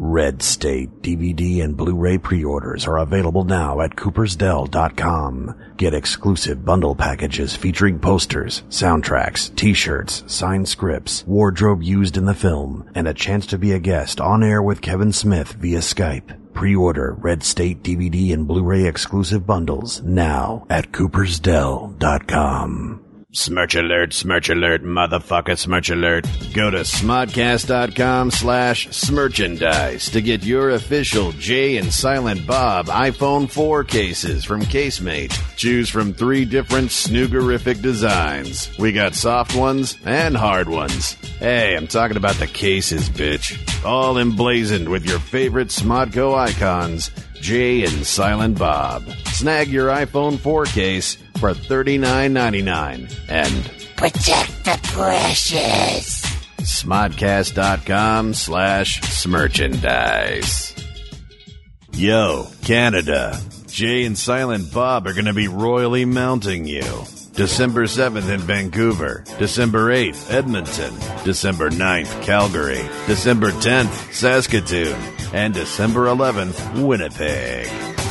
Red State DVD and Blu-ray pre-orders are available now at coopersdell.com. Get exclusive bundle packages featuring posters, soundtracks, t-shirts, signed scripts, wardrobe used in the film, and a chance to be a guest on air with Kevin Smith via Skype. Pre-order Red State DVD and Blu-ray exclusive bundles now at coopersdell.com. Smirch alert, smirch alert, motherfucker, smirch alert. Go to smodcast.com slash smerchandise to get your official Jay and Silent Bob iPhone 4 cases from Casemate. Choose from three different snoogerific designs. We got soft ones and hard ones. Hey, I'm talking about the cases, bitch. All emblazoned with your favorite Smodco icons, Jay and Silent Bob. Snag your iPhone 4 case for $39.99 and Protect the precious. smodcast.com slash smerchandise. Yo, Canada. Jay and Silent Bob are going to be royally mounting you. December 7th in Vancouver, December 8th, Edmonton, December 9th, Calgary, December 10th, Saskatoon, and December 11th, Winnipeg.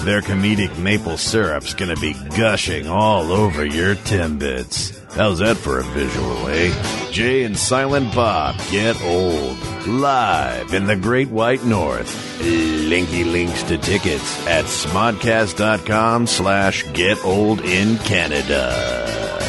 Their comedic maple syrup's gonna be gushing all over your Timbits. How's that for a visual, eh? Jay and Silent Bob get old. Live in the Great White North. Linky links to tickets at smodcast.com slash get old in Canada.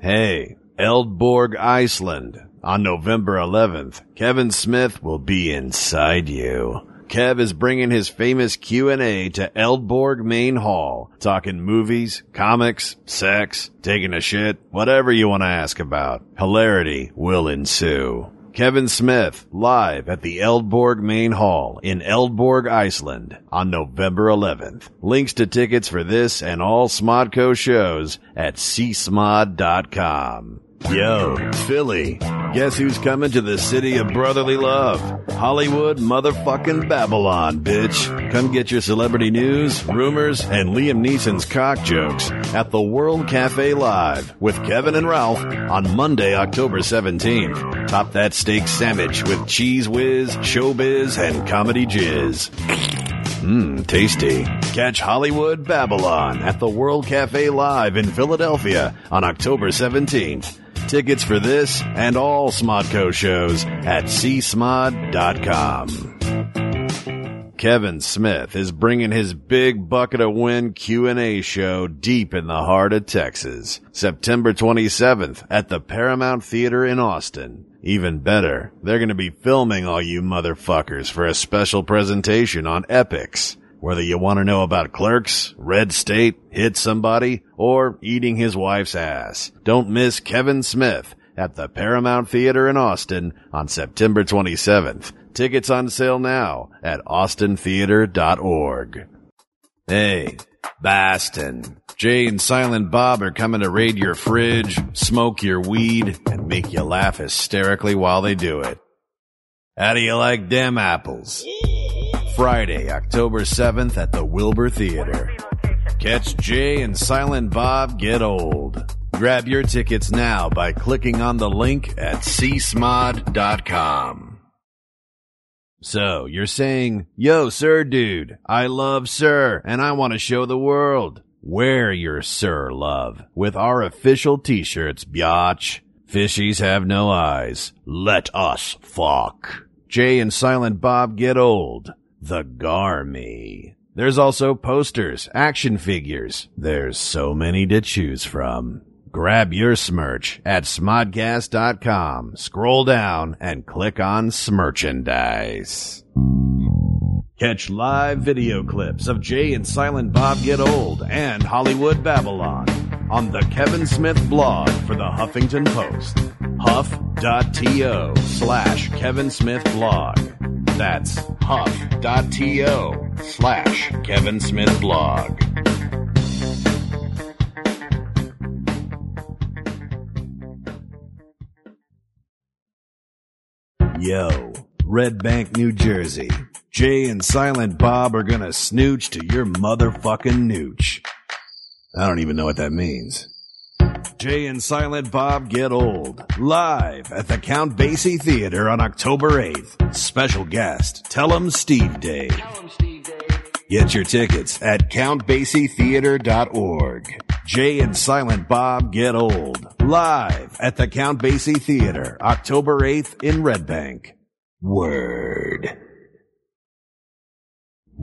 Hey, Eldborg, Iceland. On November 11th, Kevin Smith will be inside you. Kev is bringing his famous Q&A to Eldborg Main Hall, talking movies, comics, sex, taking a shit, whatever you want to ask about. Hilarity will ensue. Kevin Smith live at the Eldborg Main Hall in Eldborg, Iceland on November 11th. Links to tickets for this and all Smodco shows at csmod.com. Yo, Philly. Guess who's coming to the city of brotherly love? Hollywood motherfucking Babylon, bitch. Come get your celebrity news, rumors, and Liam Neeson's cock jokes at the World Cafe Live with Kevin and Ralph on Monday, October 17th. Top that steak sandwich with cheese whiz, showbiz, and comedy jizz. Mmm, tasty. Catch Hollywood Babylon at the World Cafe Live in Philadelphia on October 17th. Tickets for this and all Smodco shows at csmod.com. Kevin Smith is bringing his big bucket of win Q&A show deep in the heart of Texas, September 27th at the Paramount Theater in Austin. Even better, they're going to be filming all you motherfuckers for a special presentation on EPIX. Whether you want to know about clerks, red state, hit somebody, or eating his wife's ass. Don't miss Kevin Smith at the Paramount Theater in Austin on September 27th. Tickets on sale now at austintheater.org. Hey, Boston. Jay and Silent Bob are coming to raid your fridge, smoke your weed, and make you laugh hysterically while they do it. How do you like them apples? Friday, October 7th at the Wilbur Theater. Catch Jay and Silent Bob get old. Grab your tickets now by clicking on the link at csmod.com. So, you're saying, yo, sir dude, I love sir, and I want to show the world. Wear your sir love with our official t-shirts, biatch. Fishies have no eyes. Let us fuck. Jay and Silent Bob get old. The Garmy. There's also posters, action figures. There's so many to choose from. Grab your smirch at smodcast.com. Scroll down and click on Smerchandise. Catch live video clips of Jay and Silent Bob Get Old and Hollywood Babylon on the Kevin Smith blog for the Huffington Post. Huff.to slash Kevin Smith blog. That's huff.to slash Kevin Smith blog. Yo, Red Bank, New Jersey. Jay and Silent Bob are gonna snooch to your motherfucking nooch. I don't even know what that means. Jay and Silent Bob Get Old, live at the Count Basie Theater on October 8th. Special guest, Tell 'em Steve Dave. Get your tickets at CountBasieTheater.org. Jay and Silent Bob Get Old, live at the Count Basie Theater, October 8th in Red Bank. Word.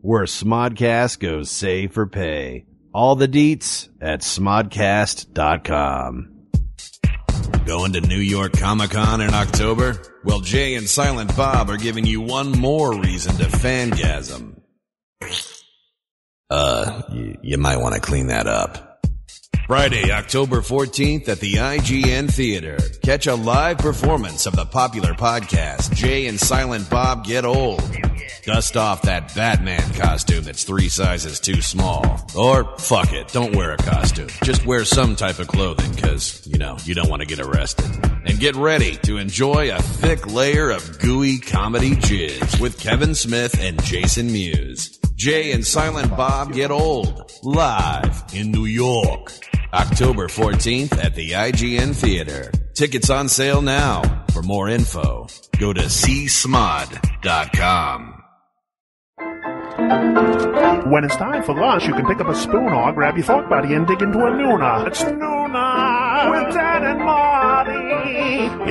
where Smodcast goes save for pay. All the deets at smodcast.com. Going to New York Comic Con in October? Well, Jay and Silent Bob are giving you one more reason to fangasm. Uh, you, you might want to clean that up. Friday, October 14th at the IGN Theater. Catch a live performance of the popular podcast, Jay and Silent Bob Get Old. Dust off that Batman costume that's three sizes too small. Or, fuck it, don't wear a costume. Just wear some type of clothing, cause, you know, you don't want to get arrested. And get ready to enjoy a thick layer of gooey comedy jizz with Kevin Smith and Jason Mewes. Jay and Silent Bob Get Old, live in New York. October 14th at the IGN Theater. Tickets on sale now. For more info, go to csmod.com. When it's time for lunch, you can pick up a spoon or grab your fork buddy and dig into a Nooner. It's Nooner with Dan and Marty.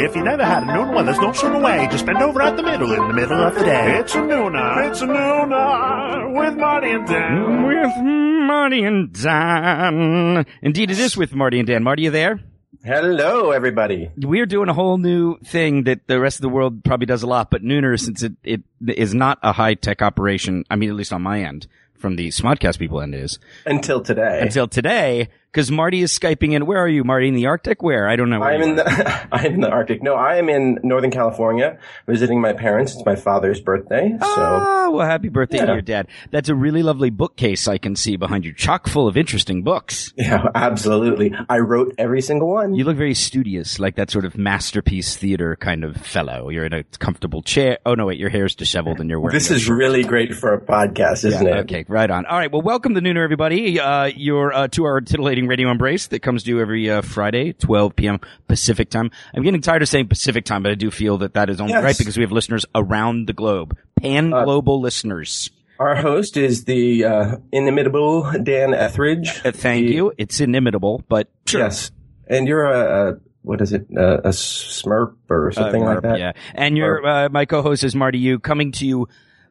If you never had a Nooner, well, there's no sooner way. Just bend over at the middle in the middle of the day. It's a Nooner. It's a Nooner with Marty and Dan. With Marty and Dan. Indeed, it is with Marty and Dan. Marty, you there? Hello, everybody. We're doing a whole new thing that the rest of the world probably does a lot, but Nooner, since it, it is not a high tech operation, I mean, at least on my end, from the Smodcast people end is, Until today. until today, because Marty is Skyping in. Where are you, Marty? In the Arctic? Where? I don't know. Where I'm in the I'm in the Arctic. No, I am in Northern California visiting my parents. It's my father's birthday. So Ah, well, happy birthday to your dad. That's a really lovely bookcase I can see behind you, chock full of interesting books. yeah, absolutely. I wrote every single one. You look very studious, like that sort of masterpiece theater kind of fellow. You're in a comfortable chair. Oh no, wait, your hair's disheveled and you're wearing. this is really great for a podcast, isn't Yeah, it? Okay, right on. All right, well, welcome to Nooner, everybody. Uh, your uh, two-hour radio embrace that comes you every uh, Friday, 12 p.m. Pacific time. I'm getting tired of saying Pacific time, but I do feel that that is only Yes. right because we have listeners around the globe, pan-global listeners. Our host is the uh, inimitable Dan Etheridge. Uh, thank you. It's inimitable, but sure. Yes, and you're a, a what is it? Uh, a smurp or something Uh, like that. Yeah. And your uh, my co-host is Marty You coming to you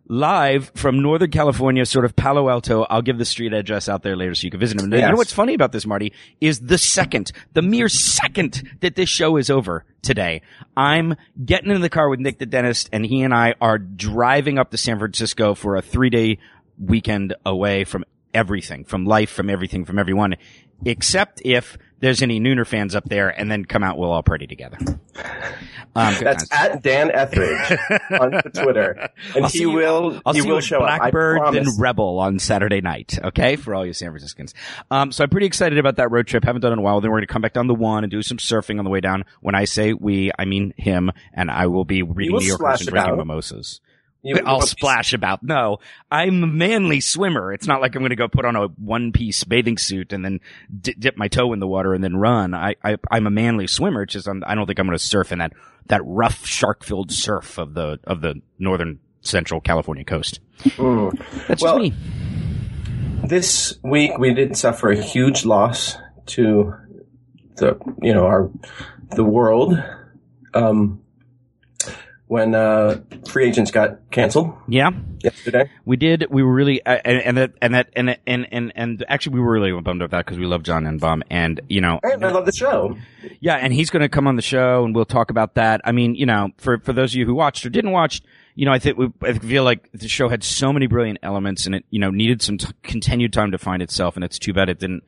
live from Northern California, sort of Palo Alto. I'll give the street address out there later so you can visit him. You know what's funny about this, Marty, is the second, the mere second that this show is over today, I'm getting in the car with Nick the dentist and he and I are driving up to San Francisco for a three day weekend away from everything, from life, from everything, from everyone, except if there's any Nooner fans up there and then come out, we'll all party together. Um, That's at Dan Etheridge on Twitter, and I'll he see you- will. I'll he see will you show at up. I Blackbird and. Rebel on Saturday night. Okay, for all you San Franciscans. Um, so I'm pretty excited about that road trip. Haven't done it in a while. Then we're going to come back down the one and do some surfing on the way down. When I say we, I mean him, and I will be reading will New splash and drinking mimosas. You- I'll splash about. No, I'm a manly swimmer. It's not like I'm going to go put on a one piece bathing suit and then di- dip my toe in the water and then run. I, I I'm a manly swimmer. It's just I'm, I don't think I'm going to surf in that that rough shark filled surf of the of the northern central California coast. Mm. That's Well, just me. This week we did suffer a huge loss to the you know our the world um, when uh, free agents got canceled Yeah, yesterday. we did. We were really uh, and, and that and that and and and and actually we were really bummed about that because we love John Enbom and you know And I love the show. Yeah, and he's going to come on the show, and we'll talk about that. I mean, you know, for for those of you who watched or didn't watch, you know, I think we, I feel like the show had so many brilliant elements, and it you know needed some t- continued time to find itself, and it's too bad it didn't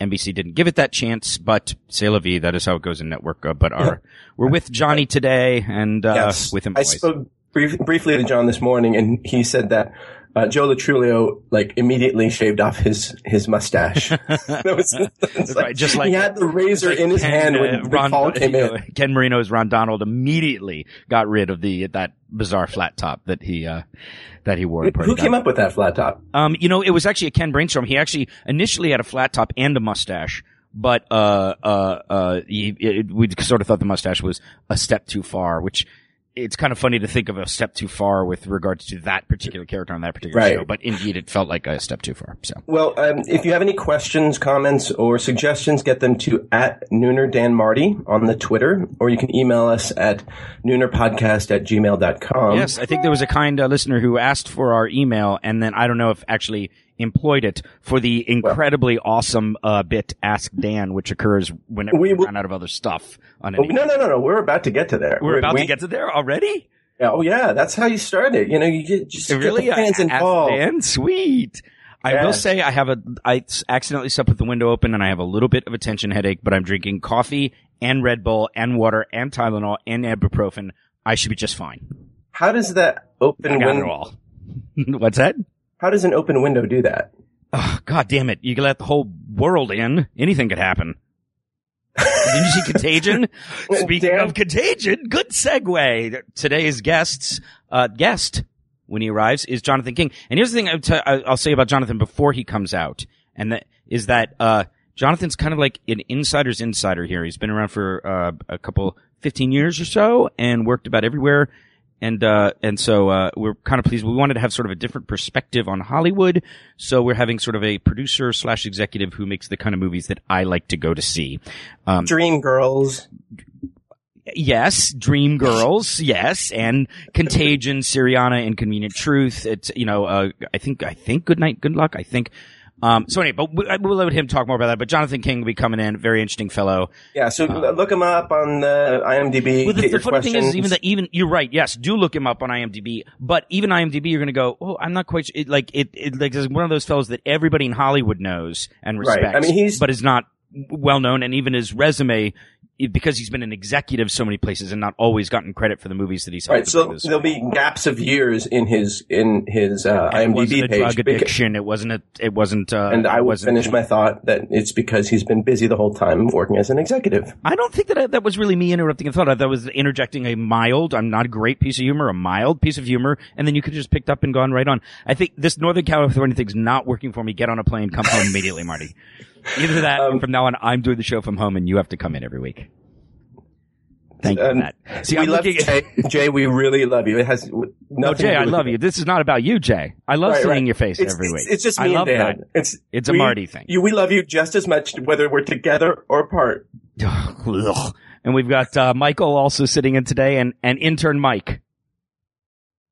NBC didn't give it that chance, but c'est la vie. That is how it goes in network. Uh, but our, we're with Johnny today and, uh, Yes. with him. I spoke brief, briefly to John this morning, and he said that uh, Joe Lo Truglio like immediately shaved off his his mustache. that was Right, just like- he had the razor in his Ken, hand uh, when the Ron, call came know, in. Ken Marino's Ron Donald immediately got rid of the that bizarre flat top that he uh, that he wore. Who came up with that flat top? Um, you know, it was actually a Ken brainstorm. He actually initially had a flat top and a mustache, but uh, uh, uh, he, it, we sort of thought the mustache was a step too far, which. It's kind of funny to think of a step too far with regards to that particular character on that particular Right. show, but indeed it felt like a step too far. So Well, um, if you have any questions, comments, or suggestions, get them to at Nooner Dan Marty on the Twitter, or you can email us at noonerpodcast at gmail.com. Yes, I think there was a kind uh, listener who asked for our email, and then I don't know if actually employed it for the incredibly awesome uh, bit "Ask Dan," which occurs whenever we, We run out of other stuff on Oh, any. no, no, no, no. We're about to get to there. We're about we- to get to there already. Yeah, Oh, yeah. That's how you start it. You know, you get, just really, get fans Ask involved. Dan, sweet. I will say I have a I accidentally slept with the window open and I have a little bit of a tension headache, but I'm drinking coffee and Red Bull and water and Tylenol and ibuprofen. I should be just fine. How does that open window? What's that? How does an open window do that? Oh, God damn it. You can let the whole world in. Anything could happen. Didn't you see Contagion? Speaking Dan- of Contagion, good segue. Today's guests, uh, guest, when he arrives, is Jonathan King. And here's the thing t- I'll say about Jonathan before he comes out. And that is that, uh, Jonathan's kind of like an insider's insider here. He's been around for, uh, a couple, 15 years or so and worked about everywhere. And, uh, and so, uh, we're kind of pleased. We wanted to have sort of a different perspective on Hollywood. So we're having sort of a producer slash executive who makes the kind of movies that I like to go to see. Um, Dream Girls. yes, Dream Girls, yes, and Contagion, Syriana, Inconvenient Truth. It's you know, uh, I think I think Good Night, Good Luck. I think. Um, so anyway, but we, we'll let him talk more about that. But Jonathan King will be coming in, very interesting fellow. Yeah, so look him up on the IMDb. Well, the, the funny thing is, even that, even you're right. Yes, do look him up on IMDb. But even IMDb, you're going to go, oh, I'm not quite sure. It, like it, it, like is one of those fellows that everybody in Hollywood knows and respects. Right. I mean, he's- but is not well known, and even his resume, because he's been an executive so many places and not always gotten credit for the movies that he's helped Right, so there'll be gaps of years in his in his uh, it wasn't IMDb a page. drug addiction. It wasn't a. It wasn't. Uh, and I wasn't, finish my thought that it's because he's been busy the whole time working as an executive. I don't think that I, that was really me interrupting a thought. I thought was interjecting a mild, I'm not a great piece of humor, a mild piece of humor, and then you could just picked up and gone right on. I think this Northern California thing's not working for me. Get on a plane, come home immediately, Marty. Either that, Um, from now on, I'm doing the show from home, and you have to come in every week. Thank you for Um, that. See, we I'm love looking. Jay. Jay, we really love you. It has w- No, Jay, I love you. This is not about you, Jay. I love Right, seeing right. your face It's, every it's, week. it's just I me love and Dan. that. It's It's a we- Marty thing. You, we love you just as much whether we're together or apart. And we've got uh, Michael also sitting in today, and and intern Mike.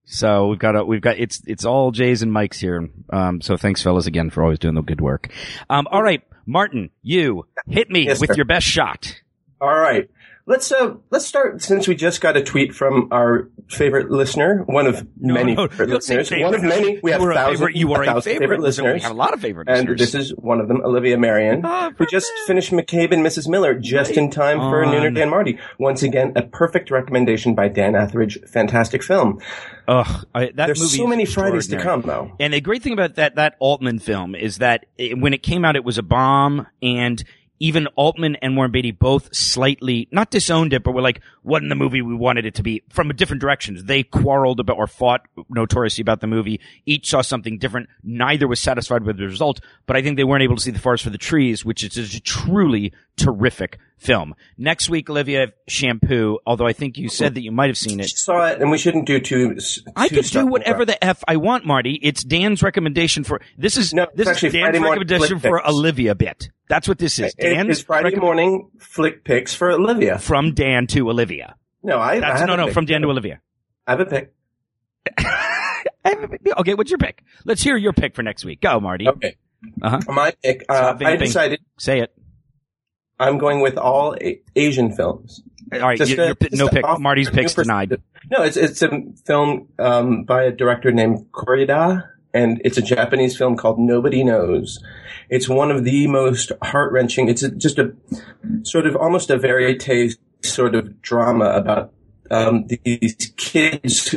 So we've got a, we've got it's it's all Jay's and Mike's here. Um, so thanks, fellas, again for always doing the good work. Um, all right, Martin, you hit me Yes, with sir. your best shot. All right. Let's uh let's start since we just got a tweet from our favorite listener, one of many no, favorite listeners. favorite. One of many. We have you are a thousands, favorite. You are a thousand favorite, listener. We have a lot of favorite And listeners. this is one of them, Olivia Marion, Oh, who just finished McCabe and Mrs. Miller just in time for on. Nooner Dan Marty. Once again, a perfect recommendation by Dan Etheridge. Fantastic film. Ugh, I, that There's so many Fridays to come, though. And the great thing about that that Altman film is that it, when it came out, it was a bomb, and even Altman and Warren Beatty both slightly not disowned it, but were like, "Wasn't the movie we wanted it to be?" From different directions, they quarreled about or fought notoriously about the movie. Each saw something different. Neither was satisfied with the result, but I think they weren't able to see the forest for the trees, which is a truly terrific film. Next week, Olivia Shampoo. Although I think you said that you might have seen it. Saw it, and we shouldn't do two. I too could do whatever the f I want, Marty. It's Dan's recommendation for this is No, this is actually Dan's recommendation for. Olivia bit. That's what this is. It- Dan's It's Friday morning flick picks for Olivia. from Dan to Olivia. No, I, I That's have no no pick. from Dan to Olivia. I have a pick. okay, what's your pick? Let's hear your pick for next week. Go, Marty. Okay. Uh-huh. My pick. Uh, Stop I vamping. decided Say it. I'm going with all a- Asian films. All right, Just you, to- your pi- just no pick. Marty's pick's denied. No, it's it's a film um, by a director named Kore-eda, and it's a Japanese film called Nobody Knows. It's one of the most heart wrenching. It's a, just a sort of almost a verite sort of drama about um, these kids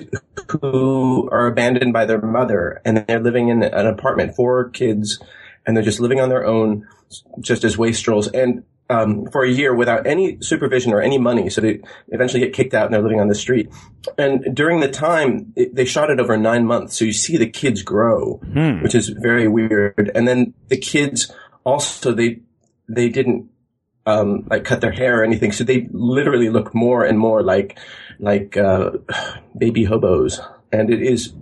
who are abandoned by their mother and they're living in an apartment, four kids, and they're just living on their own, just as wastrels. And um, for a year without any supervision or any money. So they eventually get kicked out and they're living on the street. And during the time, it, they shot it over nine months. So you see the kids grow, which is very weird. And then the kids also, they, they didn't, um, like cut their hair or anything. So they literally look more and more like, like, uh, baby hobos. And it is,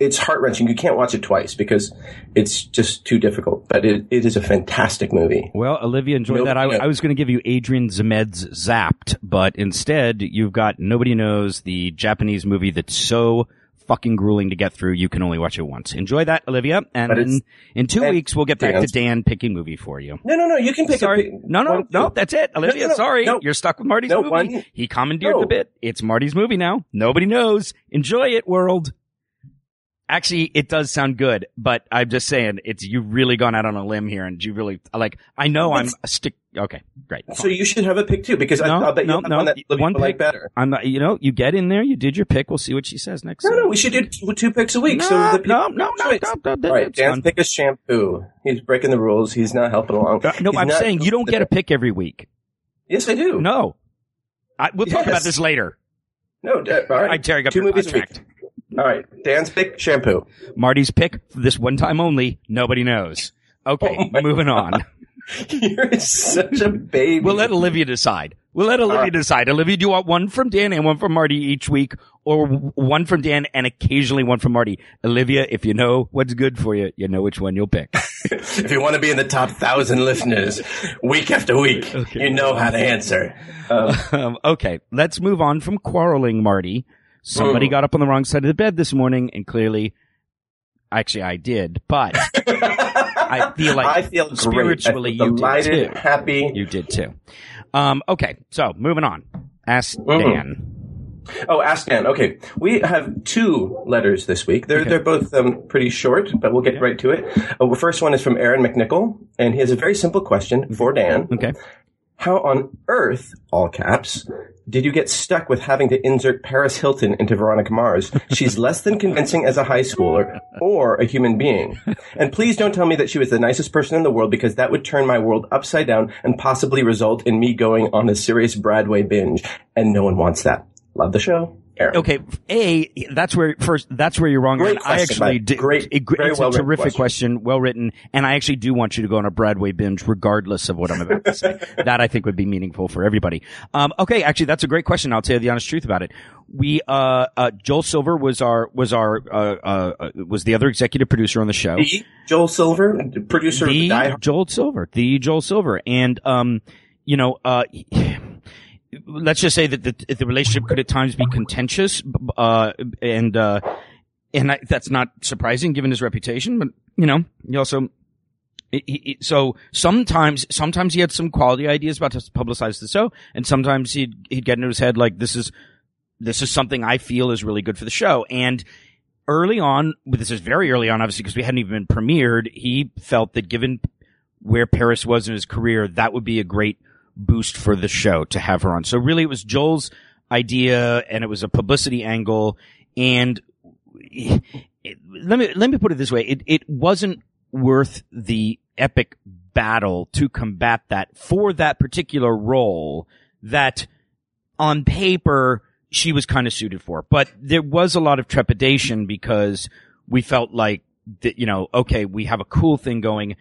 it's heart wrenching. You can't watch it twice because it's just too difficult, but it, it is a fantastic movie. Well, Olivia enjoyed Nope, that. I. I was going to give you Adrian Zmed's Zapped, but instead you've got Nobody Knows, the Japanese movie that's so fucking grueling to get through. You can only watch it once. Enjoy that, Olivia. And in, in two and weeks, we'll get back to Dan picking movie for you. No, no, no. You can pick Sorry. a No, no, one, no, that's it. Olivia, no, no, sorry. no. You're stuck with Marty's No, movie. one- he commandeered the bit. It's Marty's movie now. Nobody knows. Enjoy it, world. Actually, it does sound good, but I'm just saying, it's, you've really gone out on a limb here and you really, like, I know I'm a stick, okay, great. So you should have a pick too, because I, No, I'll bet no, you no. one that One will like pick. better. I'm not, you know, you get in there, you did your pick. We'll see what she says next. No, time. no, we should do two, two picks a week. No, so the no, no, no, choice. no, no, All right, Dan's fun. pick is shampoo. He's breaking the rules. He's not helping along. Uh, no, He's I'm saying you don't get a pick every week. Yes, I do. No. I, we'll talk Yes. about this later. no. All right, I'm tearing up two your movies a week. All right, Dan's pick shampoo. Marty's pick, this one time only, nobody knows. Okay, Oh moving on. You're such a baby. We'll let Olivia decide. We'll let Olivia right. decide. Olivia, do you want one from Dan and one from Marty each week, or one from Dan and occasionally one from Marty? Olivia, if you know what's good for you, you know which one you'll pick. if you want to be in the top thousand listeners week after week, you know how to answer. Um, um, okay, let's move on from quarreling, Marty. Somebody Mm. got up on the wrong side of the bed this morning, and clearly, actually, I did, but I feel like I feel great. spiritually I feel you did too. happy. You did too. Um, okay, so moving on. Ask Mhm. Dan. Oh, ask Dan. Okay, we have two letters this week. They're Okay. they're both um, pretty short, but we'll get right to it. Uh, the first one is from Aaron McNichol, and he has a very simple question for Dan. Okay. How on earth, all caps, did you get stuck with having to insert Paris Hilton into Veronica Mars? She's less than convincing as a high schooler or a human being. And please don't tell me that she was the nicest person in the world because that would turn my world upside down and possibly result in me going on a serious Broadway binge. And no one wants that. Love the show. Aaron. Okay, A, that's where first that's where you're wrong. Great and I question, actually did Great- it- very it's a well-written terrific question. question, well written, and I actually do want you to go on a Broadway binge, regardless of what I'm about to say. that I think would be meaningful for everybody. Um, okay, actually, that's a great question. I'll tell you the honest truth about it. We, uh, uh, Joel Silver was our was our uh, uh, uh, was the other executive producer on the show. The Joel Silver, producer of the Die Hard. Joel Silver, the Joel Silver, and um, you know, uh, let's just say that the, the relationship could at times be contentious, uh, and uh, and I, that's not surprising given his reputation. But you know, he also. He, he, so sometimes, sometimes he had some quality ideas about to publicize the show, and sometimes he'd he'd get into his head like this is this is something I feel is really good for the show. And early on, this is very early on, obviously, because we hadn't even been premiered. He felt that given where Paris was in his career, that would be a great boost for the show to have her on. So really, it was Joel's idea, and it was a publicity angle. And it, let me let me put it this way: it it wasn't worth the epic battle to combat that for that particular role. That on paper she was kind of suited for. But there was a lot of trepidation because we felt like that, you know, okay, we have a cool thing going.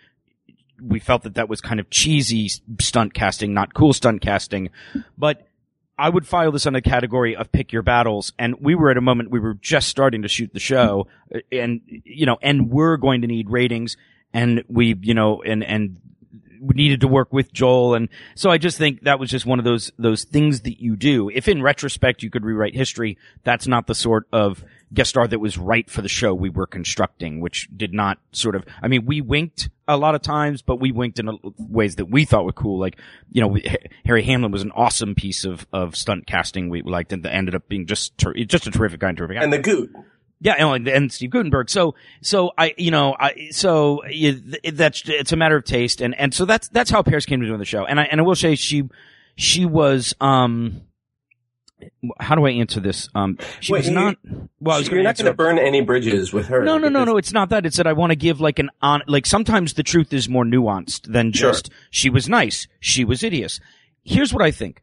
We felt that that was kind of cheesy stunt casting, not cool stunt casting. But I would file this on a category of pick your battles. And we were at a moment we were just starting to shoot the show uh, and, you know, and we're going to need ratings and we, you know, and, and we needed to work with Joel. And so I just think that was just one of those, those things that you do. If in retrospect you could rewrite history, that's not the sort of guest star that was right for the show we were constructing, which did not sort of, I mean, we winked a lot of times, but we winked in a, ways that we thought were cool. Like, you know, we, Harry Hamlin was an awesome piece of, of stunt casting we liked and that ended up being just, ter- just a terrific guy and terrific actor. And the Goot. Yeah, and, and Steve Guttenberg. So, so I, you know, I, so you, that's it's a matter of taste, and and so that's that's how Paris came to doing the show. And I and I will say she she was um. How do I answer this? Um, she Wait, was not. Well, I was So going you're not going to burn any bridges with her. no, no, no, no. It's not that. It's that I want to give like an on. Like sometimes the truth is more nuanced than Sure. just she was nice, she was hideous. Here's what I think.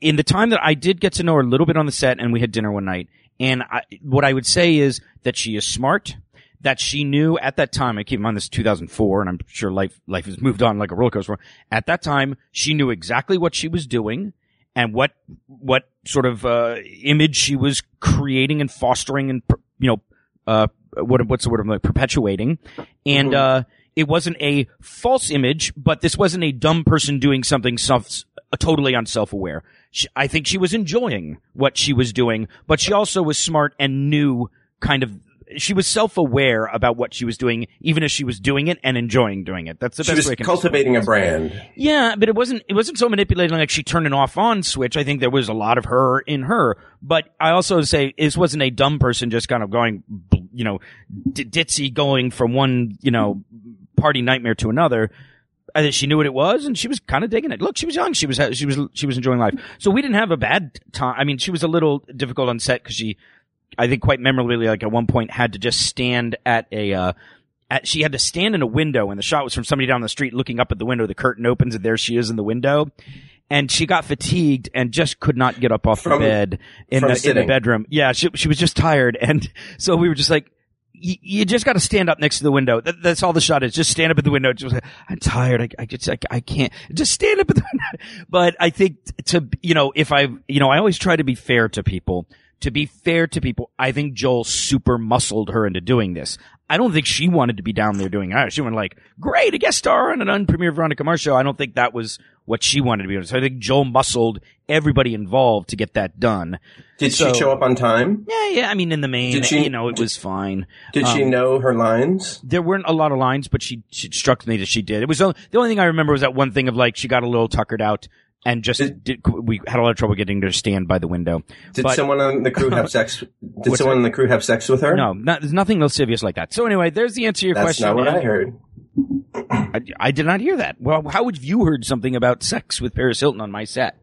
In the time that I did get to know her a little bit on the set, and we had dinner one night, and I, what I would say is that she is smart. That she knew at that time. I keep in mind this is 2004, and I'm sure life life has moved on like a roller coaster. At that time, she knew exactly what she was doing and what what sort of uh, image she was creating and fostering and you know uh, what what's the word I'm like perpetuating, and uh, it wasn't a false image, but this wasn't a dumb person doing something self uh, totally unself aware. I think she was enjoying what she was doing, but she also was smart and knew kind of. She was self-aware about what she was doing, even as she was doing it and enjoying doing it. That's the She best was way cultivating a brand. yeah, but it wasn't it wasn't so manipulating like she turned an off on switch. I think there was a lot of her in her. But I also say this wasn't a dumb person just kind of going, you know, d- ditzy going from one, you know, party nightmare to another. I think she knew what it was, and she was kind of digging it. Look, she was young. She was she was she was enjoying life. So we didn't have a bad time. I mean, she was a little difficult on set because she, I think, quite memorably, like at one point, had to just stand at a. Uh, at, she had to stand in a window, and the shot was from somebody down the street looking up at the window. The curtain opens, and there she is in the window. And she got fatigued and just could not get up off From- the bed in the, in the bedroom. Yeah, she, she was just tired, and so we were just like, you just got to stand up next to the window. That, that's all the shot is. Just stand up at the window. Just, I'm tired. I, I just, I, I can't. Just stand up at the window. But I think to, you know, if I, you know, I always try to be fair to people. To be fair to people, I think Joel super muscled her into doing this. I don't think she wanted to be down there doing it. She went like, great, a guest star on an unpremiered Veronica Mars show. I don't think that was what she wanted to be doing. So I think Joel muscled everybody involved to get that done. Did So- she show up on time? Yeah, yeah. I mean, in the main, Did she- you know, it was fine. Did she Um, know her lines? there weren't a lot of lines, but she, she struck me that she did. It was the only thing I remember was that one thing of like she got a little tuckered out and just Did- we had a lot of trouble getting her to stand by the window. Did but- someone on the crew have sex? Did someone on the crew have sex with her? No, not, there's nothing lascivious like that. So anyway, there's the answer to your that's question. not what I heard. I, I did not hear that. Well, how would you heard something about sex with Paris Hilton on my set?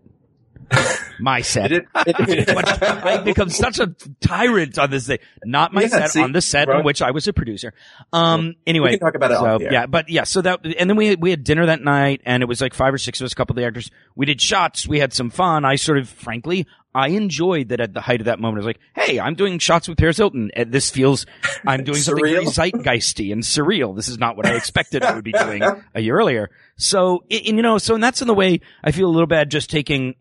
My set. It- it- What- I become such a tyrant on this thing. Not my Yeah, set, see, on the set Ron- in which I was a producer. Um, anyway. We can talk about it so, off the air. Yeah, but yeah, so that, and then we had, we had dinner that night and it was like five or six of us, a couple of the actors. We did shots. We had some fun. I sort of, frankly, I enjoyed that at the height of that moment. I was like, hey, I'm doing shots with Paris Hilton. And this feels, I'm doing something very zeitgeisty and surreal. This is not what I expected I would be doing a year earlier. So, and, you know, so and that's in the way I feel a little bad just taking,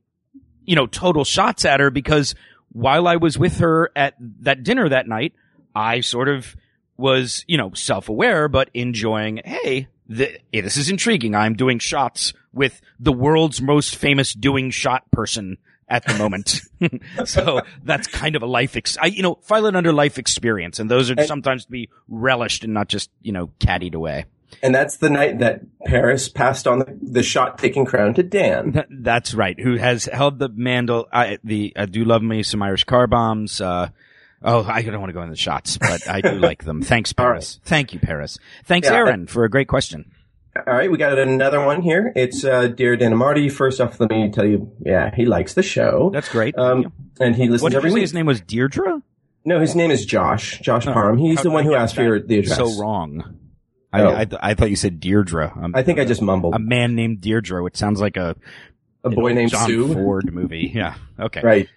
you know, total shots at her because while I was with her at that dinner that night, I sort of was, you know, self-aware, but enjoying, hey, th- hey, this is intriguing. I'm doing shots with the world's most famous doing shot person at the moment. so that's kind of a life, ex- I, you know, file it under life experience. And those are And- sometimes to be relished and not just, you know, caddied away. And that's the night that Paris passed on the, the shot taking crown to Dan. Th- That's right. Who has held the mandal? I, the I do love me some Irish car bombs. Uh, oh, I don't want to go into the shots, but I do like them. Thanks, Paris. Thank you, Paris. Thanks, Yeah, Aaron, for a great question. All right, we got another one here. It's uh, dear Dan Marty. First off, let me tell you, yeah, he likes the show. That's great. Um, you. and he listens what did every you say week. his name was? Deirdre. No, his name is Josh. Josh Oh, Parham. He's the one who asked for the address. So wrong. Oh. I, I, I thought you said Deirdre. Um, I think I just mumbled. a man named Deirdre, which sounds like a a boy named John Sue. Ford movie. Yeah. Okay. Right.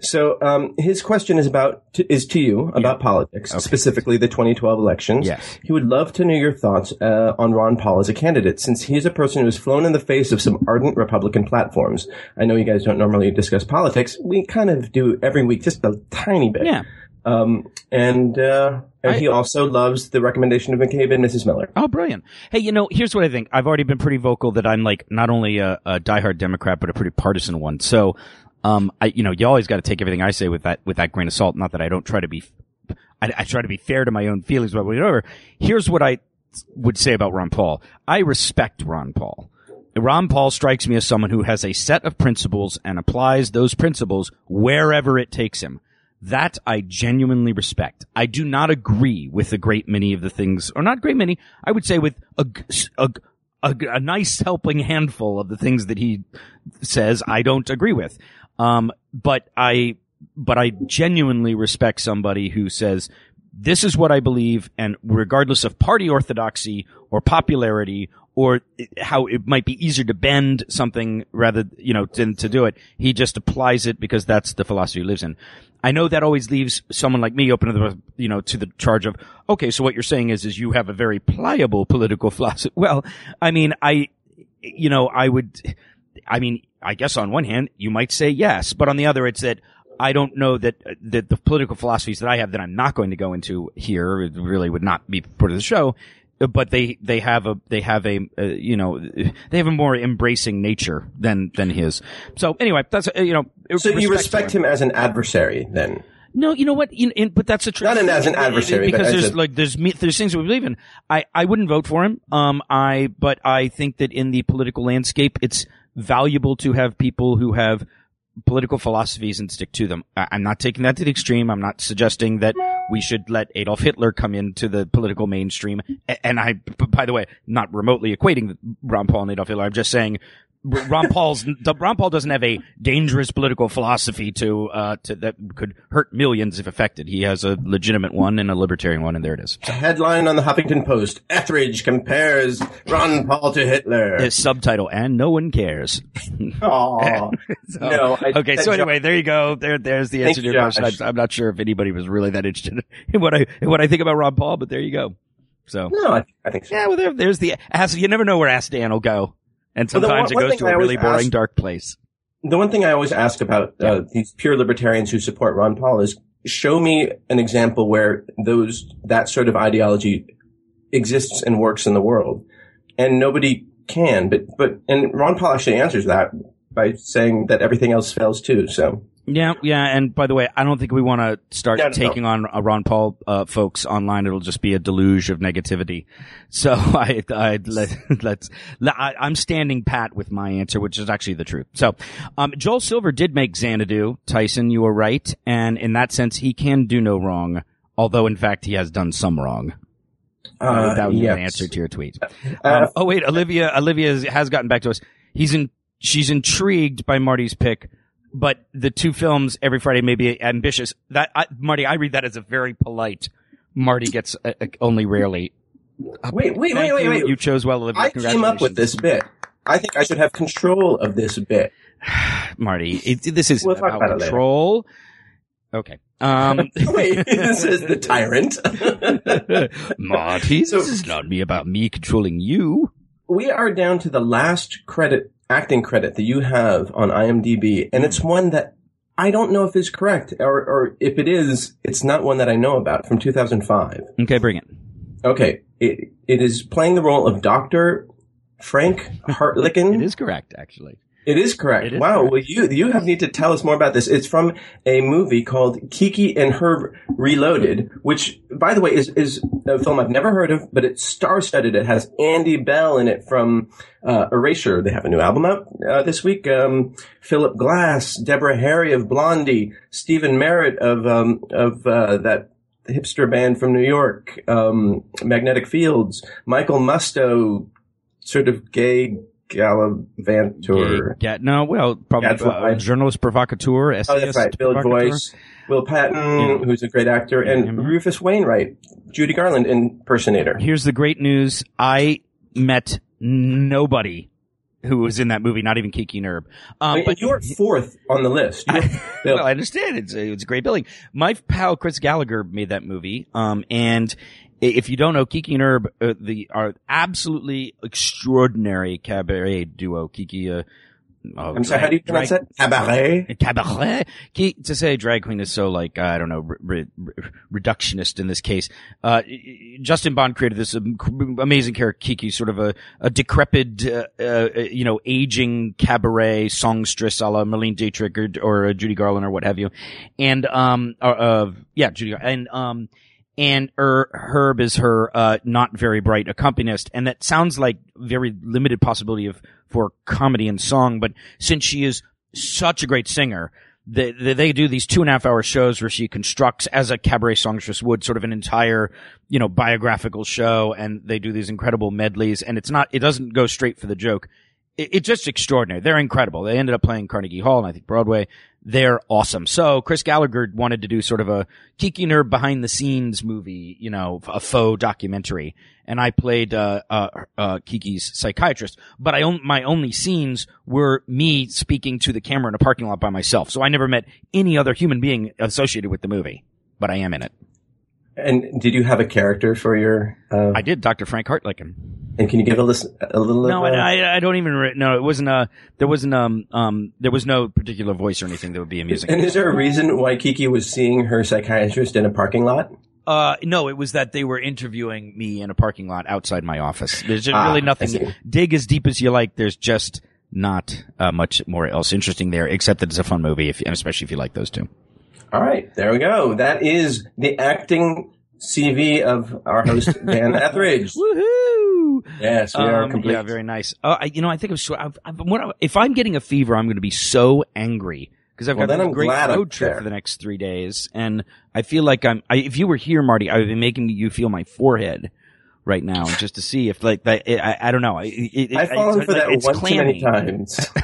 So um, his question is about to, is to you about politics, specifically the 2012 elections. Yes. He would love to know your thoughts uh, on Ron Paul as a candidate, since he is a person who has flown in the face of some ardent Republican platforms. I know you guys don't normally discuss politics. We kind of do every week, just a tiny bit. Yeah. Um, and uh, and I- he also loves the recommendation of McCabe and Mrs. Miller. Oh, brilliant. Hey, you know, here's what I think. I've already been pretty vocal that I'm like not only a, a diehard Democrat, but a pretty partisan one. So, um, I, you know, you always got to take everything I say with that, with that grain of salt. Not that I don't try to be, I, I try to be fair to my own feelings, but whatever. Here's what I would say about Ron Paul. I respect Ron Paul. Ron Paul strikes me as someone who has a set of principles and applies those principles wherever it takes him. That I genuinely respect. I do not agree with a great many of the things, or not great many, I would say with a a a nice helping handful of the things that he says I don't agree with. Um, but I, but I genuinely respect somebody who says, this is what I believe, and regardless of party orthodoxy or popularity or how it might be easier to bend something rather, you know, than to do it, he just applies it because that's the philosophy he lives in. I know that always leaves someone like me open to the, you know, to the charge of, okay, so what you're saying is, is you have a very pliable political philosophy. Well, I mean, I, you know, I would, I mean, I guess on one hand, you might say yes, but on the other, it's that I don't know that that the political philosophies that I have that I'm not going to go into here it really would not be part of the show. But they they have a they have a uh, you know they have a more embracing nature than than his. So anyway, that's uh, you know. So you respect him as an adversary, then? No, you know what? In, in, but that's a trick. Not an, as an adversary, because there's a- like there's me- there's things we believe in. I I wouldn't vote for him. Um, I but I think that in the political landscape, it's valuable to have people who have political philosophies and stick to them. I'm not taking that to the extreme. I'm not suggesting that we should let Adolf Hitler come into the political mainstream. And I, by the way, not remotely equating Ron Paul and Adolf Hitler. I'm just saying Ron Paul's Ron Paul doesn't have a dangerous political philosophy to uh to that could hurt millions if affected. He has a legitimate one and a libertarian one, and there it is. A headline on the Huffington Post: Etheridge compares Ron Paul to Hitler. His subtitle, and no one cares. Aw. So- No, I- okay, so anyway, there you go. There, there's the answer to your you, question. I'm, I'm not sure if anybody was really that interested in what I in what I think about Ron Paul, but there you go. So No, I, I think so. yeah, well, there, there's the ask. You never know where Ask Dan will go, and sometimes one- it goes to a really boring, ask- dark place. The one thing I always ask about uh, these pure libertarians who support Ron Paul is show me an example where those that sort of ideology exists and works in the world, and nobody can. But but and Ron Paul actually answers that by saying that everything else fails too. So Yeah, yeah. And by the way, I don't think we want to start No, no, no. taking on uh, Ron Paul uh, folks online. It'll just be a deluge of negativity. So I, I let, let's. let- I, I'm standing pat with my answer, which is actually the truth. So, um, Joel Silver did make Xanadu. Tyson, you were right, and in that sense, he can do no wrong. Although, in fact, he has done some wrong. uh, that was yes. the answer to your tweet. Uh, Um, oh wait, Olivia. Olivia has gotten back to us. He's in. She's intrigued by Marty's pick, but the two films every Friday may be ambitious. That I, Marty, I read that as a very polite. Marty gets uh, uh, only rarely. wait, wait, wait, wait, you. wait. You chose well, Olivia. I came up with this bit. I think I should have control of this bit. Marty. It, this is We'll about about control. Okay. Um, Wait, this is the tyrant. Marty, So- this is not me about me controlling you. we are down to the last credit, acting credit that you have on IMDb, and it's one that I don't know if is correct, or, or if it is, it's not one that I know about from 2005. Okay, bring it. Okay, it, it is playing the role of Doctor Frank Hartlicken. It is correct, actually. It is correct. It is wow. correct. Well, you you have need to tell us more about this. It's from a movie called Kiki and Herb Reloaded, which, by the way, is is a film I've never heard of, but it's star-studded. It has Andy Bell in it from uh, Erasure. They have a new album out uh, this week. Um, Philip Glass, Deborah Harry of Blondie, Stephen Merritt of um, of uh, that hipster band from New York, um, Magnetic Fields, Michael Musto, sort of gay gallivantor. Yeah, no, well, probably uh, journalist provocateur. Oh, that's right. Bill. Voice, Will Patton, who's a great actor, and Yeah. Rufus Wainwright, Judy Garland impersonator. Here's the great news. I met nobody who was in that movie, not even Kiki and Herb. I Um, but you're fourth on the list. You're well, I understand it's a, it's a great billing. My pal Chris Gallagher made that movie, um, and i- if you don't know, Kiki and Herb, uh, the are absolutely extraordinary cabaret duo. Kiki, uh, oh, I'm sorry, how do you pronounce drag- that? Cabaret? Cabaret. To say drag queen is so like I don't know re- re- reductionist in this case. Uh, Justin Bond created this amazing character Kiki, sort of a, a decrepit, uh, uh, you know, aging cabaret songstress a la Marlene Dietrich or, or uh, Judy Garland or what have you, and um, uh, uh yeah, Judy and um. And her, Herb is her uh, not very bright accompanist, and that sounds like very limited possibility of for comedy and song. But since she is such a great singer, they, they do these two and a half hour shows where she constructs as a cabaret songstress would sort of an entire you know biographical show, and they do these incredible medleys, and it's not it doesn't go straight for the joke. It, it's just extraordinary. They're incredible. They ended up playing Carnegie Hall and I think Broadway. They're awesome. So Chris Gallagher wanted to do sort of a Kiki and Herb behind the scenes movie, you know, a faux documentary. And I played, uh, uh, uh, Kiki's psychiatrist, but I on, my only scenes were me speaking to the camera in a parking lot by myself. So I never met any other human being associated with the movie, but I am in it. And did you have a character for your? Uh, I did Dr. Frank Hartlicken. and can you give a listen a little? No, of, uh, I, I, I don't even. Re- no, it wasn't. a. there wasn't. Um, um, there was no particular voice or anything that would be amusing. And is there a reason why Kiki was seeing her psychiatrist in a parking lot? Uh, no, it was that they were interviewing me in a parking lot outside my office. There's just Ah, really I nothing. Dig as deep as you like. There's just not uh, much more else interesting there, except that it's a fun movie, if, and especially if you like those two. All right, there we go. That is the acting CV of our host Dan Etheridge. Woohoo! Yes, we are Um, complete. yeah, very nice. Uh, I, you know, I think I'm. So, I've, I've, if I'm getting a fever, I'm going to be so angry because I've Well, got this great road trip for the next three days, and I feel like I'm. I, if you were here, Marty, I would be making you feel my forehead right now, just to see if like that. I, I don't know. It, it, I've fallen it's, for that it's one too many times.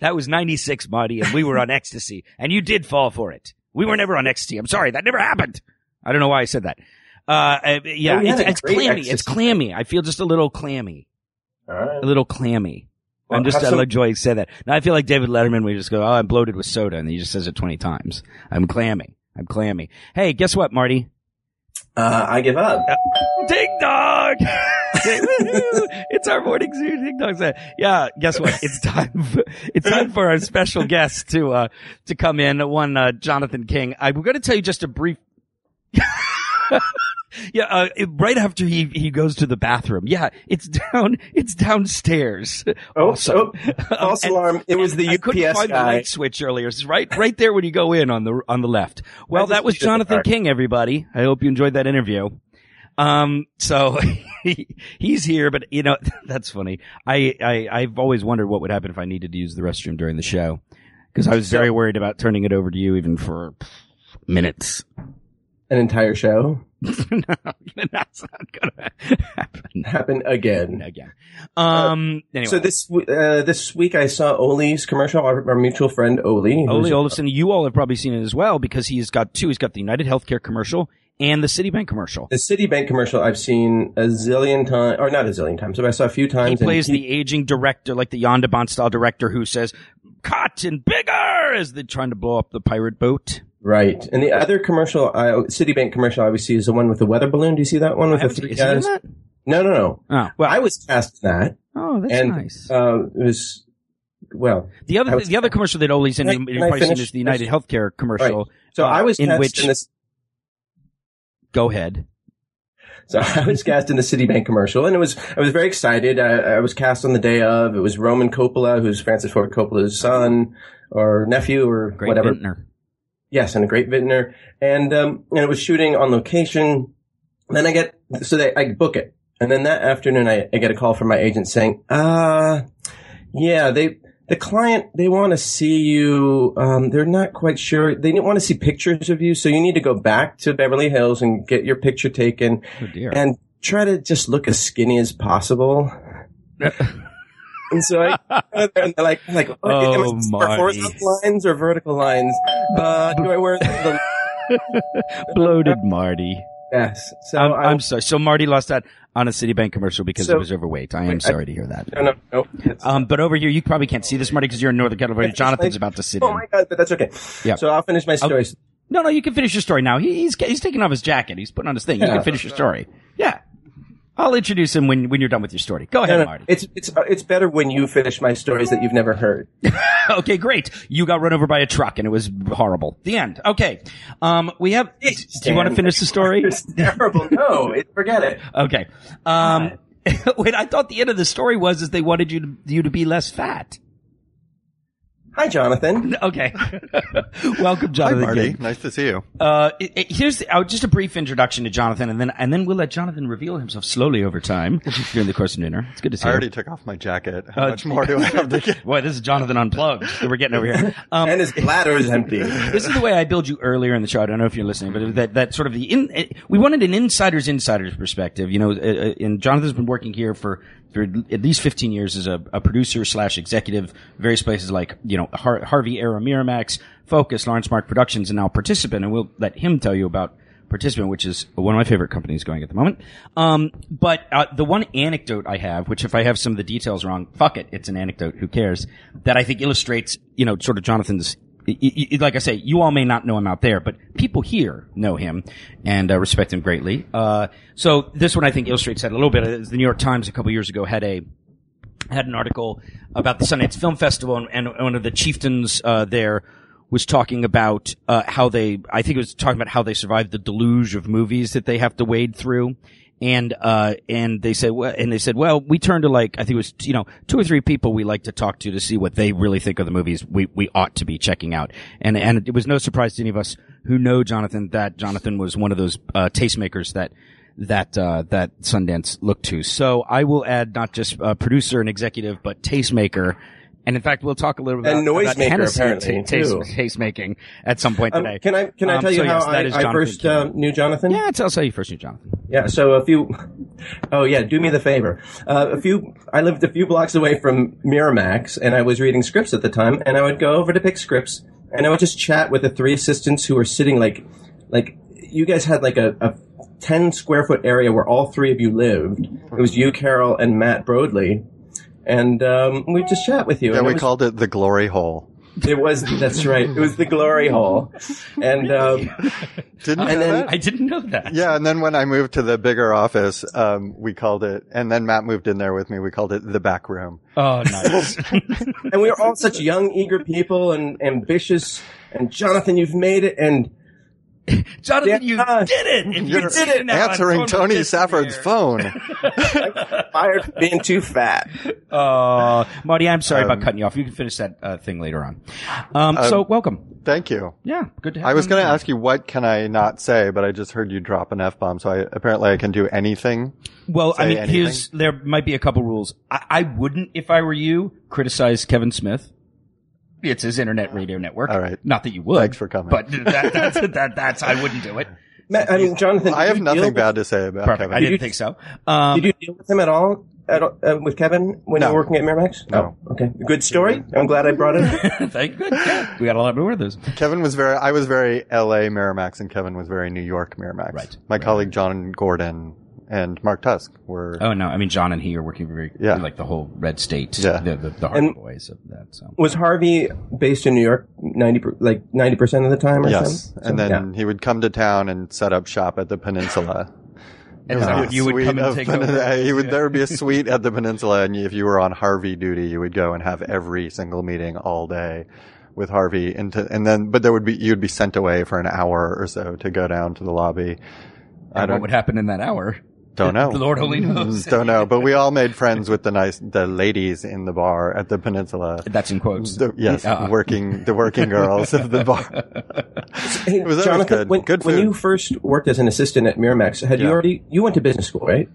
That was '96, Marty, and we were on ecstasy, and you did fall for it. We were never on XT. I'm sorry, that never happened. I don't know why I said that. Uh, uh, yeah, Oh, it's, it's great clammy. It's clammy. I feel just a little clammy All right. a little clammy. Well, I'm just, have I some- like Joy said that. Now I feel like David Letterman would just go, oh, I'm bloated with soda, and he just says it 20 times. I'm clammy. I'm clammy. Hey, guess what, Marty? Uh, I give up. Ding dong! It's our morning zoo ding dong. Yeah, guess what? It's time. For, it's time for our special guest to uh to come in. One uh, Jonathan King. I'm going to tell you just a brief. yeah, uh, it- right after he he goes to the bathroom. Yeah, it's down. It's downstairs. Oh, Also- oh, false And- alarm. It was the UPS I couldn't find the light switch earlier. It's right, right there when you go in on the on the left. Well, that was Jonathan. King. Everybody, I hope you enjoyed that interview. Um, so he, he's here, but you know that's funny. I, I I've always wondered what would happen if I needed to use the restroom during the show because I was very worried about turning it over to you even for minutes. An entire show no, that's not gonna happen happened again. again. Um, anyway. So this uh, this week I saw Oli's commercial. Our, our mutual friend Oli. Who's- Olafson, you all have probably seen it as well because he's got two. He's got the United Healthcare commercial and the Citibank commercial. The Citibank commercial I've seen a zillion times, or not a zillion times, but I saw a few times. and plays the aging director, like the Yondabon style director who says, cut and bigger as they're trying to blow up the pirate boat. right. And the other commercial, I, Citibank commercial I always see is the one with the weather balloon. Do you see that one with I the three he in guys? that? No, no, no. Oh, well, I was cast in that, oh, that's and nice. uh, it was well. the other, was- the other commercial that Ole's in, Can I- you've I finish? is the United Healthcare commercial. So uh, I was in cast which, in this. Go ahead. So I was cast in the Citibank commercial, and it was I was very excited. I, I was cast on the day of. It was Roman Coppola, who's Francis Ford Coppola's son or nephew or Great whatever. vintner. Yes, and a great vintner, and um, and it was shooting on location. Then I get so they I book it, and then that afternoon I, I get a call from my agent saying, "Uh, yeah, they the client they want to see you. Um, they're not quite sure. They want to see pictures of you, so you need to go back to Beverly Hills and get your picture taken, Oh dear. and try to just look as skinny as possible." And so I, and they're like, like, Oh, am I supposed to wear Marty. horizontal lines or vertical lines? Uh, do I wear the, Bloated Marty. yes? So I'm, I'm sorry. So Marty lost that on a Citibank commercial because So- he was overweight. I am Wait, I- sorry to hear that. no, no, no. Um, but over here, you probably can't see this, Marty, because you're in Northern California. Jonathan's about to sit oh in. my god, but that's okay. Yeah. So I'll finish my story. No, no, you can finish your story now. He, he's he's taking off his jacket. He's putting on his thing. You Yeah. can finish your story. Yeah, I'll introduce him when when you're done with your story. Go ahead, No, no, Marty. it's it's it's better when you finish my stories that you've never heard. okay, great. You got run over by a truck and it was horrible. The end. Okay. Um, we have. Do you want to finish the story? It's terrible. No, it, forget it. Okay. Um, wait, I thought the end of the story was is they wanted you to you to be less fat. Hi, Jonathan. Okay. Welcome, Jonathan. Hi, Marty. King. Nice to see you. Uh, it, it- here's the, uh, just a brief introduction to Jonathan, and then and then we'll let Jonathan reveal himself slowly over time during the course of dinner. It's good to see you. I you. already took off my jacket. How Uh, much more do I have to get? Boy, this is Jonathan unplugged that we're getting over here. Um, and his bladder is empty. this is the way I billed you earlier in the show. I don't know if you're listening, but that that sort of the in, we wanted an insider's insider's perspective. You know, uh, uh, and Jonathan's been working here for for at least 15 years as a, a producer slash executive, various places like you know Har- Harvey Era Miramax, Focus, Laurence Mark Productions, and now Participant. And we'll let him tell you about Participant, which is one of my favorite companies going at the moment. Um, but uh, the one anecdote I have, which if I have some of the details wrong, fuck it, it's an anecdote. Who cares? That I think illustrates, you know, sort of Jonathan's. Like I say, you all may not know him out there, but people here know him and uh, respect him greatly. Uh, so this one I think illustrates that a little bit. The New York Times a couple years ago had a had an article about the Sundance Film Festival, and, and one of the chieftains uh, there was talking about uh, how they, I think it was talking about how they survived the deluge of movies that they have to wade through. And, uh, and they said, well, and they said, well, we turned to like, I think it was, you know, two or three people we like to talk to to see what they really think of the movies we, we ought to be checking out. And, and it was no surprise to any of us who know Jonathan that Jonathan was one of those, uh, tastemakers that, that uh, that Sundance looked to. So I will add not just uh, producer and executive, but tastemaker. And in fact, we'll talk a little bit about, about noisemaker, Hennessy apparently, taste, taste making at some point Um, today. can I can I Um, tell you so how yes, I, I first uh, knew Jonathan? yeah, tell us how you first knew Jonathan. Yeah, so a few. Oh yeah, do me the favor. Uh, a few. I lived a few blocks away from Miramax, and I was reading scripts at the time. And I would go over to pick scripts, and I would just chat with the three assistants who were sitting like, like you guys had like a, a ten square foot area where all three of you lived. It was you, Carol, and Matt Broadley, and um, we just chat with you. Yeah, and it we was- called it the glory hole. It was. That's right. It was the glory hole, and um, Didn't And then- I didn't know that. Yeah, and then when I moved to the bigger office, um, we called it, and then Matt moved in there with me. We called it the back room. Oh, nice. and we were all such young, eager people and ambitious. And Jonathan, you've made it. And Jonathan, you did it. And you You're did it now. answering Tony Safford's phone. fired for being too fat. Uh, Marty, I'm sorry about Um, cutting you off. You can finish that uh, thing later on. Um, so welcome. Thank you. Yeah, good to have you. I was going to ask you what can I not say, but I just heard you drop an f bomb, so I apparently I can do anything. Well, I mean, anything? here's there might be a couple rules. I, I wouldn't, if I were you, criticize Kevin Smith. It's his internet radio network. All right. Not that you would. Thanks for coming. But that, that's, that, that's I wouldn't do it. Matt, I mean, Jonathan, I have nothing bad to say about Perfect. Kevin. I didn't you- think so. Um, did you deal with him at all? At, uh, with Kevin when No. you were working at Miramax? No. Oh, okay. Good story. I'm glad I brought it. thank good. Yeah, we got a lot more of those. Kevin was very, I was very LA Miramax and Kevin was very New York Miramax. Right. My colleague John Gordon and Mark Tusk were, Oh no, I mean John and he are working very Yeah. like the whole Red State, Yeah. the the, the Hardy And- boys of that. So Was Harvey based in New York ninety like ninety percent of the time or yes. something? And So, then he would come to town and set up shop at the peninsula. and There so would be a you would suite come and of take pen- over. He would, there would be a suite at the peninsula, and if you were on Harvey duty, you would go and have every single meeting all day with Harvey. Into, and then, but there would be you'd be sent away for an hour or so to go down to the lobby. I And what don't would happen in that hour? Don't know. The Lord only knows. don't know. But we all made friends with the nice the ladies in the bar at the peninsula. That's in quotes. The, yes, Uh, working the working girls of the bar. Hey, was always Jonathan, good. when, Good when you first worked as an assistant at Miramax, had you already you went to business school, right?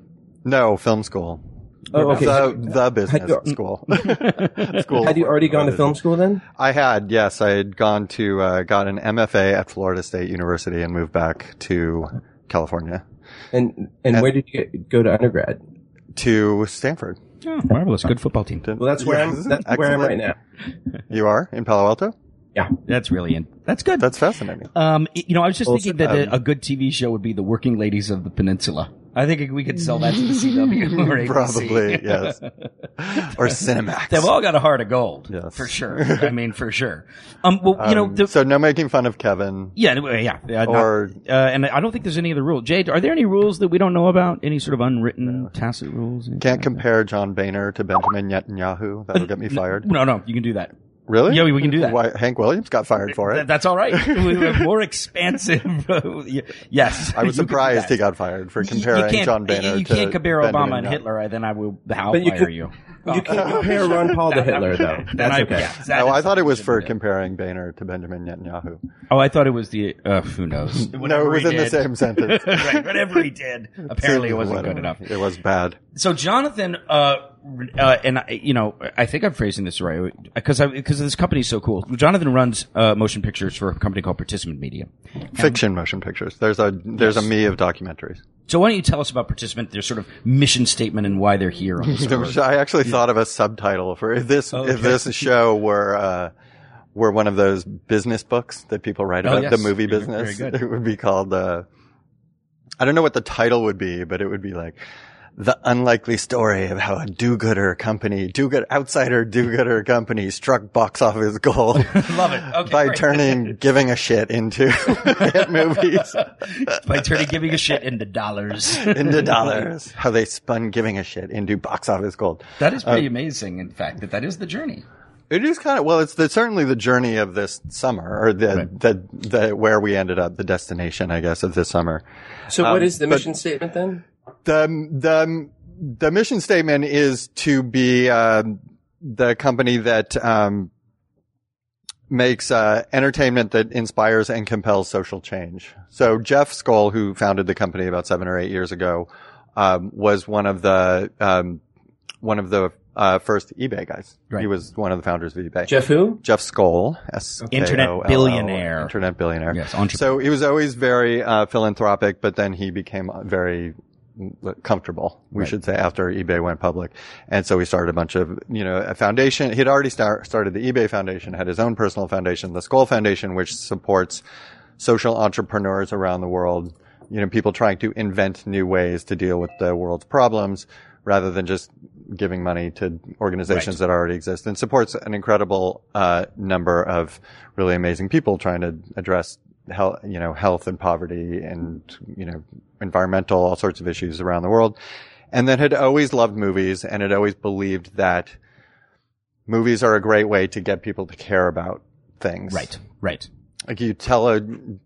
No, film school. Oh, okay. The, the business Had you- school. school. Had you already gone to film school then? I had, yes. I had gone to, uh, got an MFA at Florida State University and moved back to California And and where did you get, go to undergrad? to Stanford. Oh, marvelous. Good football team. Well, that's where Yes. I'm. That's where I'm right now. You are in Palo Alto? Yeah. That's really in. That's good. That's fascinating. Um, you know, I was just Also, thinking that um, a, a good TV show would be the Working Ladies of the Peninsula. I think we could sell that to the CW or ABC. Probably, yes. Or Cinemax. They've all got a heart of gold, Yes. for sure. I mean, for sure. Um, well, you know, Um, the, so no making fun of Kevin. yeah, anyway, yeah, uh, not- Or- uh, and I don't think there's any other rule. Jade, are there any rules that we don't know about? Any sort of unwritten, tacit rules? Can't like compare John Boehner to Benjamin Netanyahu. That'll get me fired. No, no, you can do that. Really? Yeah, we- we can do that. Why, Hank Williams got fired for Th- it. That's all right. we have more expansive. yes, I was You can do surprised he got fired for You- comparing you can't, John Boehner You can't compare Benjamin Obama and Netanyahu. Hitler, and then I will how But you fire could- you. You can't compare Ron Paul to Hitler, though. Then That's I- okay. yes, that No, I thought it was for do. comparing Boehner to Benjamin Netanyahu. Oh, I thought it was the. Uh, who knows? no, it was he in the same sentence. right, whatever he did, apparently it wasn't good enough. It was bad. So Jonathan, uh, uh, and I, you know, I think I'm phrasing this right because I, because this company's so cool. Jonathan runs uh, motion pictures for a company called Participant Media. Fiction motion pictures. There's a there's a me of documentaries. So why don't you tell us about Participant, their sort of mission statement, and why they're here on this There was- I actually thought of a subtitle for if this Okay. if this show were uh, were one of those business books that people write Oh, about yes. the movie business. It would be called. Uh, I don't know what the title would be, but it would be like the unlikely story of how a do-gooder company, do-good outsider do-gooder company struck box office gold Love it. Okay, by great. turning giving a shit into hit movies by turning giving a shit into dollars. into dollars. How they spun giving a shit into box office gold. That is Uh, pretty amazing. In fact, that that is the journey. It is kind of well. It's the, certainly the journey of this summer, or the, Right. the the where we ended up, the destination, I guess, of this summer. So, Um, what is the but- mission statement then? The the the mission statement is to be um, the company that um, makes uh, entertainment that inspires and compels social change. So Jeff Skoll, who founded the company about seven or eight years ago, um, was one of the um, one of the uh, first eBay guys. Right. He was one of the founders of eBay. Jeff who? Jeff Skoll, S-K-O-L-L, Internet billionaire. internet billionaire. Yes, entrepreneur. So he was always very uh, philanthropic, but then he became very comfortable, we should say, after eBay went public. And so he started a bunch of, you know, a foundation. He'd already start, started the eBay Foundation, had his own personal foundation, the Skoll Foundation, which supports social entrepreneurs around the world, you know, people trying to invent new ways to deal with the world's problems rather than just giving money to organizations that already exist and supports an incredible uh, number of really amazing people trying to address health, you know, health and poverty and, you know, environmental, all sorts of issues around the world. And then had always loved movies and had always believed that movies are a great way to get people to care about things. Right. Right. Like you tell a,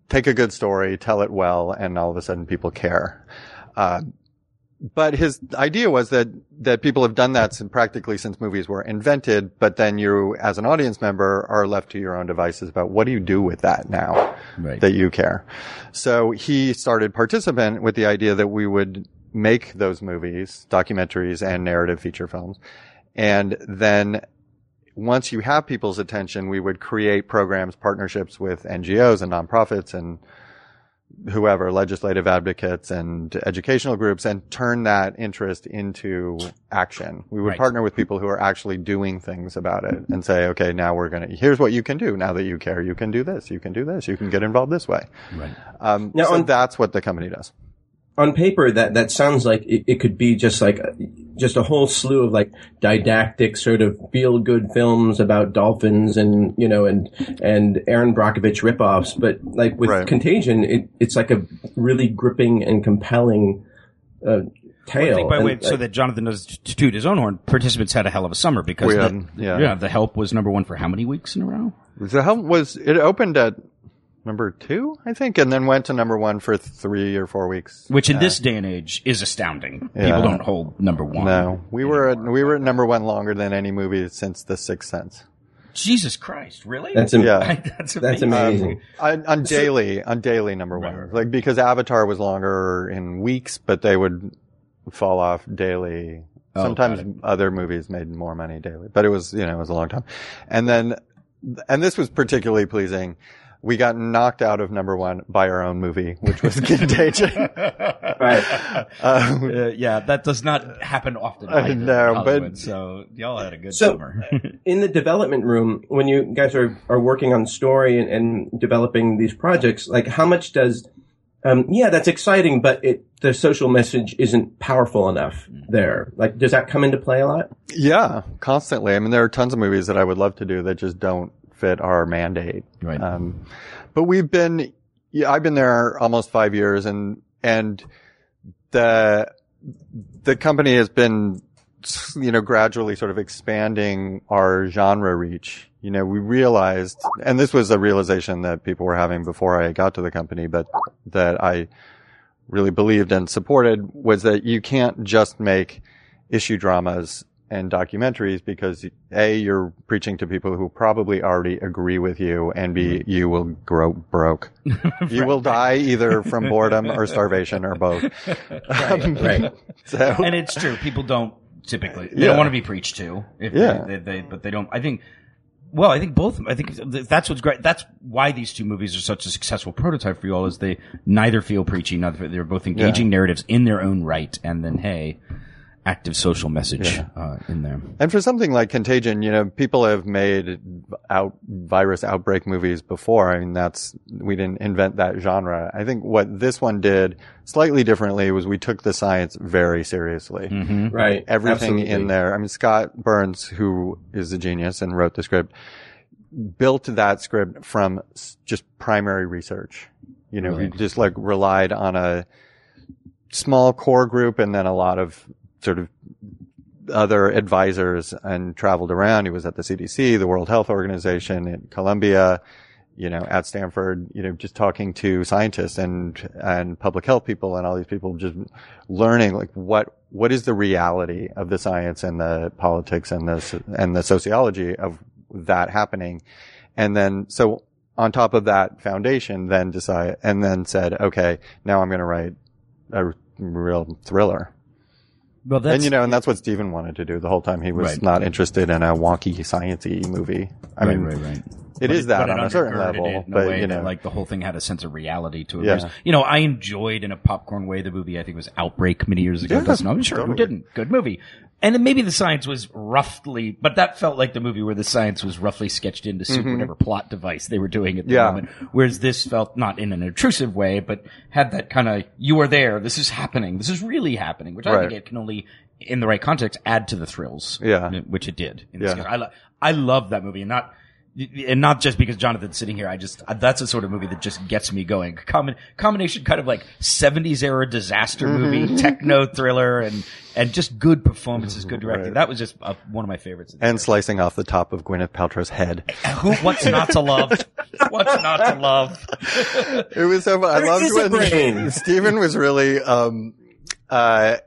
take a good story, tell it well, and all of a sudden people care. Uh, but his idea was that, that people have done that since, practically since movies were invented, but then you, as an audience member, are left to your own devices about what do you do with that now Right. that you care. So he started Participant with the idea that we would make those movies, documentaries and narrative feature films. And then once you have people's attention, we would create programs, partnerships with NGOs and nonprofits and whoever, legislative advocates and educational groups and turn that interest into action. We would Right. partner with people who are actually doing things about it and say, okay, now we're going to, here's what you can do. Now that you care, you can do this. You can do this. You can get involved this way. Right. Um, Now, so on- that's what the company does. on paper that that sounds like it, it could be just like a, just a whole slew of like didactic sort of feel good films about dolphins and you know and and Erin Brockovich ripoffs but like with Right. Contagion it, it's like a really gripping and compelling uh, Well, I tale think by And, way, so that Jonathan does to toot his own horn, participants had a hell of a summer because We the, had- yeah. the help was number one for how many weeks in a row? The help was, it opened at number two, I think, and then went to number one for three or four weeks. Which in this day and age is astounding. Yeah. People don't hold number one. No, we were at, we were at number one longer than any movie since The Sixth Sense. Jesus Christ, really? that's am- Yeah. that's that's amazing. amazing um, On, on daily, on daily number one, like because Avatar was longer in weeks, but they would fall off daily. Oh, Sometimes other movies made more money daily, but it was you know it was a long time. And then, and this was particularly pleasing. We got knocked out of number one by our own movie, which was Contagion. right um, Uh, yeah, that does not happen often. I in know, but- so y'all had a good So- summer. in the development room when you guys are, are working on story and, and developing these projects like how much does um, yeah that's exciting but it the social message isn't powerful enough there like does that come into play a lot Yeah, constantly. I mean, there are tons of movies that I would love to do that just don't fit our mandate. Right. Um, but we've been, yeah, I've been there almost five years and, and the, the company has been, you know, gradually sort of expanding our genre reach you know, we realized, and this was a realization that people were having before I got to the company, but that I really believed and supported was that you can't just make issue dramas and documentaries because A, you're preaching to people who probably already agree with you and B, you will grow broke. You will die either from boredom or starvation or both. Um, right. So, and it's true. People don't typically. They Yeah. don't want to be preached to. If Yeah. They, they, they, but they don't. I think. Well, I think both. I think that's what's great. That's why these two movies are such a successful prototype for you all. Is they neither feel preachy, neither they're both engaging narratives in their own right, and then hey, active social message uh, in there. And for something like Contagion, you know, people have made out virus outbreak movies before. I mean, that's we didn't invent that genre. I think what this one did slightly differently was we took the science very seriously. Right. Everything Absolutely. in there. I mean, Scott Burns, who is a genius and wrote the script, built that script from just primary research. You know, we just like relied on a small core group and then a lot of sort of other advisors and traveled around. He was at the CDC, the World Health Organization in Columbia, you know, at Stanford, you know, just talking to scientists and, and public health people and all these people just learning like what, what is the reality of the science and the politics and the, and the sociology of that happening. And then, so on top of that foundation, then decide, and then said, okay, now I'm going to write a real thriller. Well, that's and you know, and that's what Steven wanted to do the whole time. He was Right. not interested in a wonky, sciency movie. I right, mean, right, right. It is that on a certain level, it in a but way you know, like the whole thing had a sense of reality to it. Yeah. You know, I enjoyed in a popcorn way the movie. I think it was Outbreak many years ago. Yeah, Doesn't I'm sure who didn't. Good movie. And then maybe the science was roughly, but that felt like the movie where the science was roughly sketched in to suit whatever plot device they were doing at the Mm-hmm. Yeah. moment. Whereas this felt not in an intrusive way, but had that kind of, you are there, this is happening, this is really happening, which I think it can only, in the right context, add to the thrills. Yeah. Which it did. In this Yeah. I, lo- I love that movie and not, and not just because Jonathan's sitting here. I just that's a sort of movie that just gets me going. Combin- combination kind of like seventies era disaster Mm-hmm. movie, techno thriller, and and just good performances, good directing. Right. That was just uh, one of my favorites. and slicing off the top of Gwyneth Paltrow's head. Who, what's not to love? What's not to love? It was so fun. I loved when. Steven was really, um, uh,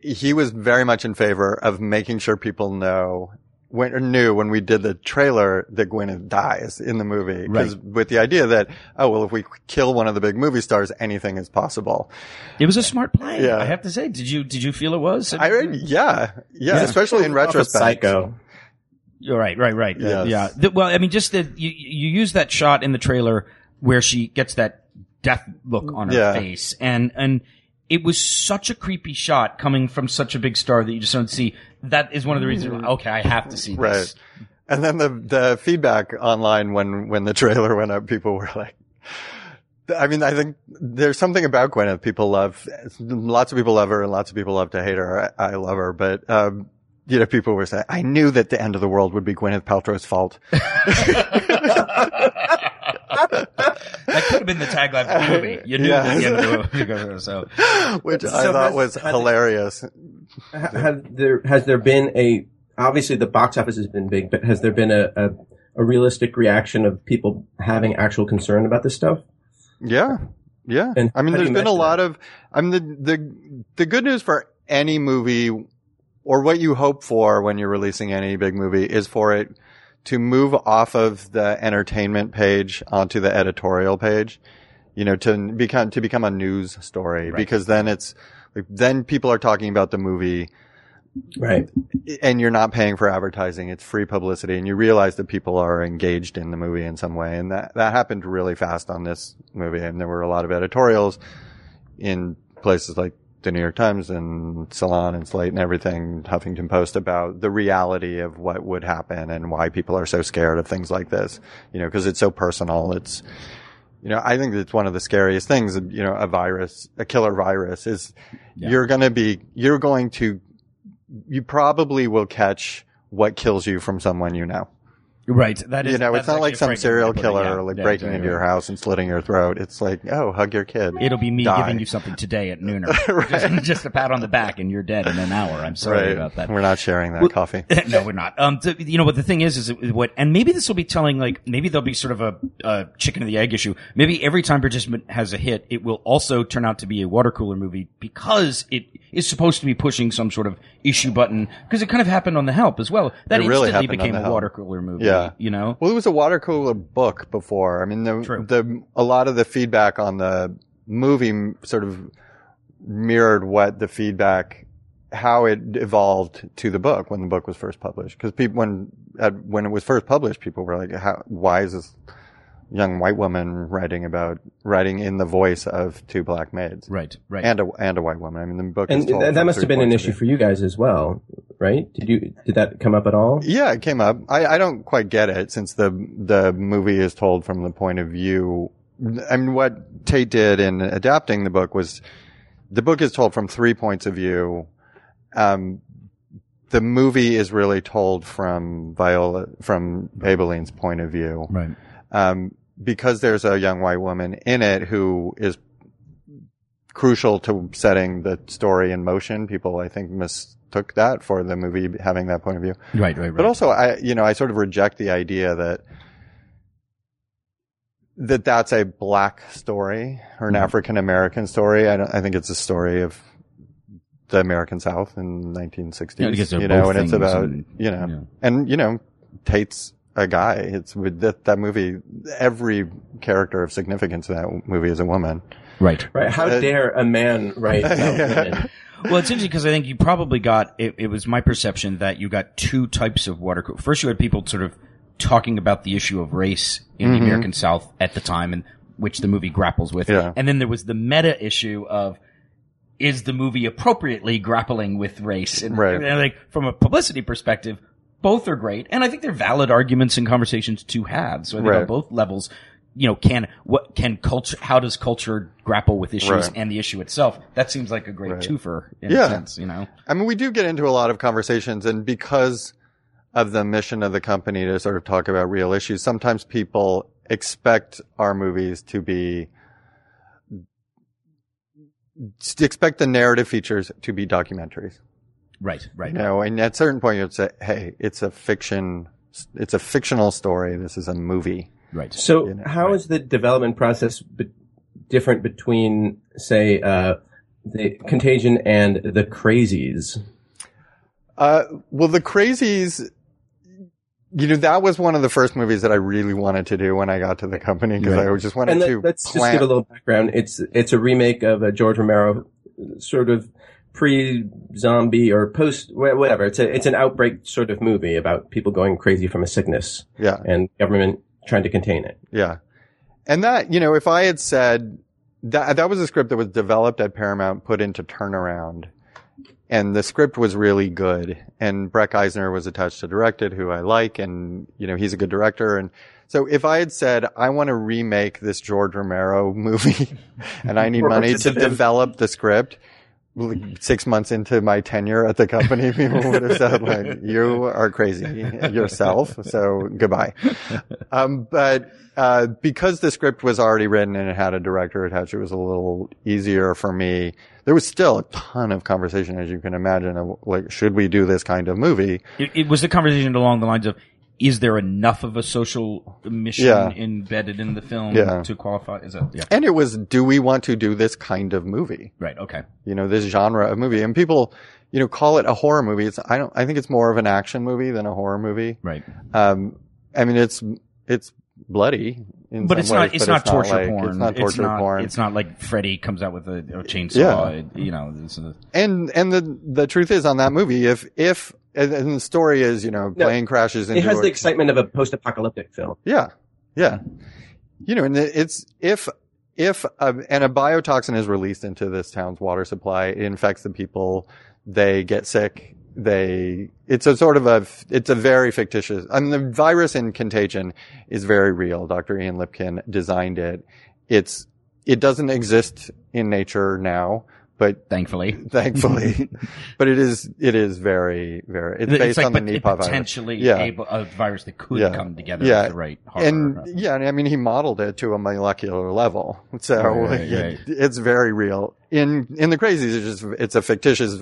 he was very much in favor of making sure people know when, or knew when we did the trailer that Gwyneth dies in the movie. Because with the idea that, oh, well, if we kill one of the big movie stars, anything is possible. It was a smart play. Yeah. I have to say. Did you did you feel it was? I, yeah, yeah, especially in retrospect. Psycho. You're right, right, right. Uh, yeah. The- well, I mean, just that you, you use that shot in the trailer where she gets that death look on her Yeah. face, and and it was such a creepy shot coming from such a big star that you just don't see. That is one of the reasons. Okay, I have to see Right. this. And then the the feedback online when when the trailer went up, people were like, I mean, I think there's something about Gwyneth people love. Lots of people love her, and lots of people love to hate her. I, I love her, but um, you know, people were saying, I knew that the end of the world would be Gwyneth Paltrow's fault. That could have been the tagline for the movie. You knew Yeah. at the end of the movie. So Which I thought has- was has hilarious. Ha- Have there has there been a obviously the box office has been big, but has there been a, a a realistic reaction of people having actual concern about this stuff? Yeah. Yeah. And I mean, there's been a measure lot that? of, I mean, the, the, the good news for any movie or what you hope for when you're releasing any big movie is for it to move off of the entertainment page onto the editorial page, you know, to become, to become a news story because then it's, like, then people are talking about the movie Right. and you're not paying for advertising. It's free publicity and you realize that people are engaged in the movie in some way. And that, that happened really fast on this movie. And there were a lot of editorials in places like the New York Times and Salon and Slate and everything, Huffington Post about the reality of what would happen and why people are so scared of things like this. You know, cause it's so personal. It's, you know, I think it's one of the scariest things, you know, a virus, a killer virus is you're going to be, you're going to, you probably will catch what kills you from someone you know. Right. That is. you know, it's not like some serial way to put it, killer yeah. like Yeah, breaking exactly into your house and slitting your throat. It's like, oh, hug your kid. It'll be me Die. giving you something today at nooner. just, just a pat on the back and you're dead in an hour. I'm sorry right. about that. We're not sharing that coffee. no, we're not. Um, th- you know what the thing is, is what, and maybe this will be telling, like, maybe there'll be sort of a, a chicken and the egg issue. Maybe every time participant has a hit, it will also turn out to be a water cooler movie because it is supposed to be pushing some sort of issue button. Because it kind of happened on The Help as well. That It really instantly became a Help. water cooler movie. Yeah. You know? Well, it was a water cooler book before. I mean, the, True. the, a lot of the feedback on the movie sort of mirrored what the feedback, how it evolved to the book when the book was first published. Cause people, when, at, when it was first published, people were like, how, why is this young white woman writing about, writing in the voice of two black maids? Right, right. And a, and a white woman. I mean, the book is And told that, that must have been an issue for you guys as well, right? Did you did that come up at all? Yeah, it came up. I, I don't quite get it since the the movie is told from the point of view. I mean, what Tate did in adapting the book was the book is told from three points of view. Um, the movie is really told from Viola from Aibileen's point of view. right. Um, because there's a young white woman in it who is crucial to setting the story in motion. People, I think, mistook that for the movie having that point of view. Right, right, right. But also, I, you know, I sort of reject the idea that that that's a black story or Mm-hmm. an African American story. I, don't, I think it's a story of the American South in 1960s. Yeah, I guess they're you know, and it's about and- you know, yeah. and you know, Tate's a guy. It's with that that movie. Every character of significance in that movie is a woman. right. Right? How Uh, dare a man write about women? Well, it's interesting because I think you probably got it, it was my perception that you got two types of water cooler. First, you had people sort of talking about the issue of race in the American South at the time, and which the movie grapples with. Yeah. And then there was the meta issue of is the movie appropriately grappling with race? And, Right. and like from a publicity perspective, both are great, and I think they're valid arguments and conversations to have. So I think on both levels. You know, can what can culture? How does culture grapple with issues Right. and the issue itself? That seems like a great Right. twofer in Yeah. a sense. You know, I mean, we do get into a lot of conversations, and because of the mission of the company to sort of talk about real issues, sometimes people expect our movies to be expect the narrative features to be documentaries. Right, right. You know, and at a certain point, you'd say, "Hey, it's a fiction. It's a fictional story. This is a movie." Right. So, You know, how is the development process be- different between, say, uh, the Contagion and the Crazies? Uh, well, the Crazies, you know, that was one of the first movies that I really wanted to do when I got to the company because Right. I just wanted And to let, us just give a little background. It's it's a remake of a George Romero, sort of pre-zombie or post wha- whatever. It's a it's an outbreak sort of movie about people going crazy from a sickness yeah, and government trying to contain it. yeah. And that, you know, if I had said that, that was a script that was developed at Paramount, put into turnaround. And the script was really good. And Breck Eisner was attached to direct it, who I like. And, you know, he's a good director. And so if I had said, I want to remake this George Romero movie and I need money to develop the script, like, six months into my tenure at the company, people would have said, like, you are crazy yourself. So goodbye. Um, but, uh, because the script was already written and it had a director attached, it was a little easier for me. There was still a ton of conversation, as you can imagine, of like, should we do this kind of movie? It, it was the conversation along the lines of, is there enough of a social mission Yeah. embedded in the film Yeah. to qualify? Is that yeah? And it was, do we want to do this kind of movie? Right. Okay. You know, this genre of movie. And people, you know, call it a horror movie. It's, I don't, I think it's more of an action movie than a horror movie. Right. Um, I mean, it's, it's bloody. In But some it's not, it's, but not torture like- porn. It's not torture not, porn. It's not like Freddy comes out with a, a chainsaw. Yeah. It- you know. This is And and the the truth is on that movie, if if and and the story is, you know, No, plane crashes into It has a- the excitement of a post-apocalyptic film. yeah, yeah. You know, and it's if if a, and a biotoxin is released into this town's water supply, it infects the people. They get sick. They it's a sort of a it's a very fictitious. I mean, the virus in Contagion is very real. Dr. Ian Lipkin designed it. It's it doesn't exist in nature now, but Thankfully. thankfully, but it is it is very very. It's based like on the Nipah virus. potentially Yeah. able, a virus that could Yeah. come together Yeah. right and yeah, I mean, he modeled it to a molecular level, so Right, right, it- right. it's very real. In in the crazies, it's just it's a fictitious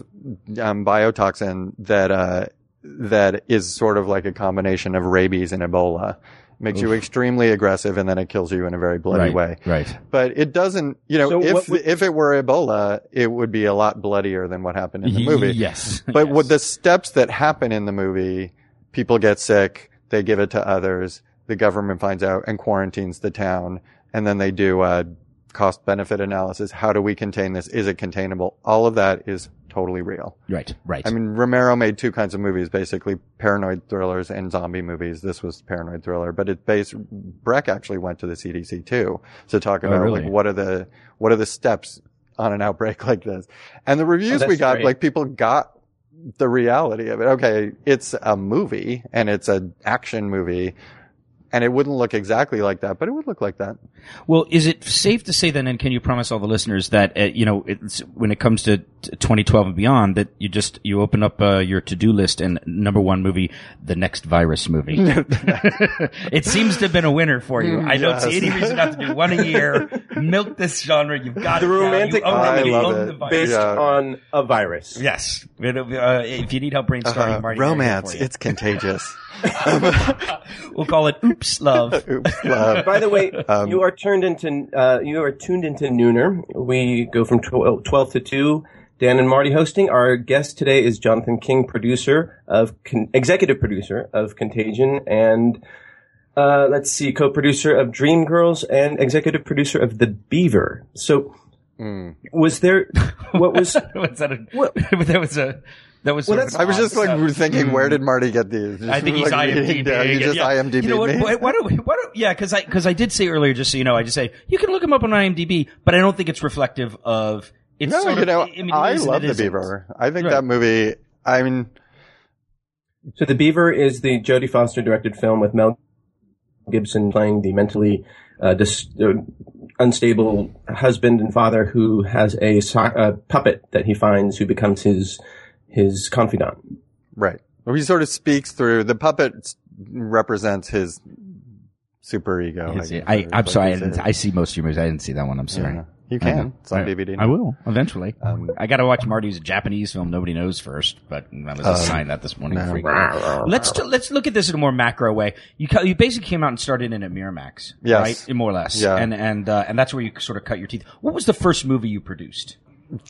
um, biotoxin that uh, that is sort of like a combination of rabies and Ebola. Makes you extremely aggressive, and then it kills you in a very bloody right, way. Right. But it doesn't, you know, So if would- if it were Ebola, it would be a lot bloodier than what happened in the movie. Yes. But Yes. what the steps that happen in the movie, people get sick, they give it to others, the government finds out and quarantines the town, and then they do a cost benefit analysis. How do we contain this? Is it containable? All of that is totally real. Right. Right. I mean, Romero made two kinds of movies, basically paranoid thrillers and zombie movies. This was paranoid thriller, but it based, Breck actually went to the CDC too to talk oh, about Oh, really? like what are the, what are the steps on an outbreak like this? And the reviews oh, that's we got, great. like people got the reality of it. Okay. It's a movie and it's an action movie and it wouldn't look exactly like that, but it would look like that. Well, is it safe to say then, and can you promise all the listeners that uh, you know, it's, when it comes to 2012 and beyond, that you just you open up uh, your to do list and number one movie, the next virus movie. it seems to have been a winner for you. I don't see Yes. any reason not to do one a year. Milk this genre. You've got The it now. You romantic own it. I You love it. the virus. based Yeah. on a virus. Yes. Uh, if you need help brainstorming, Uh, Marty, romance, it's contagious. We'll call it Oops Love. Oops. love. By the way, Um, you are turned into uh, you are tuned into Nooner. We go from tw- twelve to two. Dan and Marty hosting. Our guest today is Jonathan King, producer of Con- executive producer of Contagion, and uh, let's see, co-producer of Dreamgirls and executive producer of The Beaver. So, Mm. was there what was was that a, What? that was a that was Well, that's- I was just odd- like thinking, where did Marty get these? I think he's Like, IMDb. Yeah, you just yeah. IMDb You know what? me. Why, why don't we? Why don't, yeah, because I because I did say earlier, just so you know, I just say you can look him up on IMDb, but I don't think it's reflective of. It's no, sort you of, know, I, mean, I love the isn't. Beaver. I think Right. that movie. I mean, So The Beaver is the Jodie Foster directed film with Mel Gibson playing the mentally uh, dis- uh, unstable husband and father who has a, a puppet that he finds who becomes his his confidant. right. Well, he sort of speaks through the puppet represents his super ego. I, is I'm sorry, I, didn't. I see most of your movies. I didn't see that one. I'm sorry. Yeah. You can. It's on I- DVD. I will eventually. Um, I got to watch Marty's Japanese film. Nobody knows first, but I was assigned that this morning. no. Let's t- let's look at this in a more macro way. You cu- you basically came out and started in at Miramax, Yes. right? More or less, Yeah. And and uh, and that's where you sort of cut your teeth. What was the first movie you produced?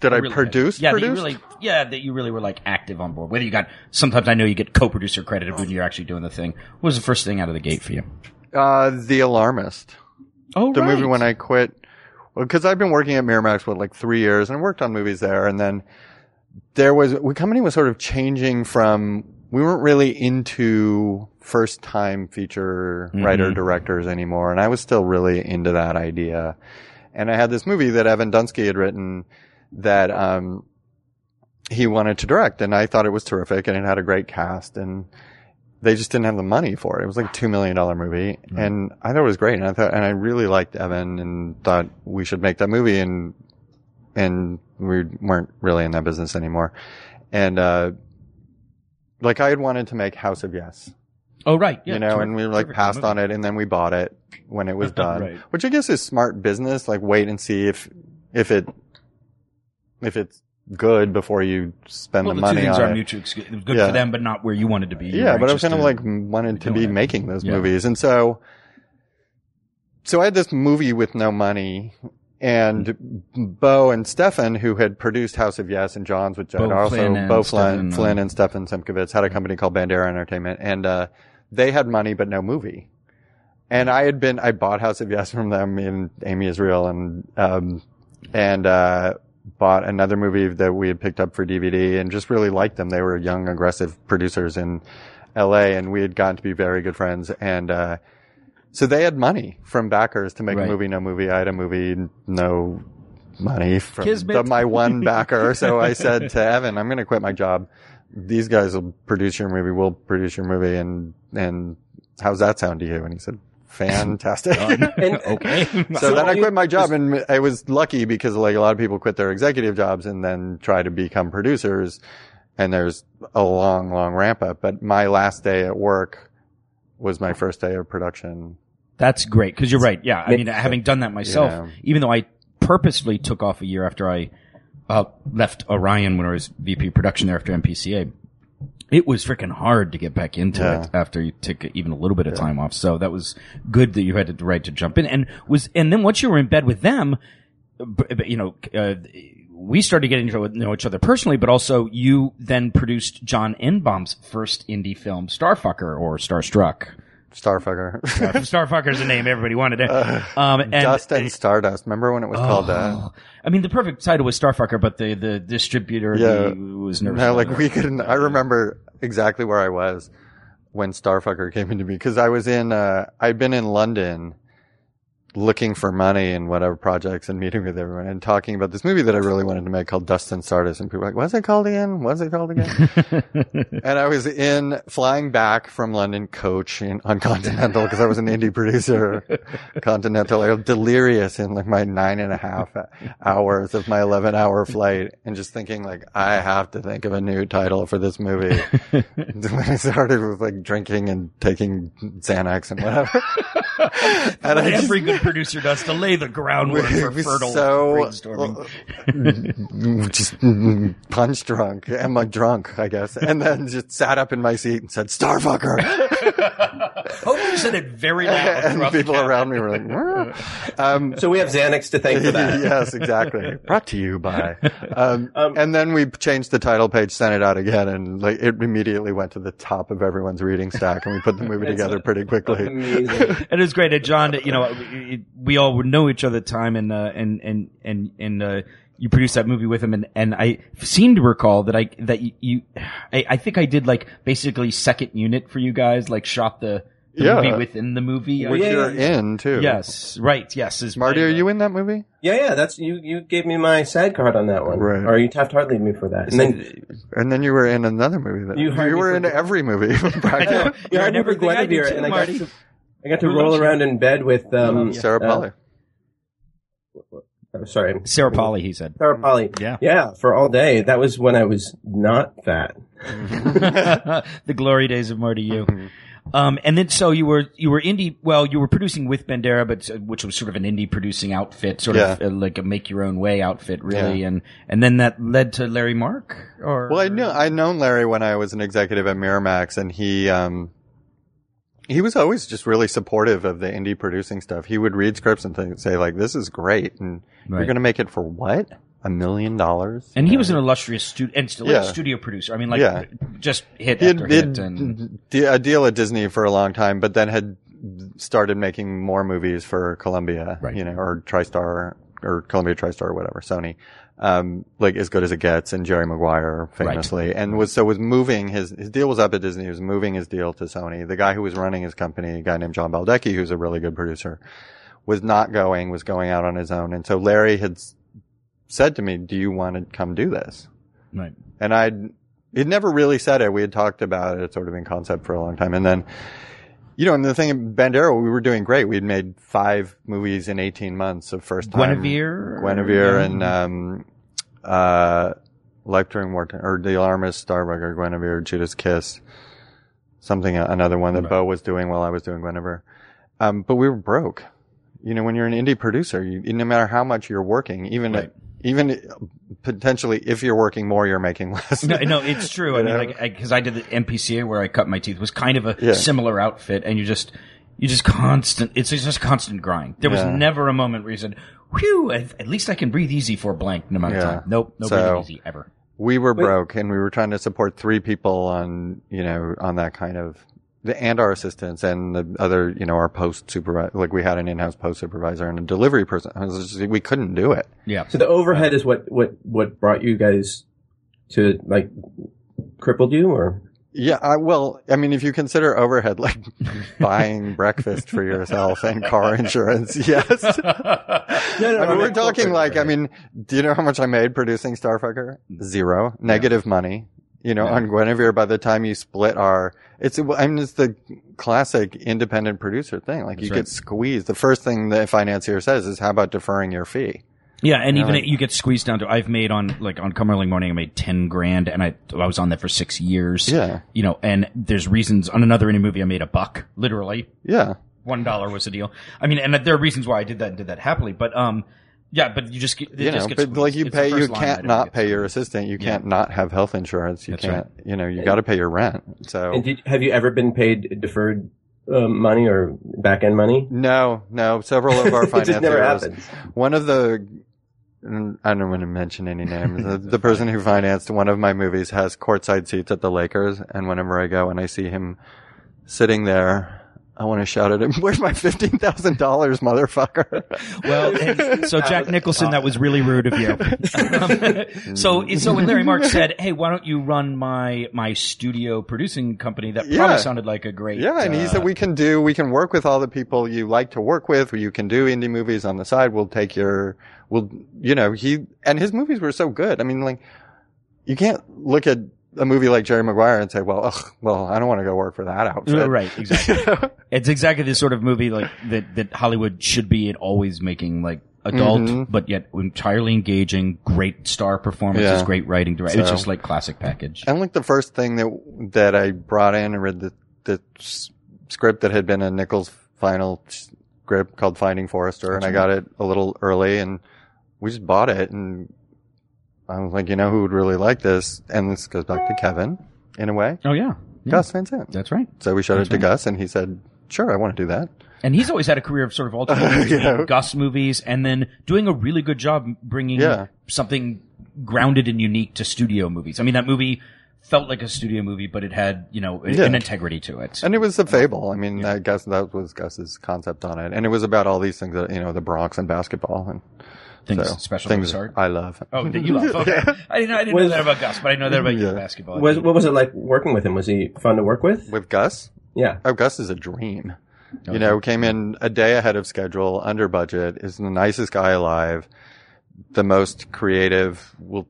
Did I Really- produce? Yeah, produce? that you really, yeah, that you really were like active on board. Whether you got sometimes I know you get co-producer credit when you're actually doing the thing. What was the first thing out of the gate for you? uh, the Alarmist. Oh, the movie when I quit. Well, because I've been working at Miramax for like three years and I worked on movies there, and then there was the company was sort of changing from we weren't really into first time feature writer directors anymore, and I was still really into that idea. And I had this movie that Evan Dunsky had written that um, he wanted to direct, and I thought it was terrific, and it had a great cast, and they just didn't have the money for it. It was like a two million dollar movie, and I thought it was great. And I thought, and I really liked Evan, and thought we should make that movie. And and we weren't really in that business anymore. And uh, like I had wanted to make House of Yes, oh right, yeah, you know, terrific- and we like passed movie. on it, and then we bought it when it was done, Right. which I guess is smart business. Like wait and see if if it if it's good before you spend Well, the the, two money things on are it. mutually good Yeah. for them, but not where you wanted to be. You Yeah, but I was kind of like wanted to be it. making those Yeah. movies, and so so I had this movie with no money, and Beau and Stefan, who had produced House of Yes and Johns, which Beau also Flynn Beau Flynn, uh, Flynn and Stefan Simchowitz had a company called Bandeira Entertainment, and uh, they had money but no movie. And I had been, I bought House of Yes from them in Amy Israel and, um, and, uh, bought another movie that we had picked up for DVD and just really liked them. They were young, aggressive producers in LA and we had gotten to be very good friends. And, uh, so they had money from backers to make Right. a movie, no movie. I had a movie, no money from the, my one backer. so I said to Evan, I'm going to quit my job. These guys will produce your movie. We'll produce your movie. And, and how's that sound to you? And he said, fantastic. And, okay. so then I quit my job and I was lucky because like a lot of people quit their executive jobs and then try to become producers and there's a long, long ramp up. But my last day at work was my first day of production. That's great because you're right. Yeah, I mean, having done that myself, Yeah. even though I purposefully took off a year after I uh, left Orion when I was VP of production there after MPCA, it was freaking hard to get back into Yeah. it after you took even a little bit of time off. So that was good that you had the right to jump in and was and then once you were in bed with them, you know. Uh, we started getting to know each other personally, but also you then produced John Enbom's first indie film, Starfucker or Starstruck. Starfucker. Starfucker is a name everybody wanted. It. Um, and Dust and Stardust. Remember when it was called that? Oh. I mean, the perfect title was Starfucker, but the the distributor Yeah. the, was nervous. No, like we couldn't. I remember exactly where I was when Starfucker came into me because I was in. Uh, I'd been in London looking for money and whatever projects and meeting with everyone and talking about this movie that I really wanted to make called Dust and Stardust. And people were like, "What's it called again? What's it called again?" and I was in flying back from London coach in, on Continental because I was an indie producer. Continental, I was delirious in like my nine and a half hours of my 11 hour flight and just thinking like, I have to think of a new title for this movie. when I started with like drinking and taking Xanax and whatever. and What I just- every good producer does to lay the groundwork it for was fertile so- brainstorming. just punch drunk. Am I drunk? I guess. And then just sat up in my seat and said, Starfucker. Hope you said it very loud. and people around me were like, "Wah." um, so we have Xanax to thank for that. yes, exactly. Brought to you by. Um, and then we changed the title page, sent it out again, and like it immediately went to the top of everyone's reading stack, and we put the movie together pretty quickly. Amazing. it was great. Uh, John, you know, we, we all would know each other at the time, and uh, and and and and uh, you produced that movie with him, and and I seem to recall that I that you, you I, I think I did like basically second unit for you guys, like shot the, the Yeah. movie within the movie. Which yeah, you're yeah. in too. Yes, right. Yes, is Marty, are you in that movie? Yeah, yeah, that's you. You gave me my SAG card on that one, Right. or you Taft Hartley me for that, and then And then you were in another movie. That, You you, were in the- every movie. I know. you You're hired in me for everything I do Guinevere, and I got Marty. to I got to Who roll loves you? around in bed with um, Sarah uh, Polley. oh, sorry, Sarah Polley, he said. Sarah Polley. Yeah. yeah, for all day. That was when I was not fat. the glory days of Marty U. Mm-hmm. Um, and then so you were you were indie. Well, you were producing with Bandeira, but uh, which was sort of an indie producing outfit, sort of Yeah. uh, like a make your own way outfit, really. Yeah. And and then that led to Larry Mark. Or Well, I knew I'd known Larry when I was an executive at Miramax, and he um he was always just really supportive of the indie producing stuff. He would read scripts and th- say like, "This is great," and Right. you're going to make it for what? A million dollars? And he was an illustrious student and still Yeah. studio producer. I mean, like Yeah. just hit he after hit. And a deal at Disney for a long time, but then had started making more movies for Columbia, Right. you know, or TriStar or Columbia TriStar or whatever, Sony. Um, like as good as it gets and Jerry Maguire famously and was, so was moving his, his deal was up at Disney. He was moving his deal to Sony. The guy who was running his company, a guy named John Baldecchi, who's a really good producer, was not going, was going out on his own. And so Larry had said to me, do you want to come do this? right. and I'd he'd never really said it. We had talked about it sort of in concept for a long time, and then you know, and the thing, Bandeira, we were doing great. We'd made five movies in eighteen months of first time. Guinevere? Guinevere, Yeah. and um, uh, Life During Wartime, or The Alarmist, Starbuck, Guinevere, Judas Kiss, something another one that Right. Beau was doing while I was doing Guinevere. Um, but we were broke. You know, when you're an indie producer, you, no matter how much you're working, even Right. even potentially if you're working more, you're making less. No, no, it's true. I mean, like, because I, did the MPCA where I cut my teeth was kind of a Yeah. similar outfit, and you just, you just constant. It's just constant grind. There was Yeah. never a moment where you said, "Whew, at, at least I can breathe easy for a blank amount of Yeah. time." Nope, no So- breathing easy ever. we were Wait. broke and we were trying to support three people on, you know, on that kind of, and our assistants and the other, you know, our post supervisor, like we had an in-house post supervisor and a delivery person. I was just, we couldn't do it. Yeah. So the overhead is what what what brought you guys to like crippled you, or Yeah, I, well, I mean, if you consider overhead like buying breakfast for yourself and car insurance, yes. no, no, I mean, we're talking like, I mean, do you know how much I made producing Starfucker? Zero. Negative money. You know, on Guinevere, by the time you split our, it's, I mean, it's the classic independent producer thing. Like you right. get squeezed. The first thing the financier says is, how about deferring your fee? Yeah, and even like- it, you get squeezed down to. I've made on like on Cumberland Morning, I made ten grand, and I I was on that for six years. Yeah. you know, and there's reasons on another indie movie I made a buck, literally Yeah. one dollar was the deal. I mean, and there are reasons why I did that and did that happily, but um, yeah, but you just get, it you just know, gets but like you pay, you can't not pay your assistant. You can't not have health insurance. You That's can't, you know, you got to pay your rent. So And did, have you ever been paid deferred uh, money or back end money? no, no, several of our It never financiers, happens. one of the, I don't want to mention any names. the, the person who financed one of my movies has courtside seats at the Lakers. And whenever I go and I see him sitting there, I want to shout at him, where's my $15,000, motherfucker? Well, so Jack Nicholson, that was really rude of you. Um, so, so when Larry Mark said, "Hey, why don't you run my my studio producing company?" That Yeah. probably sounded like a great. Yeah, and he uh, said we can do, we can work with all the people you like to work with. You can do indie movies on the side. We'll take your, we'll, you know, he, and his movies were so good. I mean, like, you can't look at a movie like Jerry Maguire and say, well, ugh, well, I don't want to go work for that outfit. Uh, Right, exactly. it's exactly the sort of movie like that that Hollywood should be always making like adult, Mhm. but yet entirely engaging, great star performances, Yeah. great writing, direct. It's just like classic package. And like the first thing that, that I brought in and read the, the script that had been a Nicholl final script called Finding Forrester. and I got it a little early and we just bought it and I was like, you know, who would really like this? And this goes back to Kevin in a way. Oh yeah, yeah. Gus Van Sant. that's right. So we showed That's it to right. Gus, and he said, "Sure, I want to do that." And he's always had a career of sort of alternating You know? Gus movies and then doing a really good job bringing Yeah. something grounded and unique to studio movies. I mean, that movie felt like a studio movie, but it had you know Yeah. an integrity to it. And it was a fable. I mean, I guess that was Gus's concept on it, and it was about all these things that you know, the Bronx and basketball and Things so, special things to art. I love. Oh, that you love. Okay. I didn't, I didn't know that about Gus, but I know that about you basketball. Was, what was it like working with him? Was he fun to work with? With Gus, Yeah. oh, Gus is a dream. Okay. You know, came in a day ahead of schedule, under budget, is the nicest guy alive, the most creative, will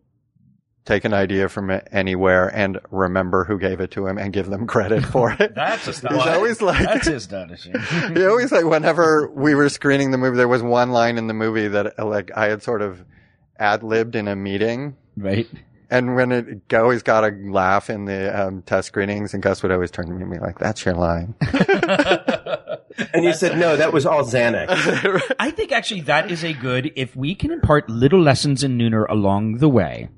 take an idea from anywhere and remember who gave it to him and give them credit for it. That's He's astonishing. always like, That's astonishing. he always like whenever we were screening the movie, there was one line in the movie that like I had sort of ad libbed in a meeting. right? And when it always got a laugh in the um, test screenings, and Gus would always turn to me and be like, "That's your line." And you said, no, that was all Xanax. I think actually that is a good, if we can impart little lessons in Nooner along the way,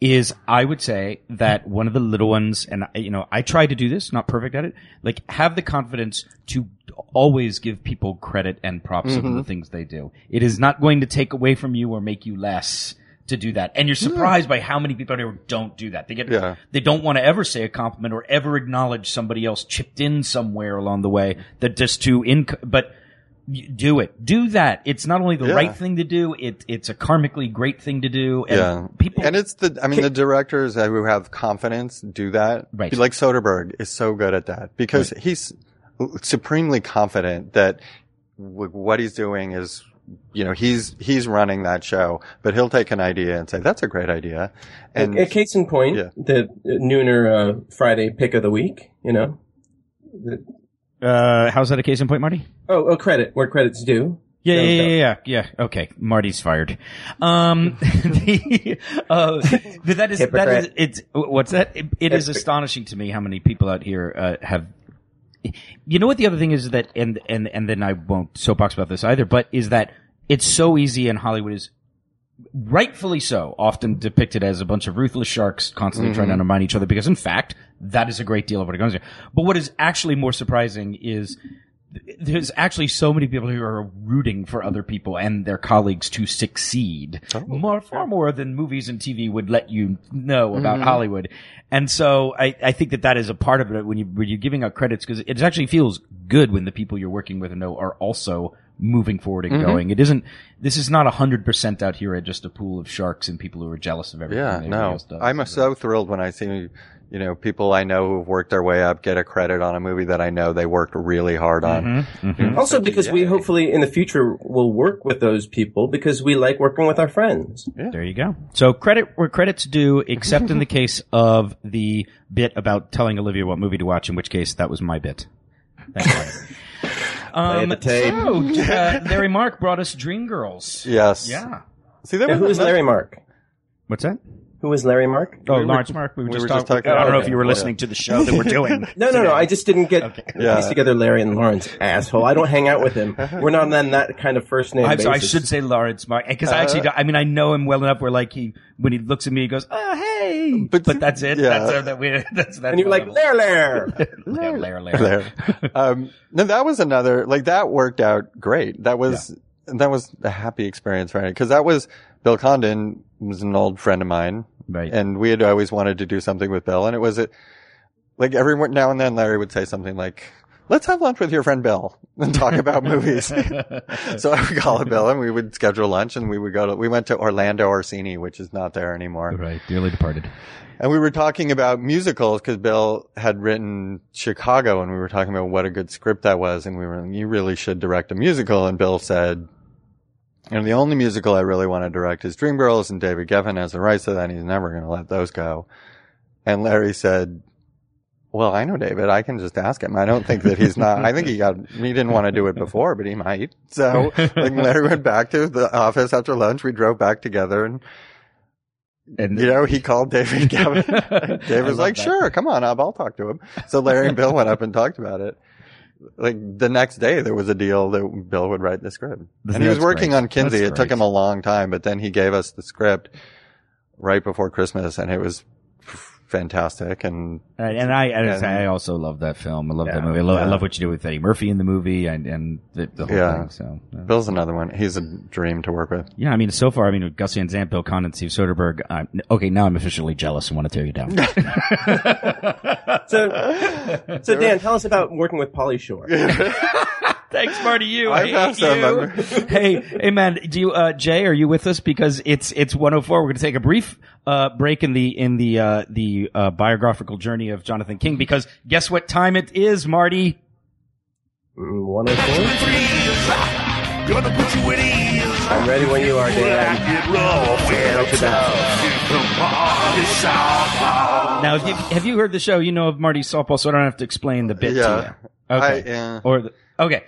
is I would say that one of the little ones, and you know, I try to do this, not perfect at it, like have the confidence to always give people credit and props Mm-hmm. of the things they do. It is not going to take away from you or make you less to do that. And you're surprised by how many people out here don't do that. They get, Yeah. they don't want to ever say a compliment or ever acknowledge somebody else chipped in somewhere along the way that just to inc, but do it. Do that. It's not only the Yeah. right thing to do, it, it's a karmically great thing to do. And yeah, people, and it's the I mean the directors who have confidence do that. Right. Like Soderbergh is so good at that because he's supremely confident that what he's doing is. You know, he's, he's running that show, but he'll take an idea and say, that's a great idea. And a, a case in point, Yeah. the Nooner uh, Friday pick of the week, you know? The- uh, how's that a case in point, Marty? oh, oh, credit where credit's due. Yeah, No, yeah, no. yeah, yeah, yeah. Okay, Marty's fired. Um, the, uh, but that is that is it's what's that? It, it is astonishing to me how many people out here uh, have. You know what the other thing is that, and and and then I won't soapbox about this either. But is that it's so easy, in Hollywood is rightfully so often depicted as a bunch of ruthless sharks constantly trying to mm-hmm. undermine each other because in fact that is a great deal of what it goes to. But what is actually more surprising is there's actually so many people who are rooting for other people and their colleagues to succeed. Oh, more far more than movies and TV would let you know about mm-hmm. Hollywood. And so I, I think that that is a part of it when you when you're giving out credits because it actually feels good when the people you're working with know are also moving forward and going. It isn't. This is not hundred percent out here at just a pool of sharks and people who are jealous of everything. Yeah, everybody no. else does. I'm so thrilled when I see, you know, people I know who've worked their way up get a credit on a movie that I know they worked really hard on. Mm-hmm. Also, because we hopefully in the future will work with those people because we like working with our friends. There you go. So credit where credit's due, except in the case of the bit about telling Olivia what movie to watch, in which case that was my bit. Thanks, Larry. Um, the tape. so, uh, Larry Mark brought us Dreamgirls. Yes. Yeah. See, there Yeah, was who is Larry Mark? What's that? Who is Larry Mark? Oh, were- Laurence Mark. We were we just, were just talking. talking I don't know if you were listening to the show that we're doing. No, no, no. I just didn't get Yeah. piece together Larry and Laurence, asshole. I don't hang out with him. We're not on that kind of first name I'm basis. I should say Laurence Mark because I actually, I mean, I know him well enough where like he, when he looks at me, he goes, "Oh, hey," but, But- that's it. yeah. That's uh, that we. That's that. and you're like, Lair, Lair. Lair, Lair, Lair. um, no, that was another like that worked out great. That was that was a happy experience for me because that was Bill Condon was an old friend of mine, Right. and we had always wanted to do something with Bill, and it was a, like every now and then Larry would say something like. Let's have lunch with your friend Bill and talk about movies. so I would call Bill and we would schedule lunch and we would go to, we went to Orlando Orsini, which is not there anymore. right, dearly departed. And we were talking about musicals because Bill had written Chicago and we were talking about what a good script that was. And we were, you really should direct a musical. And Bill said, and the only musical I really want to direct is Dreamgirls and David Geffen has the rights to that and he's never going to let those go. And Larry said, well, I know David. I can just ask him. I don't think that he's not. I think he got. He didn't want to do it before, but he might. So, like, Larry went back to the office after lunch. We drove back together, and And you know, he called David Geffen. David was like, that. sure, come on up. I'll talk to him. So Larry and Bill went up and talked about it. Like the next day, there was a deal that Bill would write the script. And he was working great. on Kinsey. That's It took him a long time, but then he gave us the script right before Christmas and it was fantastic. And And, and I, and And- I also love that film. I love that movie. I love, I love what you do with Eddie Murphy in the movie and, and the, the whole Yeah. thing. So, uh, Bill's another one. He's a dream to work with. yeah, I mean, so far, I mean, with Gus Van Sant, Bill Condon, Steve Soderbergh. I'm, okay, now I'm officially jealous and want to tear you down. So, so Dan, tell us about working with Pauly Shore. Thanks, Marty. You. I have some. hey, hey, man. Do you, uh, Jay? Are you with us? Because it's it's 104. We're going to take a brief uh, break in the in the uh, the uh, biographical journey of Jonathan King. Because guess what time it is, Marty? Mm, 104? Gonna put you at ease. I'm ready when you are, Dan. Get low when Right to that. Now, if you, have you heard the show? You know of Marty's softball, so I don't have to explain the bit Yeah. to you. Okay. I, yeah. Or the, okay.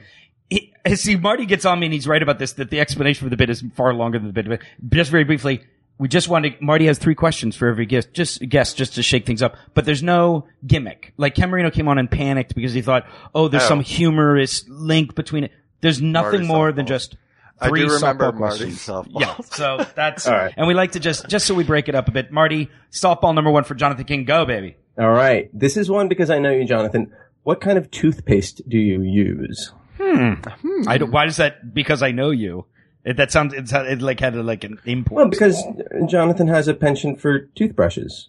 He, see, Marty gets on me and he's right about this, that the explanation for the bit is far longer than the bit. But just very briefly, we just wanted, Marty has three questions for every guest, just guest, just to shake things up. But there's no gimmick. Like Ken Marino came on and panicked because he thought, oh, there's Oh. some humorous link between it. There's nothing Marty more than softball. just I three do remember softball Marty's questions. softball. Yeah. So that's, All right. and we like to just, just so we break it up a bit. Marty, softball number one for Jonathan King. Go, baby. All right. This is one because I know you, Jonathan. What kind of toothpaste do you use? Hmm. Hmm. I don't, why does that? Because I know you. It, that sounds. It's it like had a, like an import. Well, because Jonathan has a penchant for toothbrushes.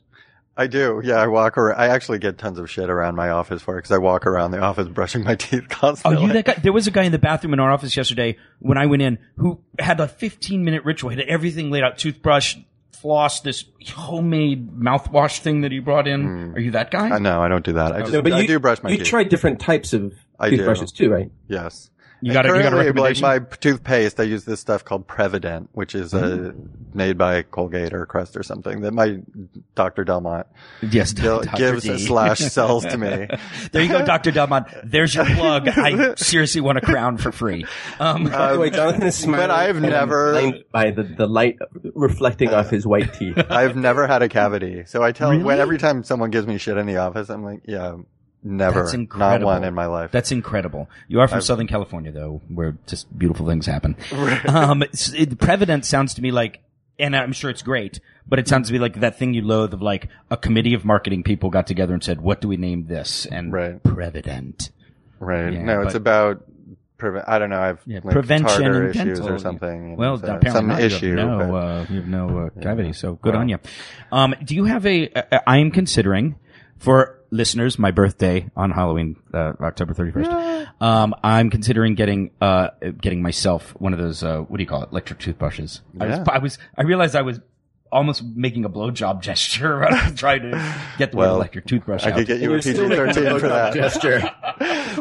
I do. Yeah, I walk around. I actually get tons of shit around my office for it because I walk around the office brushing my teeth constantly. Oh, you that guy? There was a guy in the bathroom in our office yesterday when I went in who had a 15 minute ritual. He had everything laid out: toothbrush, floss, this homemade mouthwash thing that he brought in. Are you that guy? Uh, no, I don't do that. I just No, but I you, do brush my teeth. you teeth. tried different types of I do. toothbrushes too, right? yes. You got a- you got a recommendation? Like my toothpaste, I use this stuff called Prevident, which is uh, made by Colgate or Crest or something that my Dr. Delmont yes, Del- Dr. gives D. slash sells to me. There you go, Doctor Delmont. There's your plug. I seriously want a crown for free. Um, By the way, Jonathan is smiling. but I've never- by the, the light reflecting off his white teeth. I've never had a cavity, so I tell Really? when every time someone gives me shit in the office, I'm like, yeah, never, That's not one in my life. That's incredible. You are from Southern California, though, where just beautiful things happen. um, it, Prevident sounds to me like, and I'm sure it's great, but it sounds to me like that thing you loathe of like a committee of marketing people got together and said, "What do we name this?" And Right. Prevident. right? Yeah, no, it's about. I don't know. I've Yeah, like prevention and issues dental. or something. you know, Well, so apparently some not. issue. You have no, but- uh, you have no uh, cavity, so good on you. Um, do you have a? Uh, I am considering for listeners, my birthday on Halloween, uh, October 31st. Um, I'm considering getting, uh, getting myself one of those, uh, what do you call it? Electric toothbrushes. I was, I was, I realized I was almost making a blowjob gesture when I was trying to get the Well, electric toothbrush I out. could get you a You're still PG making thirteen a for that. gesture.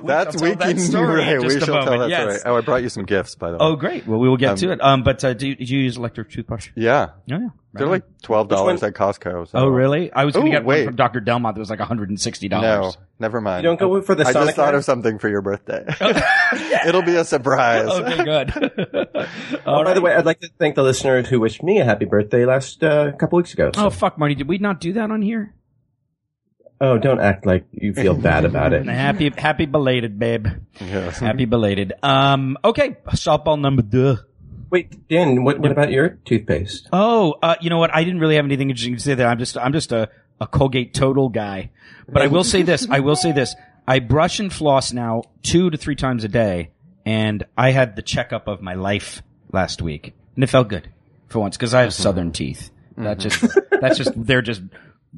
That's shall tell that story right. We just a shall tell that yes. story. Oh, I brought you some gifts, by the way. Oh, great. Well, we will get to it. Um, but, uh, do you, do you use electric toothbrush? yeah, Oh, yeah. They're like twelve dollars at Costco. So. Oh, really? I was going to get one from Dr. Delmont that was like $160. No, never mind. You don't go for the I Sonic just thought hair? of something for your birthday. It'll be a surprise. Okay, good. Oh, by the way, I'd like to thank the listeners who wished me a happy birthday last uh, couple weeks ago. So- Oh fuck, Marty! Did we not do that on here? oh, don't act like you feel bad about it. Happy, happy belated, babe. Yes. Happy belated. Um, okay, softball number two. Wait, Dan, what, what about your toothpaste? Oh, uh, you know what? I didn't really have anything interesting to say there. I'm just, I'm just a, a Colgate total guy. But I will say this. I will say this. I brush and floss now two to three times a day, and I had the checkup of my life last week, and it felt good for once because I have southern teeth. That just, that's just, they're just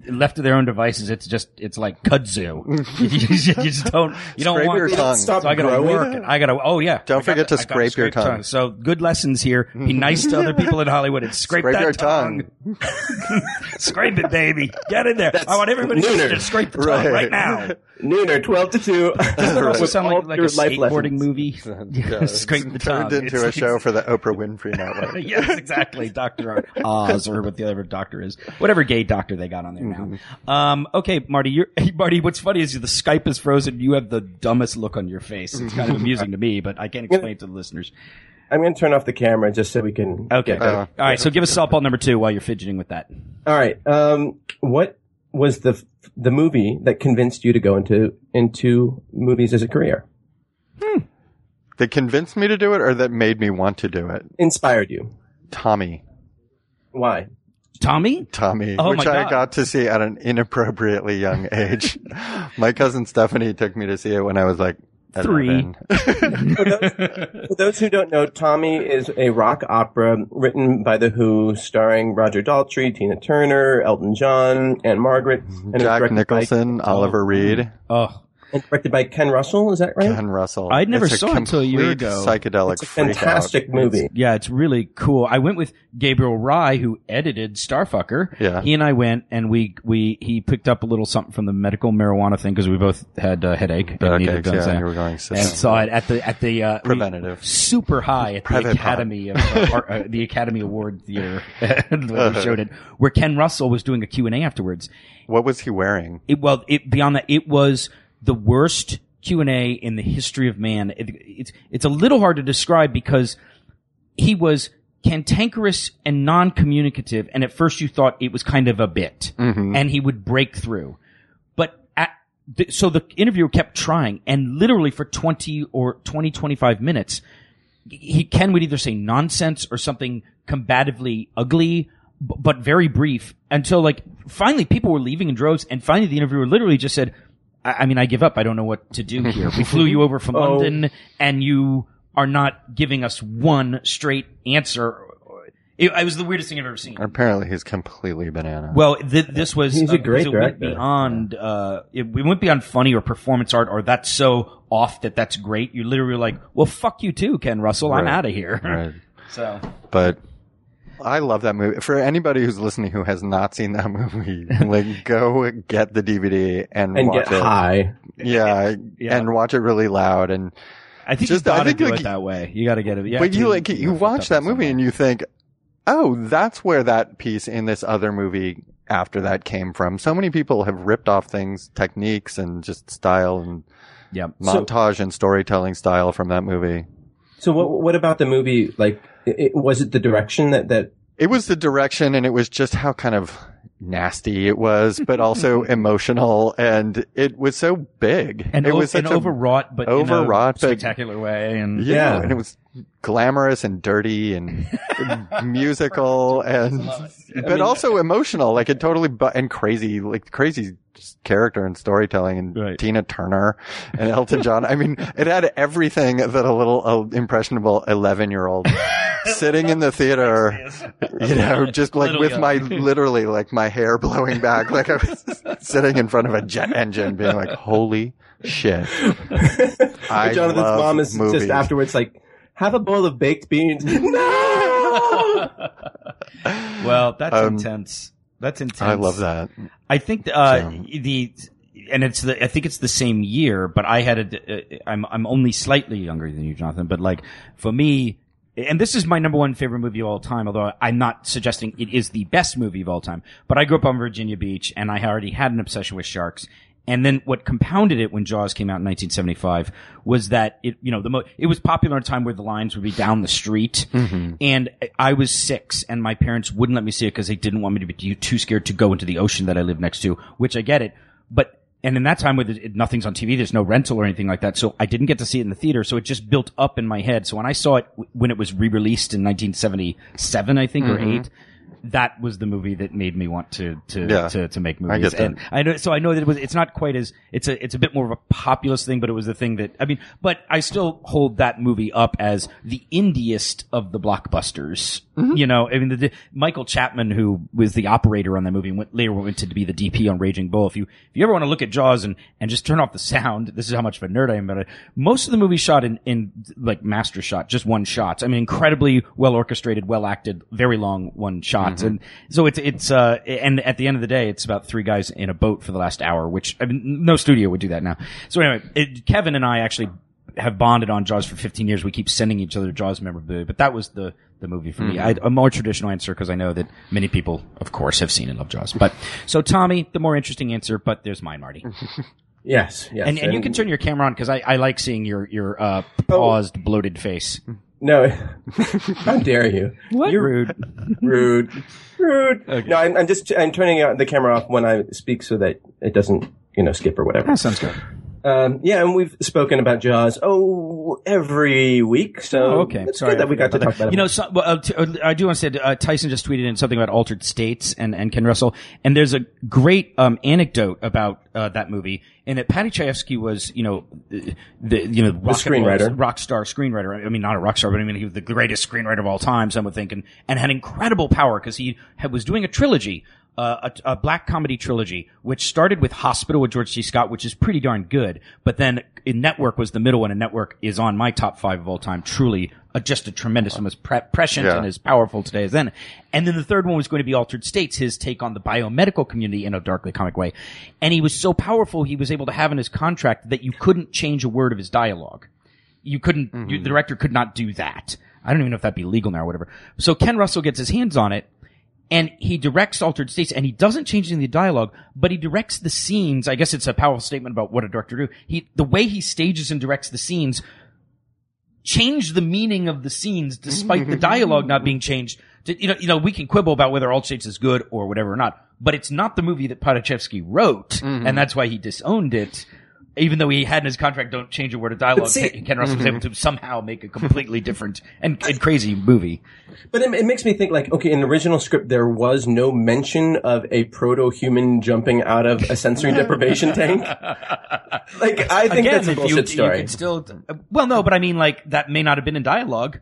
left to their own devices. It's just, it's like kudzu. you, just, you just don't, you don't Scrape want your tongue. Stop So I gotta growing? work it. I gotta. Oh yeah. Don't I gotta- forget to I gotta scrape your tongue. So good lessons here. Be hmm. nice to other people in Hollywood and scrape, Scrape that your tongue. tongue. scrape it, baby. Get in there. I want everybody to scrape the tongue Right. right, now. Nooner, 12 to 2. Doesn't it also With sound all like, like a your life skateboarding lessons. movie? Yeah, scrape the tongue. Turned into It's a like- show for the Oprah Winfrey Network. yes, exactly. Doctor Oz or what the other doctor is, whatever gay doctor they got on there now. Um, okay, Marty, you're, Marty. What's funny is the Skype is frozen. You have the dumbest look on your face. It's kind of amusing to me, but I can't explain it to the listeners. I'm going to turn off the camera just so we can. Okay. get better. All right. So give us softball number two while you're fidgeting with that. All right. Um, what was the the movie that convinced you to go into into movies as a career? Hmm. That convinced me to do it, or that made me want to do it. Inspired you? Tommy. Why? Tommy? Tommy, Oh which I got to see at an inappropriately young age. My cousin Stephanie took me to see it when I was like Three. 11. For those who don't know, Tommy is a rock opera written by The Who, starring Roger Daltrey, Tina Turner, Elton John, Ann-Margret, and it's Jack directed Nicholson, Oliver Reed, Oh, By, and directed by Ken Russell. Is that right? Ken Russell. I'd never It's saw it until a year ago. Psychedelic It's a freak out. fantastic movie. yeah, it's really cool. I went with Gabriel Rye, who edited Starfucker. Yeah. He and I went, and we we he picked up a little something from the medical marijuana thing because we both had a headache. and Backaches, needed guns yeah, there. you were going and saw it at the at the uh, we- Preventative. super high at the Private Academy of uh, uh, the Academy Award Theater when we showed it, where Ken Russell was doing a Q and A afterwards. What was he wearing? It well, it beyond that, it was the worst Q and A in the history of man. It, it's it's a little hard to describe because he was cantankerous and non-communicative, and at first you thought it was kind of a bit, mm-hmm. and he would break through. But at, th- so the interviewer kept trying, and literally for 20 or 20, 25 minutes, he Ken would either say nonsense or something combatively ugly, but very brief until like finally people were leaving in droves, and finally the interviewer literally just said, "I, I mean, I give up. I don't know what to do here. We flew you over from Oh. London, and you are not giving us one straight answer." It, it was the weirdest thing I've ever seen. Apparently, he's completely banana. Well, th- this was He's a uh, great because it went director. beyond. Uh, it, we went beyond funny or performance art, or that's so off that that's great. You literally were like, "Well, fuck you too, Ken Russell. I'm out of here." right. So But I love that movie. For anybody who's listening who has not seen that movie, like go get the DVD and, And watch get it. high. Yeah, Yeah. and watch it really loud. And I think Just- you gotta think, do like, it that way. You got to get it. Yeah, but you like you watch that movie and you think, oh, that's where that piece in this other movie after that came from. So many people have ripped off things, techniques, and just style and yeah. So- montage and storytelling style from that movie. So what what about the movie? Like, it, it- was it the direction that that It was the direction and it was just how kind of nasty it was, but also emotional and it was so big. and, it o- was such and a, overwrought, but overwrought, in a but- spectacular way. And Yeah, Yeah. and it was glamorous and dirty and musical and but also emotional. Like it totally bu- and crazy, like crazy just character and storytelling and Right. Tina Turner and Elton John. I mean, it had everything that a little uh, impressionable 11 year old sitting in the theater, you know, just like with young. my literally like my hair blowing back, like I was sitting in front of a jet engine, being like, "Holy shit!" I Jonathan's love mom is movies. just afterwards like, have a bowl of baked beans. no! Well, that's Um, intense. That's intense. I love that. I think uh, So- the and it's the I think it's the same year, but I had a uh, I'm I'm only slightly younger than you, Jonathan. But like for me, and this is my number one favorite movie of all time. Although I'm not suggesting it is the best movie of all time, but I grew up on Virginia Beach, and I already had an obsession with sharks. And then what compounded it when Jaws came out in 1975 was that it, you know, the mo- it was popular at a time where the lines would be down the street. Mm-hmm. And I was six and my parents wouldn't let me see it because they didn't want me to be too- scared to go into the ocean that I lived next to, which I get it. But, and in that time where nothing's on TV, there's no rental or anything like that. So I didn't get to see it in the theater. So it just built up in my head. So when I saw it w- when it was re-released in 1977, I think, or mm-hmm. eight, that was the movie that made me want to to Yeah. to, to make I movies. get that. And I know, so I know that it was. It's not quite as. It's a. It's a bit more of a populist thing, but it was the thing that I mean. But I still hold that movie up as the indiest of the blockbusters. Mm-hmm. You know, I mean, the, the Michael Chapman, who was the operator on that movie, went, later went to be the DP on Raging Bull. If you if you ever want to look at Jaws and and just turn off the sound, this is how much of a nerd I am about it. Most of the movie shot in in like master shot, just one shots. I mean, incredibly well orchestrated, well acted, very long one shots, Mm-hmm. and so it's it's uh and at the end of the day, it's about three guys in a boat for the last hour, which I mean, no studio would do that now. So anyway, it, Kevin and I actually have bonded on Jaws for 15 years. We keep sending each other Jaws memorabilia, but that was the the movie for me. I, a more traditional answer because I know that many people, of course, have seen and love Jaws. But so Tommy, the more interesting answer, but there's mine, Marty, Yes, yes. and and you can turn your camera on because I, I like seeing your your uh, paused, bloated face. No, how dare you? What You're rude? rude, rude. No, I'm, I'm just I'm turning the camera off when I speak so that it doesn't you know skip or whatever. That sounds good. Um, yeah, and we've spoken about Jaws oh every week, so Oh, okay. it's Sorry, good that we got to talk about it. You know, so, well, uh, t- uh, I do want to say uh, Tyson just tweeted in something about altered states and, and Ken Russell, and there's a great um, anecdote about uh, that movie, and that Paddy Chayefsky was, you know, uh, the you know rock roll screenwriter. rock star screenwriter. I mean, not a rock star, but I mean he was the greatest screenwriter of all time. Some would think, and, and had incredible power because he had, was doing a trilogy. Uh, a, a black comedy trilogy, which started with Hospital with George C. Scott, which is pretty darn good. But then in Network was the middle one, and Network is on my top five of all time. Truly, uh, just a tremendous one, as pre- prescient Yeah. and as powerful today as then. And then the third one was going to be Altered States, his take on the biomedical community in a darkly comic way. And he was so powerful, he was able to have in his contract that you couldn't change a word of his dialogue. You couldn't, you, the director could not do that. I don't even know if that'd be legal now or whatever. So Ken Russell gets his hands on it and he directs Altered States and he doesn't change any of the dialogue, but he directs the scenes. I guess it's a powerful statement about what a director do. He, the way he stages and directs the scenes change the meaning of the scenes despite the dialogue not being changed. You know, you know, we can quibble about whether Altered States is good or whatever or not, but it's not the movie that Paddy Chayefsky wrote, mm-hmm. and that's why he disowned it. Even though he had in his contract, don't change a word of dialogue, see- Ken Ken Russell was able to mm-hmm. somehow make a completely different and, and crazy movie. But it, it makes me think like, okay, in the original script, there was no mention of a proto-human jumping out of a sensory deprivation tank. Like, I think that's a if bullshit you, story. You could still, well, no, but I mean, like that may not have been in dialogue.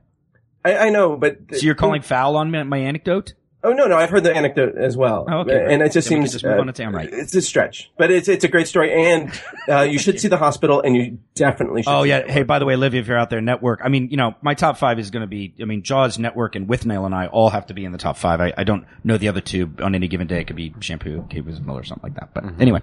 I, I know, but So you're calling foul on my, my anecdote? Oh no, no, I've heard the anecdote as well. Oh, okay. and it just Then seems just move uh, on Wright. It's a stretch, but it's it's a great story, and uh, you should see the hospital, and you definitely should. Oh yeah. Hey, by the way, Olivia, if you're out there, network. I mean, you know, my top five is going to be. I mean, Jaws, Network, and Withnail and I all have to be in the top five. I, I don't know the other two on any given day. It could be Shampoo, Cables Miller, or something like that. But anyway,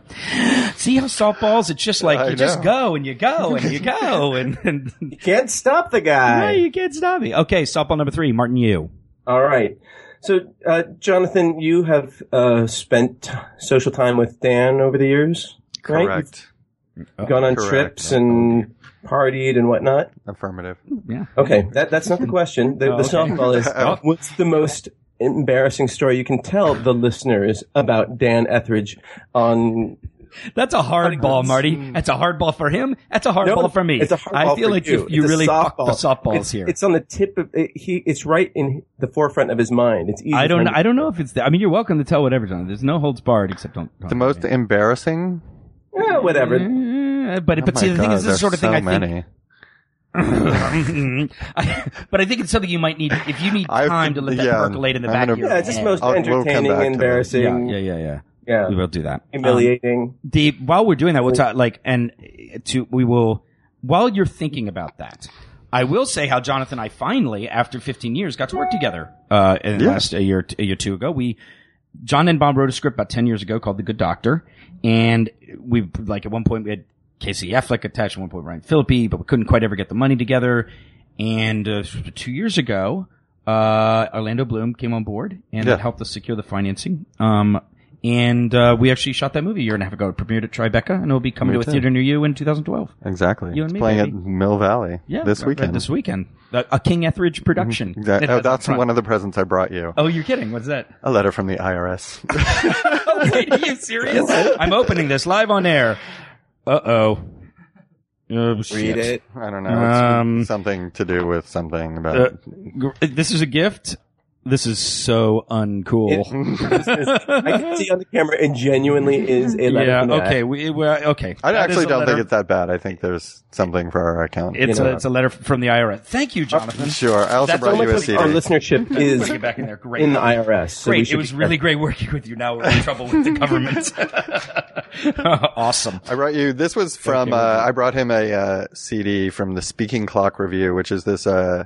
see how softballs? It's just like I you just go and you go and you go and, and you can't stop the guy. you can't stop me. Okay, softball number three, Martin Yu. All right. So, uh, Jonathan, you have uh, spent social time with Dan over the years, right? Correct. You've gone on Correct. trips and partied and whatnot. Affirmative. Yeah. Okay, that that's not the question. The, Oh, the okay. softball is Oh. what's the most embarrassing story you can tell the listeners about Dan Etheridge on That's a hard ball, Marty. That's a hard ball for him. That's a hard No, ball for me. It's a hard ball I ball feel for like you. you, you It's a really fucked the softballs it's, here. It's on the tip of it, he. It's right in the forefront of his mind. It's easy. I don't. know- I don't know if it's. The, I mean, you're welcome to tell whatever, John. There's no holds barred, except don't. don't The most embarrassing. Yeah, whatever. Eh, but but Oh see, my the thing is, this sort of thing so I think many. I- but I think it's something you might need if you need I've- time to let that yeah, percolate in the I'm back gonna- of your Yeah, it's just most I'll- we'll entertaining, back embarrassing, yeah, yeah, yeah, yeah. Yeah, We will do that. Um, humiliating. the while we're doing that, we'll talk like and to we will while you're thinking about that. I will say how Jonathan and I finally, after 15 years, got to work together. Uh, in the Yeah. last a year, a year or two ago, we John Enbom wrote a script about 10 years ago called The Good Doctor, and we like at one point we had Casey Affleck attached, at one point Ryan Phillippe, but we couldn't quite ever get the money together. And uh, two years ago, uh, Orlando Bloom came on board and Yeah. helped us secure the financing. Um, and uh, we actually shot that movie a year and a half ago. It premiered at Tribeca, and it'll be coming Me to a too. theater near you in 2012. Exactly. You and it's me, playing baby. at Mill Valley Yeah, this right- right weekend. this weekend, a, a King Etheridge production. Exactly. It Oh, that's front- one of the presents I brought you. Oh, you're kidding? What's that? A letter from the IRS. Wait, are you serious? I'm opening this live on air. Uh oh. Oh. Read it. I don't know. It's Um, something to do with something about. Uh, this is a gift. This is so uncool. I can see on the camera it genuinely is a letter yeah. from that. Okay. We, we're, okay. I That is actually a don't think letter- it's that bad. I think there's something for our account. It's you know. a, it's a letter from the IRS. Thank you, Jonathan. Sure. I also That's brought you a much CD. Our listenership is Bring it back in there. Great. in the IRS. So we Great. should It was be really great working with you. Now we're in trouble with the government. awesome. I brought you. This was from. Uh, I brought him a uh, CD from the Speaking Clock Revue, which is this uh,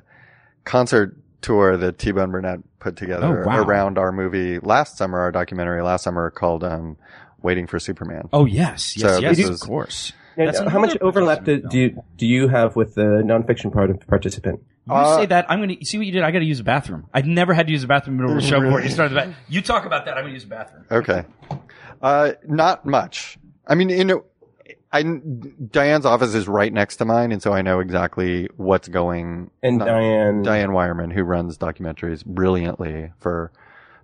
concert tour that T Bone Burnett put together Oh, wow. around our movie last summer, our documentary last summer called um, "Waiting for Superman." Oh yes, yes, So yes, this of is- course. Now, That's how much overlap do, do you do you have with the nonfiction part of participant? You Uh, say that I'm going to see what you did. I got to use a bathroom. I've never had to use a bathroom in the middle of a show before. You started the bath. You talk about that. I'm going to use a bathroom. Okay. Uh, not much. I mean, you know, I, Diane's office is right next to mine, and so I know exactly what's going. And Diane, Diane Weyermann, who runs documentaries brilliantly for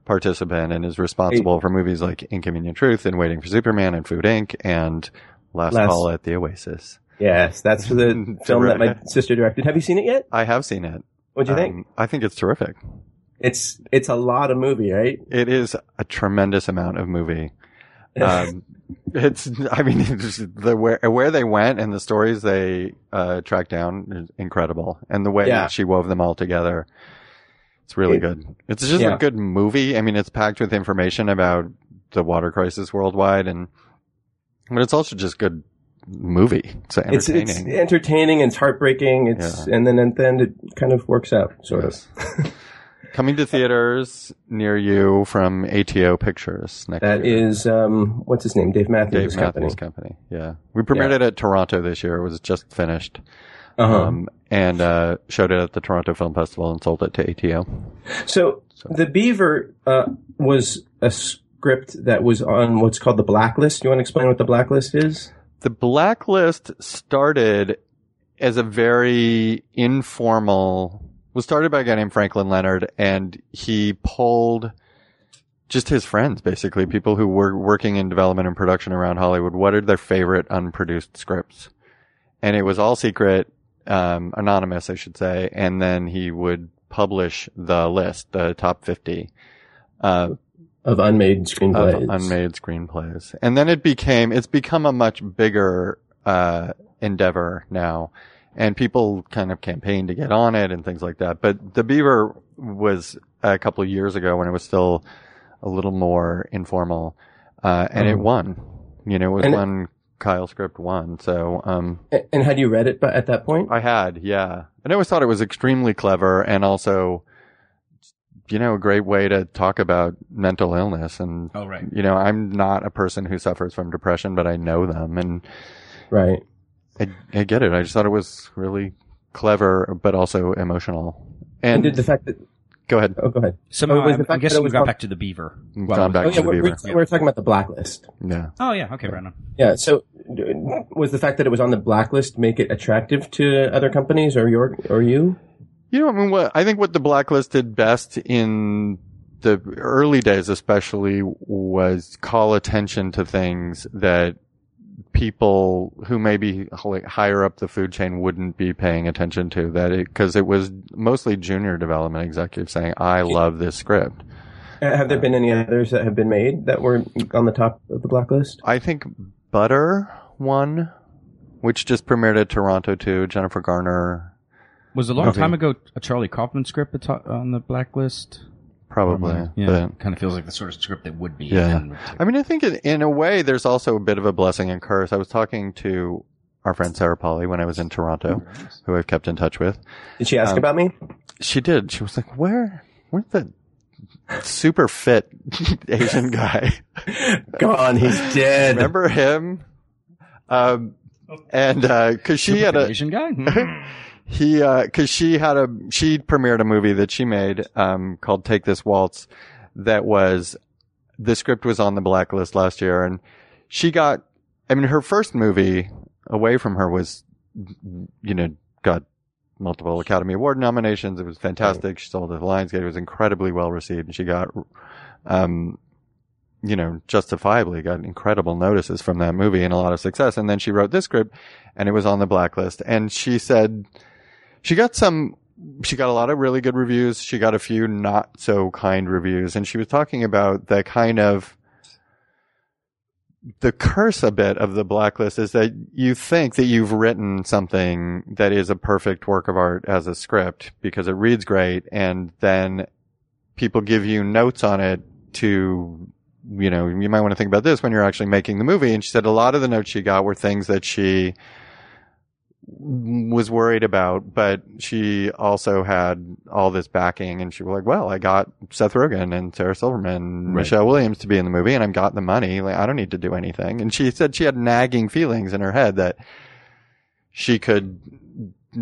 Participant and is responsible for movies like Inconvenient Truth and Waiting for Superman and Food Inc. and Last, Last- Call at the Oasis. yes, that's the film that my sister directed. Have you seen it yet? I have seen it. What do you think? Um, I think it's terrific. It's it's a lot of movie, right? It is a tremendous amount of movie. Um, it's, I mean, it's the where where they went and the stories they uh, tracked down is incredible, and the way Yeah. that she wove them all together, it's really It- good. It's just Yeah. a good movie. I mean, it's packed with information about the water crisis worldwide, and but it's also just good movie. It's it's entertaining. it's entertaining. It's heartbreaking. It's and then and then it kind of works out, sort of. Coming to theaters near you from ATO Pictures next That year. is um, what's his name? Dave Matthews' Dave company. Matthews Company. Yeah. We premiered Yeah. it at Toronto this year. It was just finished. Uh-huh. Um, and, uh, showed it at the Toronto Film Festival and sold it to ATO. So the Beaver uh, was a script that was on what's called the Blacklist. Do you want to explain what the Blacklist is? The Blacklist started as a very informal, was started by a guy named Franklin Leonard and he pulled just his friends, basically, people who were working in development and production around Hollywood. What are their favorite unproduced scripts? And it was all secret, um, anonymous, I should say. And then he would publish the list, the top 50. Uh, Of unmade screenplays. of unmade screenplays. And then it became, it's become a much bigger, uh, endeavor now. And people kind of campaigned to get on it and things like that. But The Beaver was a couple of years ago when it was still a little more informal. Uh, and it Mhm. won. You know, it was And one Kyle script won. So, um, And had you read it but at that point? I had, yeah. And I always thought it was extremely clever and also, you know, a great way to talk about mental illness. And, Oh right. you know, I'm not a person who suffers from depression, but I know them and Right. I, I get it. I just thought it was really clever, but also emotional. And, And, did the fact that go ahead. oh go ahead. Somehow, Oh, was uh, the I'm, I'm that guessing it we was got on- back to the beaver. We've Well, gone back Oh to yeah, the we're, beaver. we're, we're talking about the blacklist. Yeah. Oh yeah. Okay, right on. Yeah. So was the fact that it was on the blacklist make it attractive to other companies or your or you? You know, I mean, what I think what the blacklist did best in the early days, especially, was call attention to things that people who maybe higher up the food chain wouldn't be paying attention to. That because it, was mostly junior development executives saying, "I love this script." Uh, Have there been any others that have been made that were on the top of the blacklist? I think Butter one, which just premiered at Toronto too. Jennifer Garner Was a long movie. time ago a Charlie Kaufman script on the blacklist? Probably. Yeah, but- kind of feels like the sort of script that would be. Yeah. I mean, I think in, in a way, there's also a bit of a blessing and curse. I was talking to our friend Sarah Polley when I was in Toronto, who I've kept in touch with. Did she ask Um, about me? She did. She was like, "Where? Where's the super fit Asian guy? Gone. He's dead. Remember him?" Um, and because she had a Asian guy. He because she had a she premiered a movie that she made um, called Take This Waltz that was the script was on the blacklist last year and she got I mean her first movie away from her was you know got multiple Academy Award nominations. It was fantastic. She sold the Lionsgate. It was incredibly well received and she got um you know justifiably got incredible notices from that movie and a lot of success. And then she wrote this script and it was on the blacklist. And she said she got some she got a lot of really good reviews. She got a few not so kind reviews. And she was talking about the kind of the curse a bit of the blacklist is that you think that you've written something that is a perfect work of art as a script because it reads great and then people give you notes on it to you know you might want to think about this when you're actually making the movie. And she said a lot of the notes she got were things that she was worried about, but she also had all this backing and she was like, well, I got Seth Rogen and Sarah Silverman, Right. Michelle Williams to be in the movie and I've got the money. Like, I don't need to do anything. And she said she had nagging feelings in her head that she could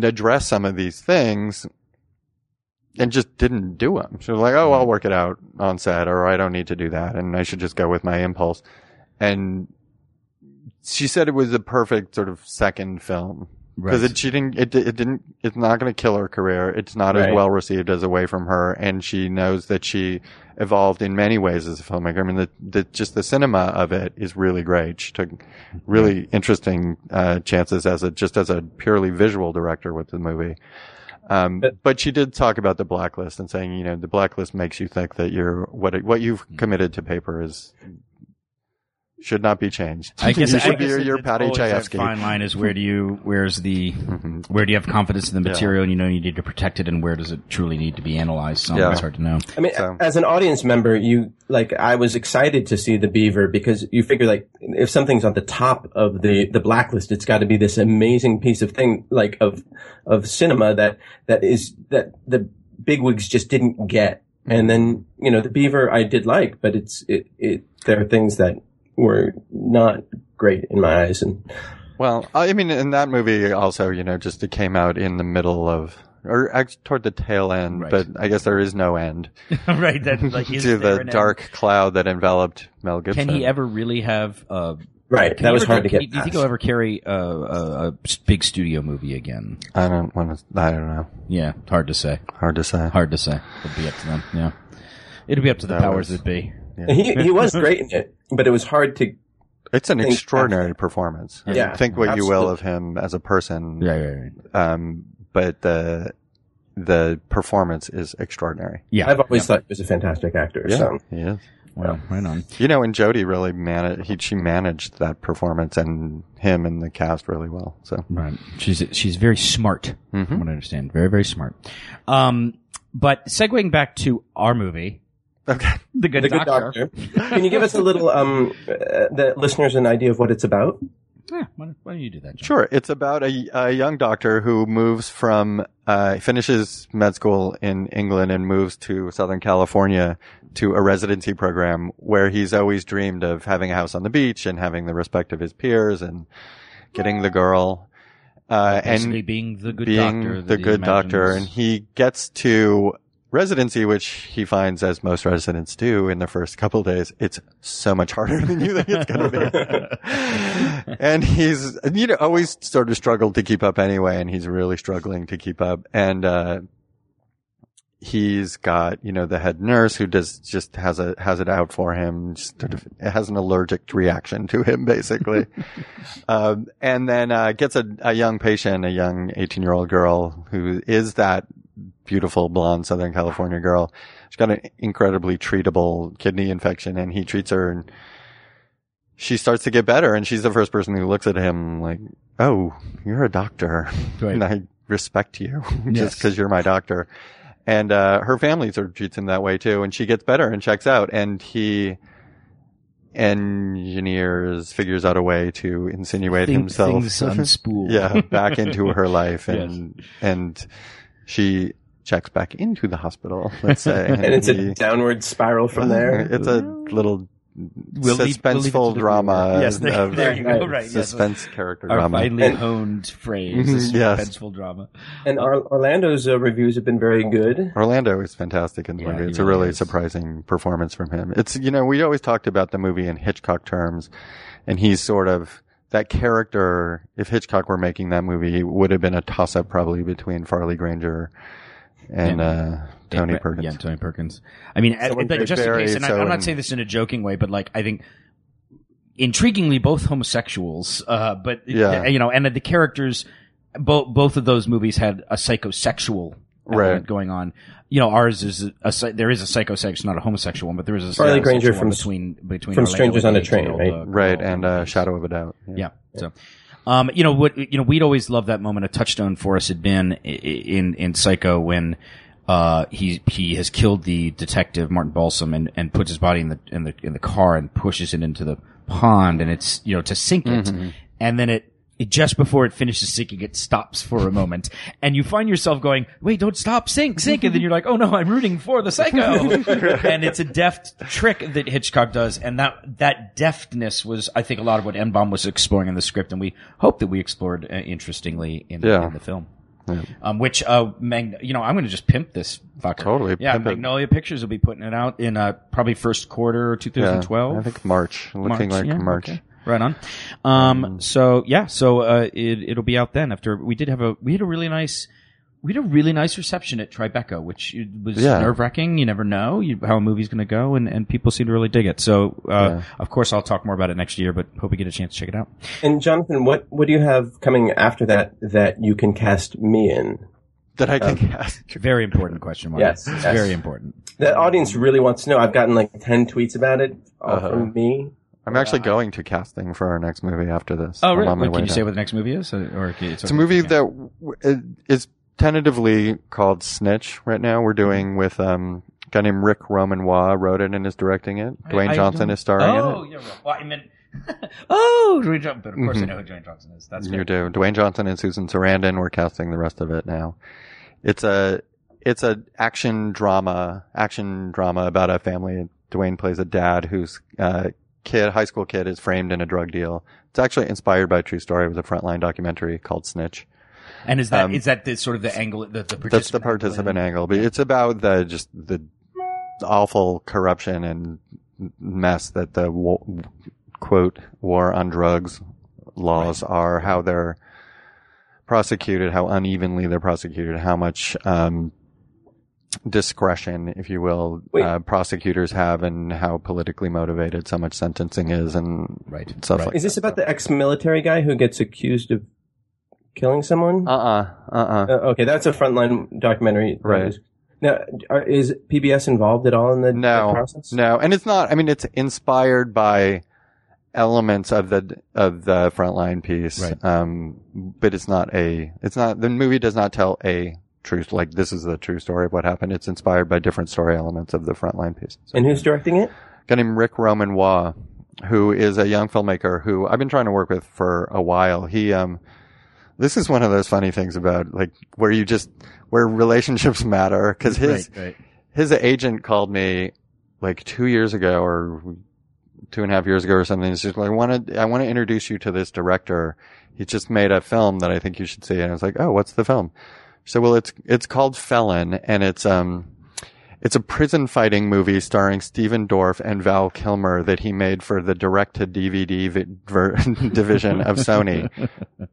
address some of these things and just didn't do them. She was like, oh, I'll work it out on set or I don't need to do that and I should just go with my impulse. And she said it was a perfect sort of second film because Right. it she didn't it, it didn't it's not going to kill her career. It's not as well received as away from her. And she knows that she evolved in many ways as a filmmaker. I mean the, the just the cinema of it is really great. She took really interesting uh chances as a just as a purely visual director with the movie. Um, But- but she did talk about the blacklist and saying, you know, the blacklist makes you think that you're what it, what you've committed to paper is should not be changed. I guess you I should be guess your, it- your it's Paddy always Chayefsky. Fine line is where do you where's the Mhm. where do you have confidence in the Yeah. material and you know you need to protect it and where does it truly need to be analyzed? So Yeah. it's hard to know. I mean, So- as an audience member, you like I was excited to see the Beaver because you figure like if something's on the top of the the blacklist, it's got to be this amazing piece of thing like of of cinema that that is that the bigwigs just didn't get. And then you know the Beaver I did like, but it's it it there are things that were not great in my eyes, and Well, I mean, in that movie also, you know, just it came out in the middle of, or act- toward the tail end, Right. but I guess there is no end right. That like to the an end? dark cloud that enveloped Mel Gibson. Can he ever really have? Uh, right, can that he was ever hard to get. Do you think he'll ever carry a, a, a big studio movie again? I don't want to. I don't know. Yeah, hard to say. Hard to say. Hard to say. It'll be up to them. Yeah, it'd be up to the That powers was- that be. And he he was great in it, but it was hard to It's an Think extraordinary performance. I mean, Yeah, think what you will of him as a person. Right, right, right. Um, but the the performance is extraordinary. Yeah, I've always yeah. thought he was a fantastic actor. So yeah. Well, right on. You know, and Jodie really managed. He she managed that performance and him and the cast really well. So Right. She's she's very smart, Mhm. from what I understand. Very very smart. Um, but segueing back to our movie, okay. The Good the good Doctor. doctor. Can you give us a little um uh, the listeners an idea of what it's about? Yeah, why, why don't you do that? John? Sure. It's about a, a young doctor who moves from, uh, finishes med school in England and moves to Southern California to a residency program where he's always dreamed of having a house on the beach and having the respect of his peers and getting the girl. Uh, Basically and being the good being doctor. the that he good doctor. And he gets to residency, which he finds, as most residents do in the first couple days, it's so much harder than you think it's going to be. and he's, you know, always sort of struggled to keep up anyway, and he's really struggling to keep up. And, uh, he's got, you know, the head nurse who does just has a, has it out for him, sort of has an allergic reaction to him, basically. um, and then, uh, gets a, a young patient, a young 18 year old girl who is that beautiful blonde Southern California girl. She's got an incredibly treatable kidney infection and he treats her and she starts to get better and she's the first person who looks at him like, Oh, you're a doctor. Right. And I respect you just because you're my doctor. And, uh, her family sort of treats him that way too. And she gets better and checks out and he engineers, figures out a way to insinuate Think himself. things unspool. yeah, back into her life and, and she checks back into the hospital, let's say. and it's he- a downward spiral from there. It's a little We'll leave- we'll leave it suspenseful the drama. Yes, there- of- there you go, right, yes. Suspense character Our drama. finely And- honed phrase, yes. suspenseful drama. And Or- Orlando's uh, reviews have been very good. Orlando is fantastic in the Yeah, movie. he It's a really really is. surprising performance from him. It's, you know, we always talked about the movie in Hitchcock terms, and he's sort of, that character, if Hitchcock were making that movie, would have been a toss up probably between Farley Granger and, Yeah. uh, Tony yeah, Perkins. Yeah, Tony Perkins. I mean, just in case, and I, so I'm not saying this in a joking way, but like I think intriguingly both homosexuals, uh, but Yeah. you know, and the characters, both both of those movies had a psychosexual Right. element going on. You know, ours is a, a psy- there is a psychosexual, not a homosexual one, but there is a Farley psychosexual Granger from- between between from Strangers on a Train, right? uh, Right, and, from uh, Shadow of a Doubt. yeah. So, um, you know what? You know, we'd always loved that moment. A touchstone for us had been i- i- in in Psycho when uh, he he has killed the detective Martin Balsam and, and puts his body in the in the in the car and pushes it into the pond and it's you know to sink it and then it. It, just before it finishes sinking, it stops for a moment, and you find yourself going, "Wait, don't stop, sink, sink!" And then you're like, "Oh no, I'm rooting for the psycho." and it's a deft trick that Hitchcock does, and that that deftness was, I think, a lot of what Enbom was exploring in the script, and we hope that we explored uh, interestingly in, Yeah. in the film. Um, which, uh, Mag- you know, I'm going to just pimp this fucker. Totally, Yeah, pimp it. Magnolia Pictures will be putting it out in uh, probably first quarter Yeah, 2012. I think March. Looking like yeah, March. okay. Right on. Um, so yeah, so uh, it, it'll be out then. After we did have a, we had a really nice, we had a really nice reception at Tribeca, which was Yeah. nerve wracking. You never know you, how a movie's going to go, and, and people seem to really dig it. So uh, Yeah. of course, I'll talk more about it next year, but hope we get a chance to check it out. And Jonathan, what what do you have coming after that that you can cast me in? That I can cast. Very important question, Mark. Yes, It's yes. very important. The audience really wants to know. I've gotten like ten tweets about it, all Uh-huh. from me. I'm actually going to casting for our next movie after this. Oh, I'm really? on my Wait, way can you down. say what the next movie is? Or, or it's, It's a movie that w- it is tentatively called Snitch right now. We're doing with um, a guy named Ric Roman Waugh wrote it and is directing it. Dwayne Johnson is starring Oh, in it. yeah. right. Well, I meant. oh, Dwayne Johnson. But of course, I Mhm. know who Dwayne Johnson is. That's You great. do. Dwayne Johnson and Susan Sarandon. We're casting the rest of it now. It's a it's a action drama action drama about a family. Dwayne plays a dad who's uh, kid, high school kid, is framed in a drug deal. It's actually inspired by a true story. It was a frontline documentary called Snitch. And is that Um, is that the sort of the angle the, the participant That's the participant angle, but it's about the just the awful corruption and mess that the wo- quote war on drugs laws are, how they're prosecuted, how unevenly they're prosecuted, how much um, discretion, if you will, uh, prosecutors have, and how politically motivated so much sentencing is, and Right. stuff right. like Is this about the ex-military guy who gets accused of killing someone? uh uh uh okay, that's a frontline documentary. Right. Now, are, is PBS involved at all in the, the No, process? no, and it's not. I mean, it's inspired by elements of the of the frontline piece, Right. um, but it's not a. It's not the movie does not tell a truth like this is the true story of what happened. It's inspired by different story elements of the frontline piece. So, And who's directing it? a guy named Ric Roman Waugh, who is a young filmmaker who I've been trying to work with for a while. He um. This is one of those funny things about like where you just where relationships matter because his right, right. his agent called me like two years ago or two and a half years ago or something. He's just like, I want to, I want to introduce you to this director. He just made a film that I think you should see. And I was like, oh, what's the film? So, well, it's, it's called Felon and it's, um, it's a prison fighting movie starring Stephen Dorff and Val Kilmer that he made for the direct to DVD vi- ver- division of Sony.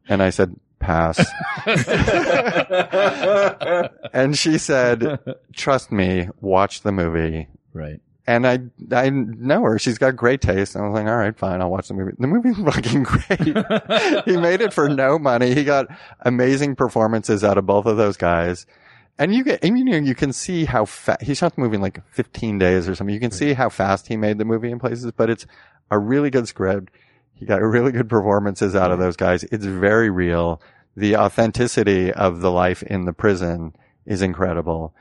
And I said, pass. and she said, trust me, watch the movie. Right. And I, I know her. She's got great taste. And I was like, all right, fine. I'll watch the movie. The movie's fucking great. he made it for no money. He got amazing performances out of both of those guys. And you get, and you know, you can see how fast, he shot the movie in like 15 days or something. You can see how fast he made the movie in places, but it's a really good script. He got really good performances out of those guys. It's very real. the authenticity of the life in the prison is incredible.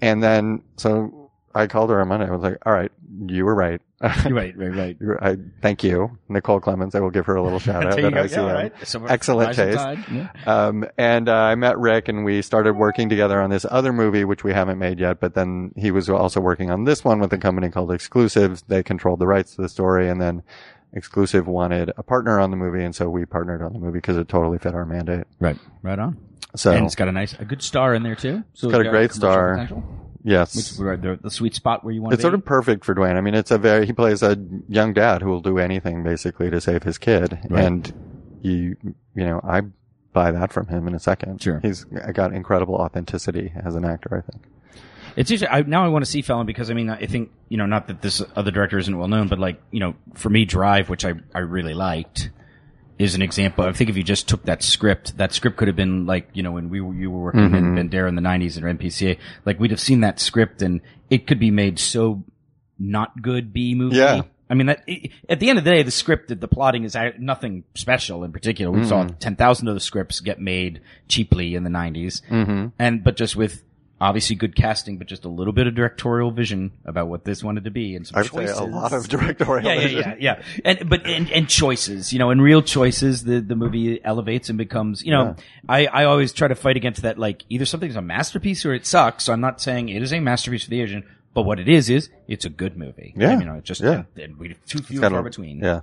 And then, so I called her on Monday. I was like, all right, you were right. right, right, right. I, thank you, Nicole Clemens. I will give her a little shout out. There you at. ICM. Yeah, right. So Excellent taste. Yeah. Um, and uh, I met Rick, and we started working together on this other movie, which we haven't made yet. But then he was also working on this one with a company called Exclusive. They controlled the rights to the story, and then Exclusive wanted a partner on the movie, and so we partnered on the movie because it totally fit our mandate. Right, right on. So and it's got a nice, a good star in there too. So got a great star. potential, yes, Which at the, the sweet spot where you want it's to sort of perfect for Dwayne. I mean, it's a very he plays a young dad who will do anything basically to save his kid, Right. and you you know I buy that from him in a second. Sure. he's got incredible authenticity as an actor. I think. It's usually, I, now I want to see Felon because I mean I think you know not that this other director isn't well known, but like you know for me Drive, which I I really liked, is an example. I think if you just took that script, that script could have been like you know when we were, you were working Mm-hmm. in Bandeira in the '90s and MPCA, like we'd have seen that script and it could be made so not good B movie. Yeah. I mean, that, at the end of the day, the script, the plotting is nothing special in particular. We saw Mm-hmm. 10,000 of the scripts get made cheaply in the 90s. Mm-hmm. And, but just with obviously good casting, but just a little bit of directorial vision about what this wanted to be and some I would choices. say a lot of directorial. yeah, yeah, vision. yeah, yeah. And, but, and, and choices, you know, and real choices, the, the movie elevates and becomes, you know, I, I always try to fight against that, like, either something's a masterpiece or it sucks. So I'm not saying it is a masterpiece for the Asian, but what it is, is it's a good movie. Yeah. And, you know, it just, Yeah. and we, too few It's and far between. Yeah.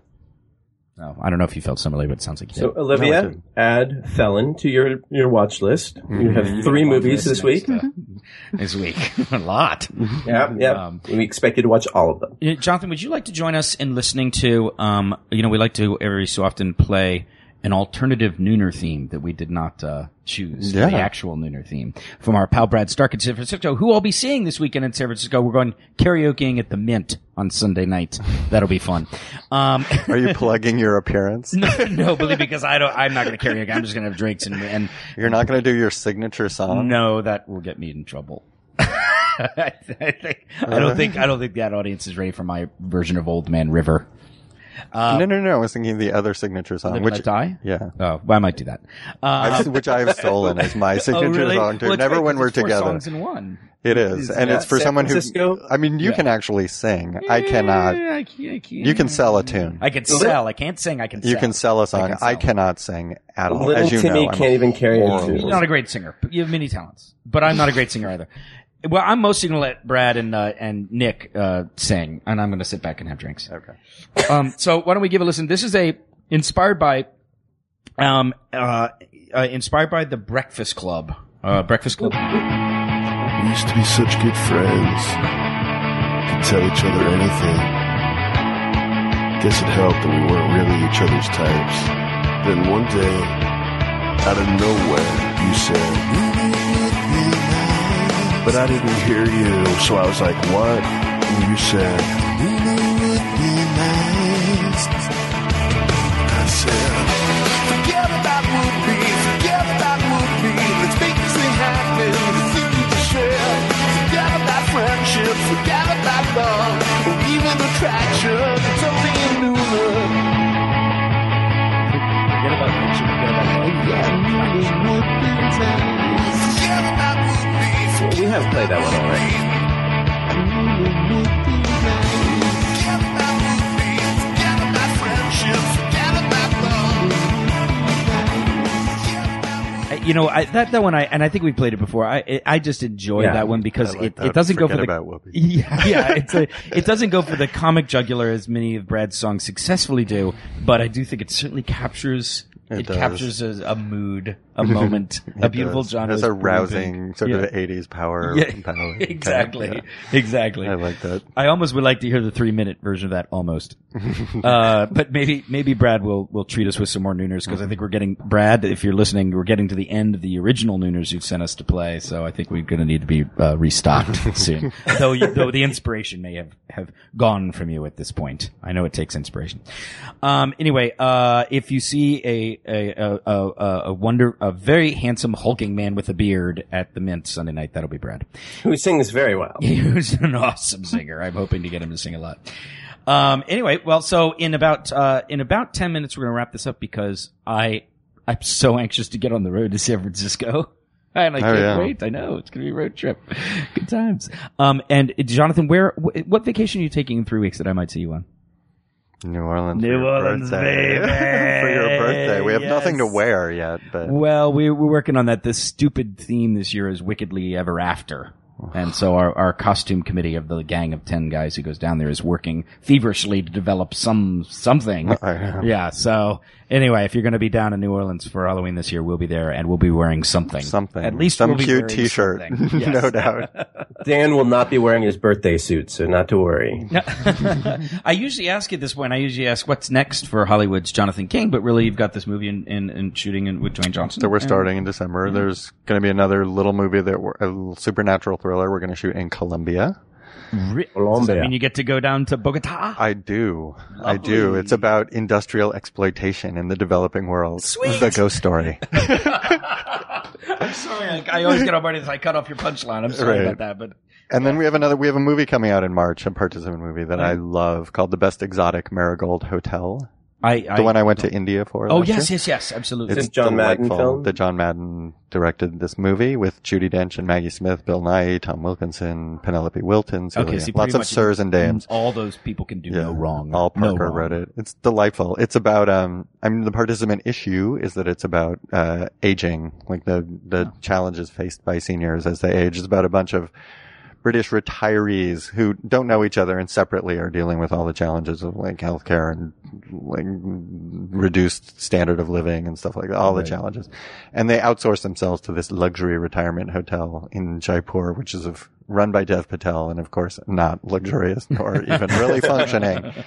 So, I don't know if you felt similarly, but it sounds like you So did. So, Olivia, No, add Felon to your your watch list. Mm-hmm. You have three movies this week. this week. a lot. Yeah, yeah. Um, we expect you to watch all of them. Jonathan, would you like to join us in listening to, um, you know, we like to every so often play an alternative Nooner theme that we did not uh, choose, Yeah. the actual Nooner theme, from our pal Brad Stark in San Francisco, who I'll be seeing this weekend in San Francisco. We're going karaokeing at the Mint on Sunday night. That'll be fun. Um, Are you plugging your appearance? no, no, believe me, because I don't. I'm not going to karaoke. I'm just going to have drinks and and You're not going to do your signature song? no, that will get me in trouble. I, think, I don't think I don't think that audience is ready for my version of Old Man River. No, no, no. I was thinking the other signature song, which Let Die? yeah, Oh, well, I might do that. Uh, I've, which I've stolen as my oh, signature really? song too. Well, Never great when 'cause we're together. songs in one. It is, and it's for San someone Francisco? who. I mean, you Yeah. can actually sing. I cannot. I can't, I can't. You can sell a tune. I can sell. I can't sing. I can. You sell. can sell a song. can I, sell. cannot sing at all. Little As you Timmy know, I'm can't even carry a tune. You're not a great singer. but You have many talents, but I'm not a great singer either. Well, I'm mostly going to let Brad and uh, and Nick uh, sing, and I'm going to sit back and have drinks. Okay. Um, so why don't we give a listen? This is a inspired by, um, uh, uh, inspired by the Breakfast Club. Uh, Breakfast Club. We used to be such good friends. Could tell each other anything. Guess it helped that we weren't really each other's types. Then one day, out of nowhere, you said, But I didn't hear you, so I was like, What? And you said, I said, Forget about would be, forget about would be. Let's make this thing happen. The thing you just shared. Forget about friendship, forget about love, or even attraction. It's something new. Forget about friendship, forget about love. Forget we have played that one already. forget about would be, forget about friendship, forget about love. You know, I, that that one, I and I think we played it before. I I- I just enjoy Yeah, that one because I like it, that. it doesn't go for Forget the about Whoopi. yeah yeah it's a it doesn't go for the comic jugular as many of Brad's songs successfully do, but I do think it certainly captures it, It captures a, a mood, a moment, a beautiful does. genre. It has a rousing sort of 80s power. Yeah, power exactly, kind exactly. of- yeah. I like that. I almost would like to hear the three minute version of that almost. uh, but maybe, maybe Brad will, will treat us with some more Nooners because I think we're getting, Brad, if you're listening, we're getting to the end of the original Nooners you've sent us to play. So I think we're going to need to be, uh, restocked soon. though, you, though the inspiration may have, have gone from you at this point. I know it takes inspiration. Um, anyway, uh, if you see a, a, a, a, a wonder, a very handsome hulking man with a beard at the Mint Sunday night, that'll be Brad. Who sings very well. He's an awesome singer. I'm hoping to get him to sing a lot. Um, anyway, well, so in about uh, in about ten minutes, we're going to wrap this up because I I'm so anxious to get on the road to San Francisco. And I Oh, can't yeah. wait. I know it's going to be a road trip. Good times. Um, and Jonathan, where, what vacation are you taking in three weeks that I might see you on? New Orleans. New for your Orleans, birthday. baby. for your birthday. We have nothing to wear yet, but Well, we, we're working on that. The stupid theme this year is wickedly ever after. And so our, our costume committee of the gang of 10 guys who goes down there is working feverishly to develop some, something. yeah. So anyway, if you're going to be down in New Orleans for Halloween this year, we'll be there and we'll be wearing something. something. At least some we'll cute T-shirt. Yes. no doubt. Dan will not be wearing his birthday suit, so not to worry. I usually ask at this point, I usually ask what's next for Hollywood's Jonathan King, but really you've got this movie in, in, in shooting in, with Dwayne Johnson. So we're starting in December. There's going to be another little movie that we're, a little supernatural thriller we're going to shoot in Colombia. Re- Does that mean you get to go down to Bogota? I do. I do. It's about industrial exploitation in the developing world. Sweet. The ghost story. I'm sorry. I, I always get on as I cut off your punchline. I'm sorry Right. about that, but and then we have another, we have a movie coming out in March, a participant movie that I love called The Best Exotic Marigold Hotel. I, I The one I went to India for. Oh last yes, year. yes, yes, absolutely. It's John Madden film? that John Madden directed this movie with Judi Dench and Maggie Smith, Bill Nighy, Tom Wilkinson, Penelope Wilton, Celia. okay, see, lots of sirs and dames. All those people can do no wrong. All No Parker wrong. wrote it. It's delightful. It's about um I mean the participant issue is that it's about uh aging, like the the challenges faced by seniors as they age. It's about a bunch of British retirees who don't know each other and separately are dealing with all the challenges of like healthcare and like reduced standard of living and stuff like that, all the challenges. And they outsource themselves to this luxury retirement hotel in Jaipur, which is of, run by Dev Patel and of course not luxurious nor even really functioning.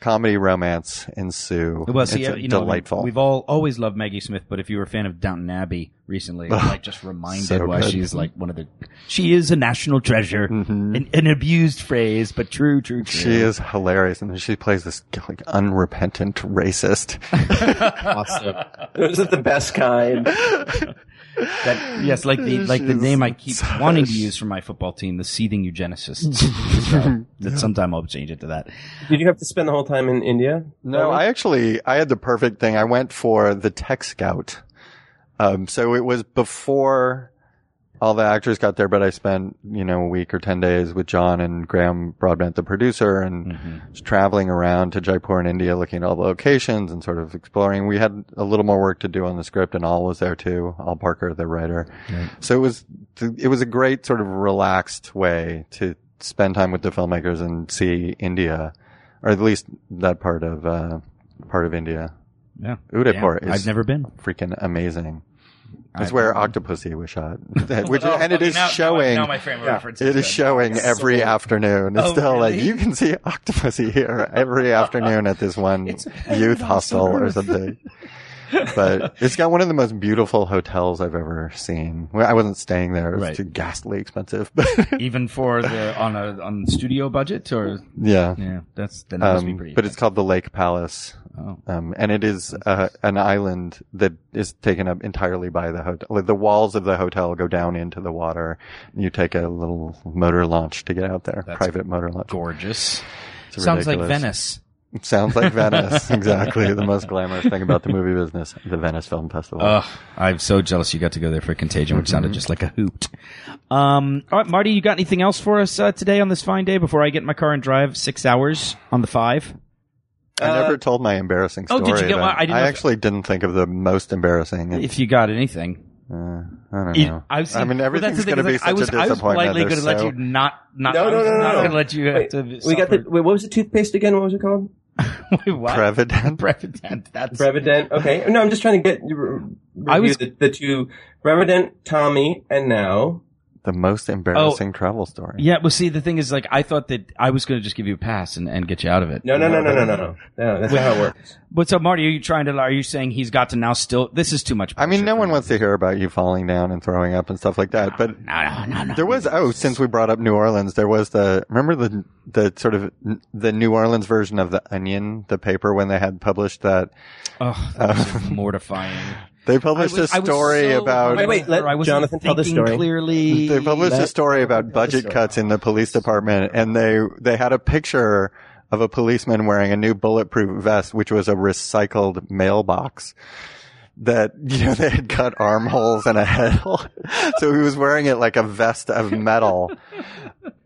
Comedy romance ensue. Well, see, it's uh, you know, delightful. we've all always loved Maggie Smith, but if you were a fan of Downton Abbey recently, I'm like just reminded So why good. she's like one of the. She is a national treasure, mm-hmm. an, an abused phrase, but true, true, true. she is hilarious, and she plays this like unrepentant racist. awesome. Those are the best kind. That, yes, like the like the name I keep such- wanting to use for my football team, the seething eugenicists. so, that sometime I'll change it to that. Did you have to spend the whole time in India? No, I actually I had the perfect thing. I went for the Tech Scout. Um, so it was before all the actors got there, but I spent you know a week or ten days with John and Graham Broadbent, the producer, and just traveling around to Jaipur in India, looking at all the locations and sort of exploring. We had a little more work to do on the script, and Al was there too. Ol Parker, the writer. So it was it was a great sort of relaxed way to spend time with the filmmakers and see India, or at least that part of uh, part of India. Yeah, Udaipur I've never been. freaking amazing. It's I've- where Octopussy was shot, which Oh, and it okay, is now- now- showing. Now, my frame of reference. it is showing every afternoon. It's Oh, still like you can see Octopussy here every afternoon at this one It's youth hostel or something. but it's got one of the most beautiful hotels I've ever seen. Well, I wasn't staying there; it was Right. too ghastly expensive. Even for the on a on studio budget, or yeah, yeah, that's then that must be um, pretty. but it's called the Lake Palace. Oh. Um, and it is uh, an island that is taken up entirely by the hotel. Like the walls of the hotel go down into the water. And you take a little motor launch to get out there. That's private motor launch. gorgeous. It's Sounds like. Venice. It sounds like Venice. exactly. The most glamorous thing about the movie business, the Venice Film Festival. Ugh, I'm so jealous you got to go there for Contagion, which Mm-hmm. sounded just like a hoot. Um, all right, Marty, you got anything else for us uh, today on this fine day before I get in my car and drive six hours on the five? I never told my embarrassing story. oh, did you get one? I didn't know if- actually didn't think of the most embarrassing. It's, If you got anything. uh, I don't know. I've seen, I mean, that's everything's the thing, going to be such I was, a disappointment. I was politely going to let so- you not, not, No, I no, was no, no, not going to let you have Wait, to we got the. Wait, what was the toothpaste again? What was it called? Wait, what? Prevident. Prevident. That's, Prevident. Okay. No, I'm just trying to get re- I was- the, the two Prevident, Tommy, and now. The most oh, embarrassing travel story. yeah, well, see, the thing is, like, I thought that I was going to just give you a pass and, and get you out of it. No, no, no, no, no, no, no. No, that's not how it works. But so, Marty, are you trying to, are you saying he's got to now still, this is too much I mean, pressure no for one him. wants to hear about you falling down and throwing up and stuff like that. But No, no, no, no. there was oh, since we brought up New Orleans, there was the remember the the sort of the New Orleans version of the Onion, the paper when they had published that Oh, that was um, mortifying. They published I was- a I was story so about Wait, wait, let Jonathan tell the story. Clearly, they published a story about budget story. cuts in the police department, and they they had a picture of a policeman wearing a new bulletproof vest, which was a recycled mailbox. that you know they had cut armholes and a head hole, so he was wearing it like a vest of metal.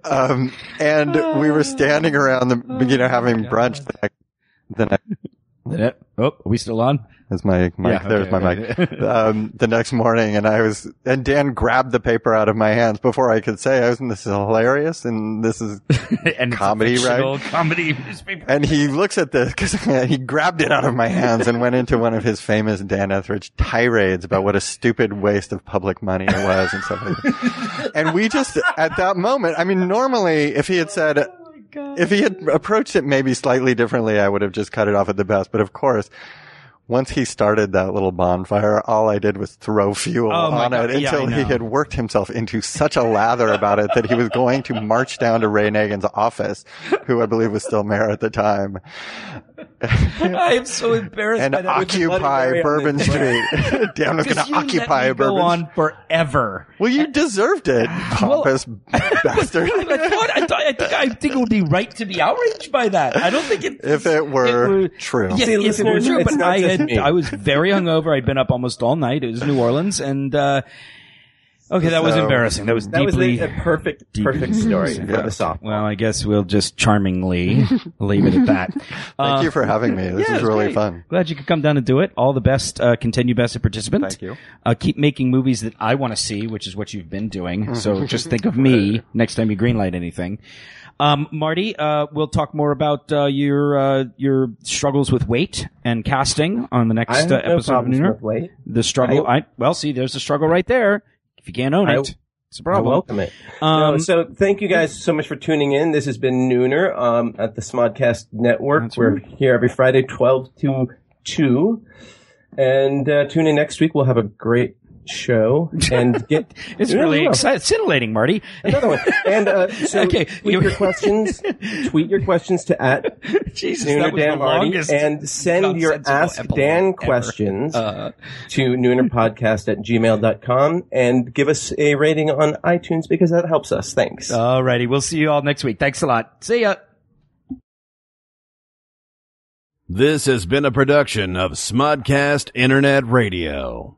Um, and we were standing around the you know having brunch the next, the next Oh, are we still on? That's my mic. Yeah, There's okay, my okay. mic. um, the next morning, and I was, and Dan grabbed the paper out of my hands before I could say, "I was, this is hilarious," and this is, and Comedy, right? Comedy newspaper. and he looks at this because he grabbed it out of my hands and went into one of his famous Dan Etheridge tirades about what a stupid waste of public money it was and stuff like that. And we just, at that moment, I mean, normally if he had said, if he had approached it maybe slightly differently, I would have just cut it off at the best. But of course, once he started that little bonfire, all I did was throw fuel Oh on God. it until I he had worked himself into such a lather about it that he was going to march down to Ray Nagin's office, who I believe was still mayor at the time, I am so embarrassed and by that. occupy Bloody Mary on Bourbon the Street. Dan was going Because to you let occupy me a Bourbon go on forever. Well, you deserved it, pompous bastard. I thought, I, thought, I think I think it would be right to be outraged by that. I don't think it. If it were were- true. Yeah, See, if it were true, but I just had, me. I was very hungover. I'd been up almost all night. It was New Orleans, and uh, okay, that was So- embarrassing. That was That was deeply. a, a perfect, perfect story for Yeah. the soft. well, I guess we'll just charmingly leave it at that. Thank you for having me. This Uh, yeah, is really great. fun. Glad you could come down and do it. All the best. Uh, continue best as a participant. Thank you. Uh, keep making movies that I want to see, which is what you've been doing. So just think of me next time you greenlight anything. Um, Marty, uh, we'll talk more about uh, your uh, your struggles with weight and casting on the next I uh, no episode of Nooner. with weight. The struggle. I, well, see, there's a struggle right there. If you can't own I- it, it's a problem. welcome it. Um, No, so thank you guys so much for tuning in. This has been Nooner um, at the Smodcast Network. We're right. here every Friday, 12 to 2. And uh, tune in next week. We'll have a great show. And get it's Yeah, really yeah. exciting, scintillating, Marty. another one. And uh, so Okay, tweet you- your questions. tweet your questions to at Jesus, Nooner Dan Marty and send your Ask Dan ever. questions Uh, to noonerpodcast at gmail.com and give us a rating on iTunes because that helps us. Thanks. alrighty, we'll see you all next week. Thanks a lot. See ya. This has been a production of Smodcast Internet Radio.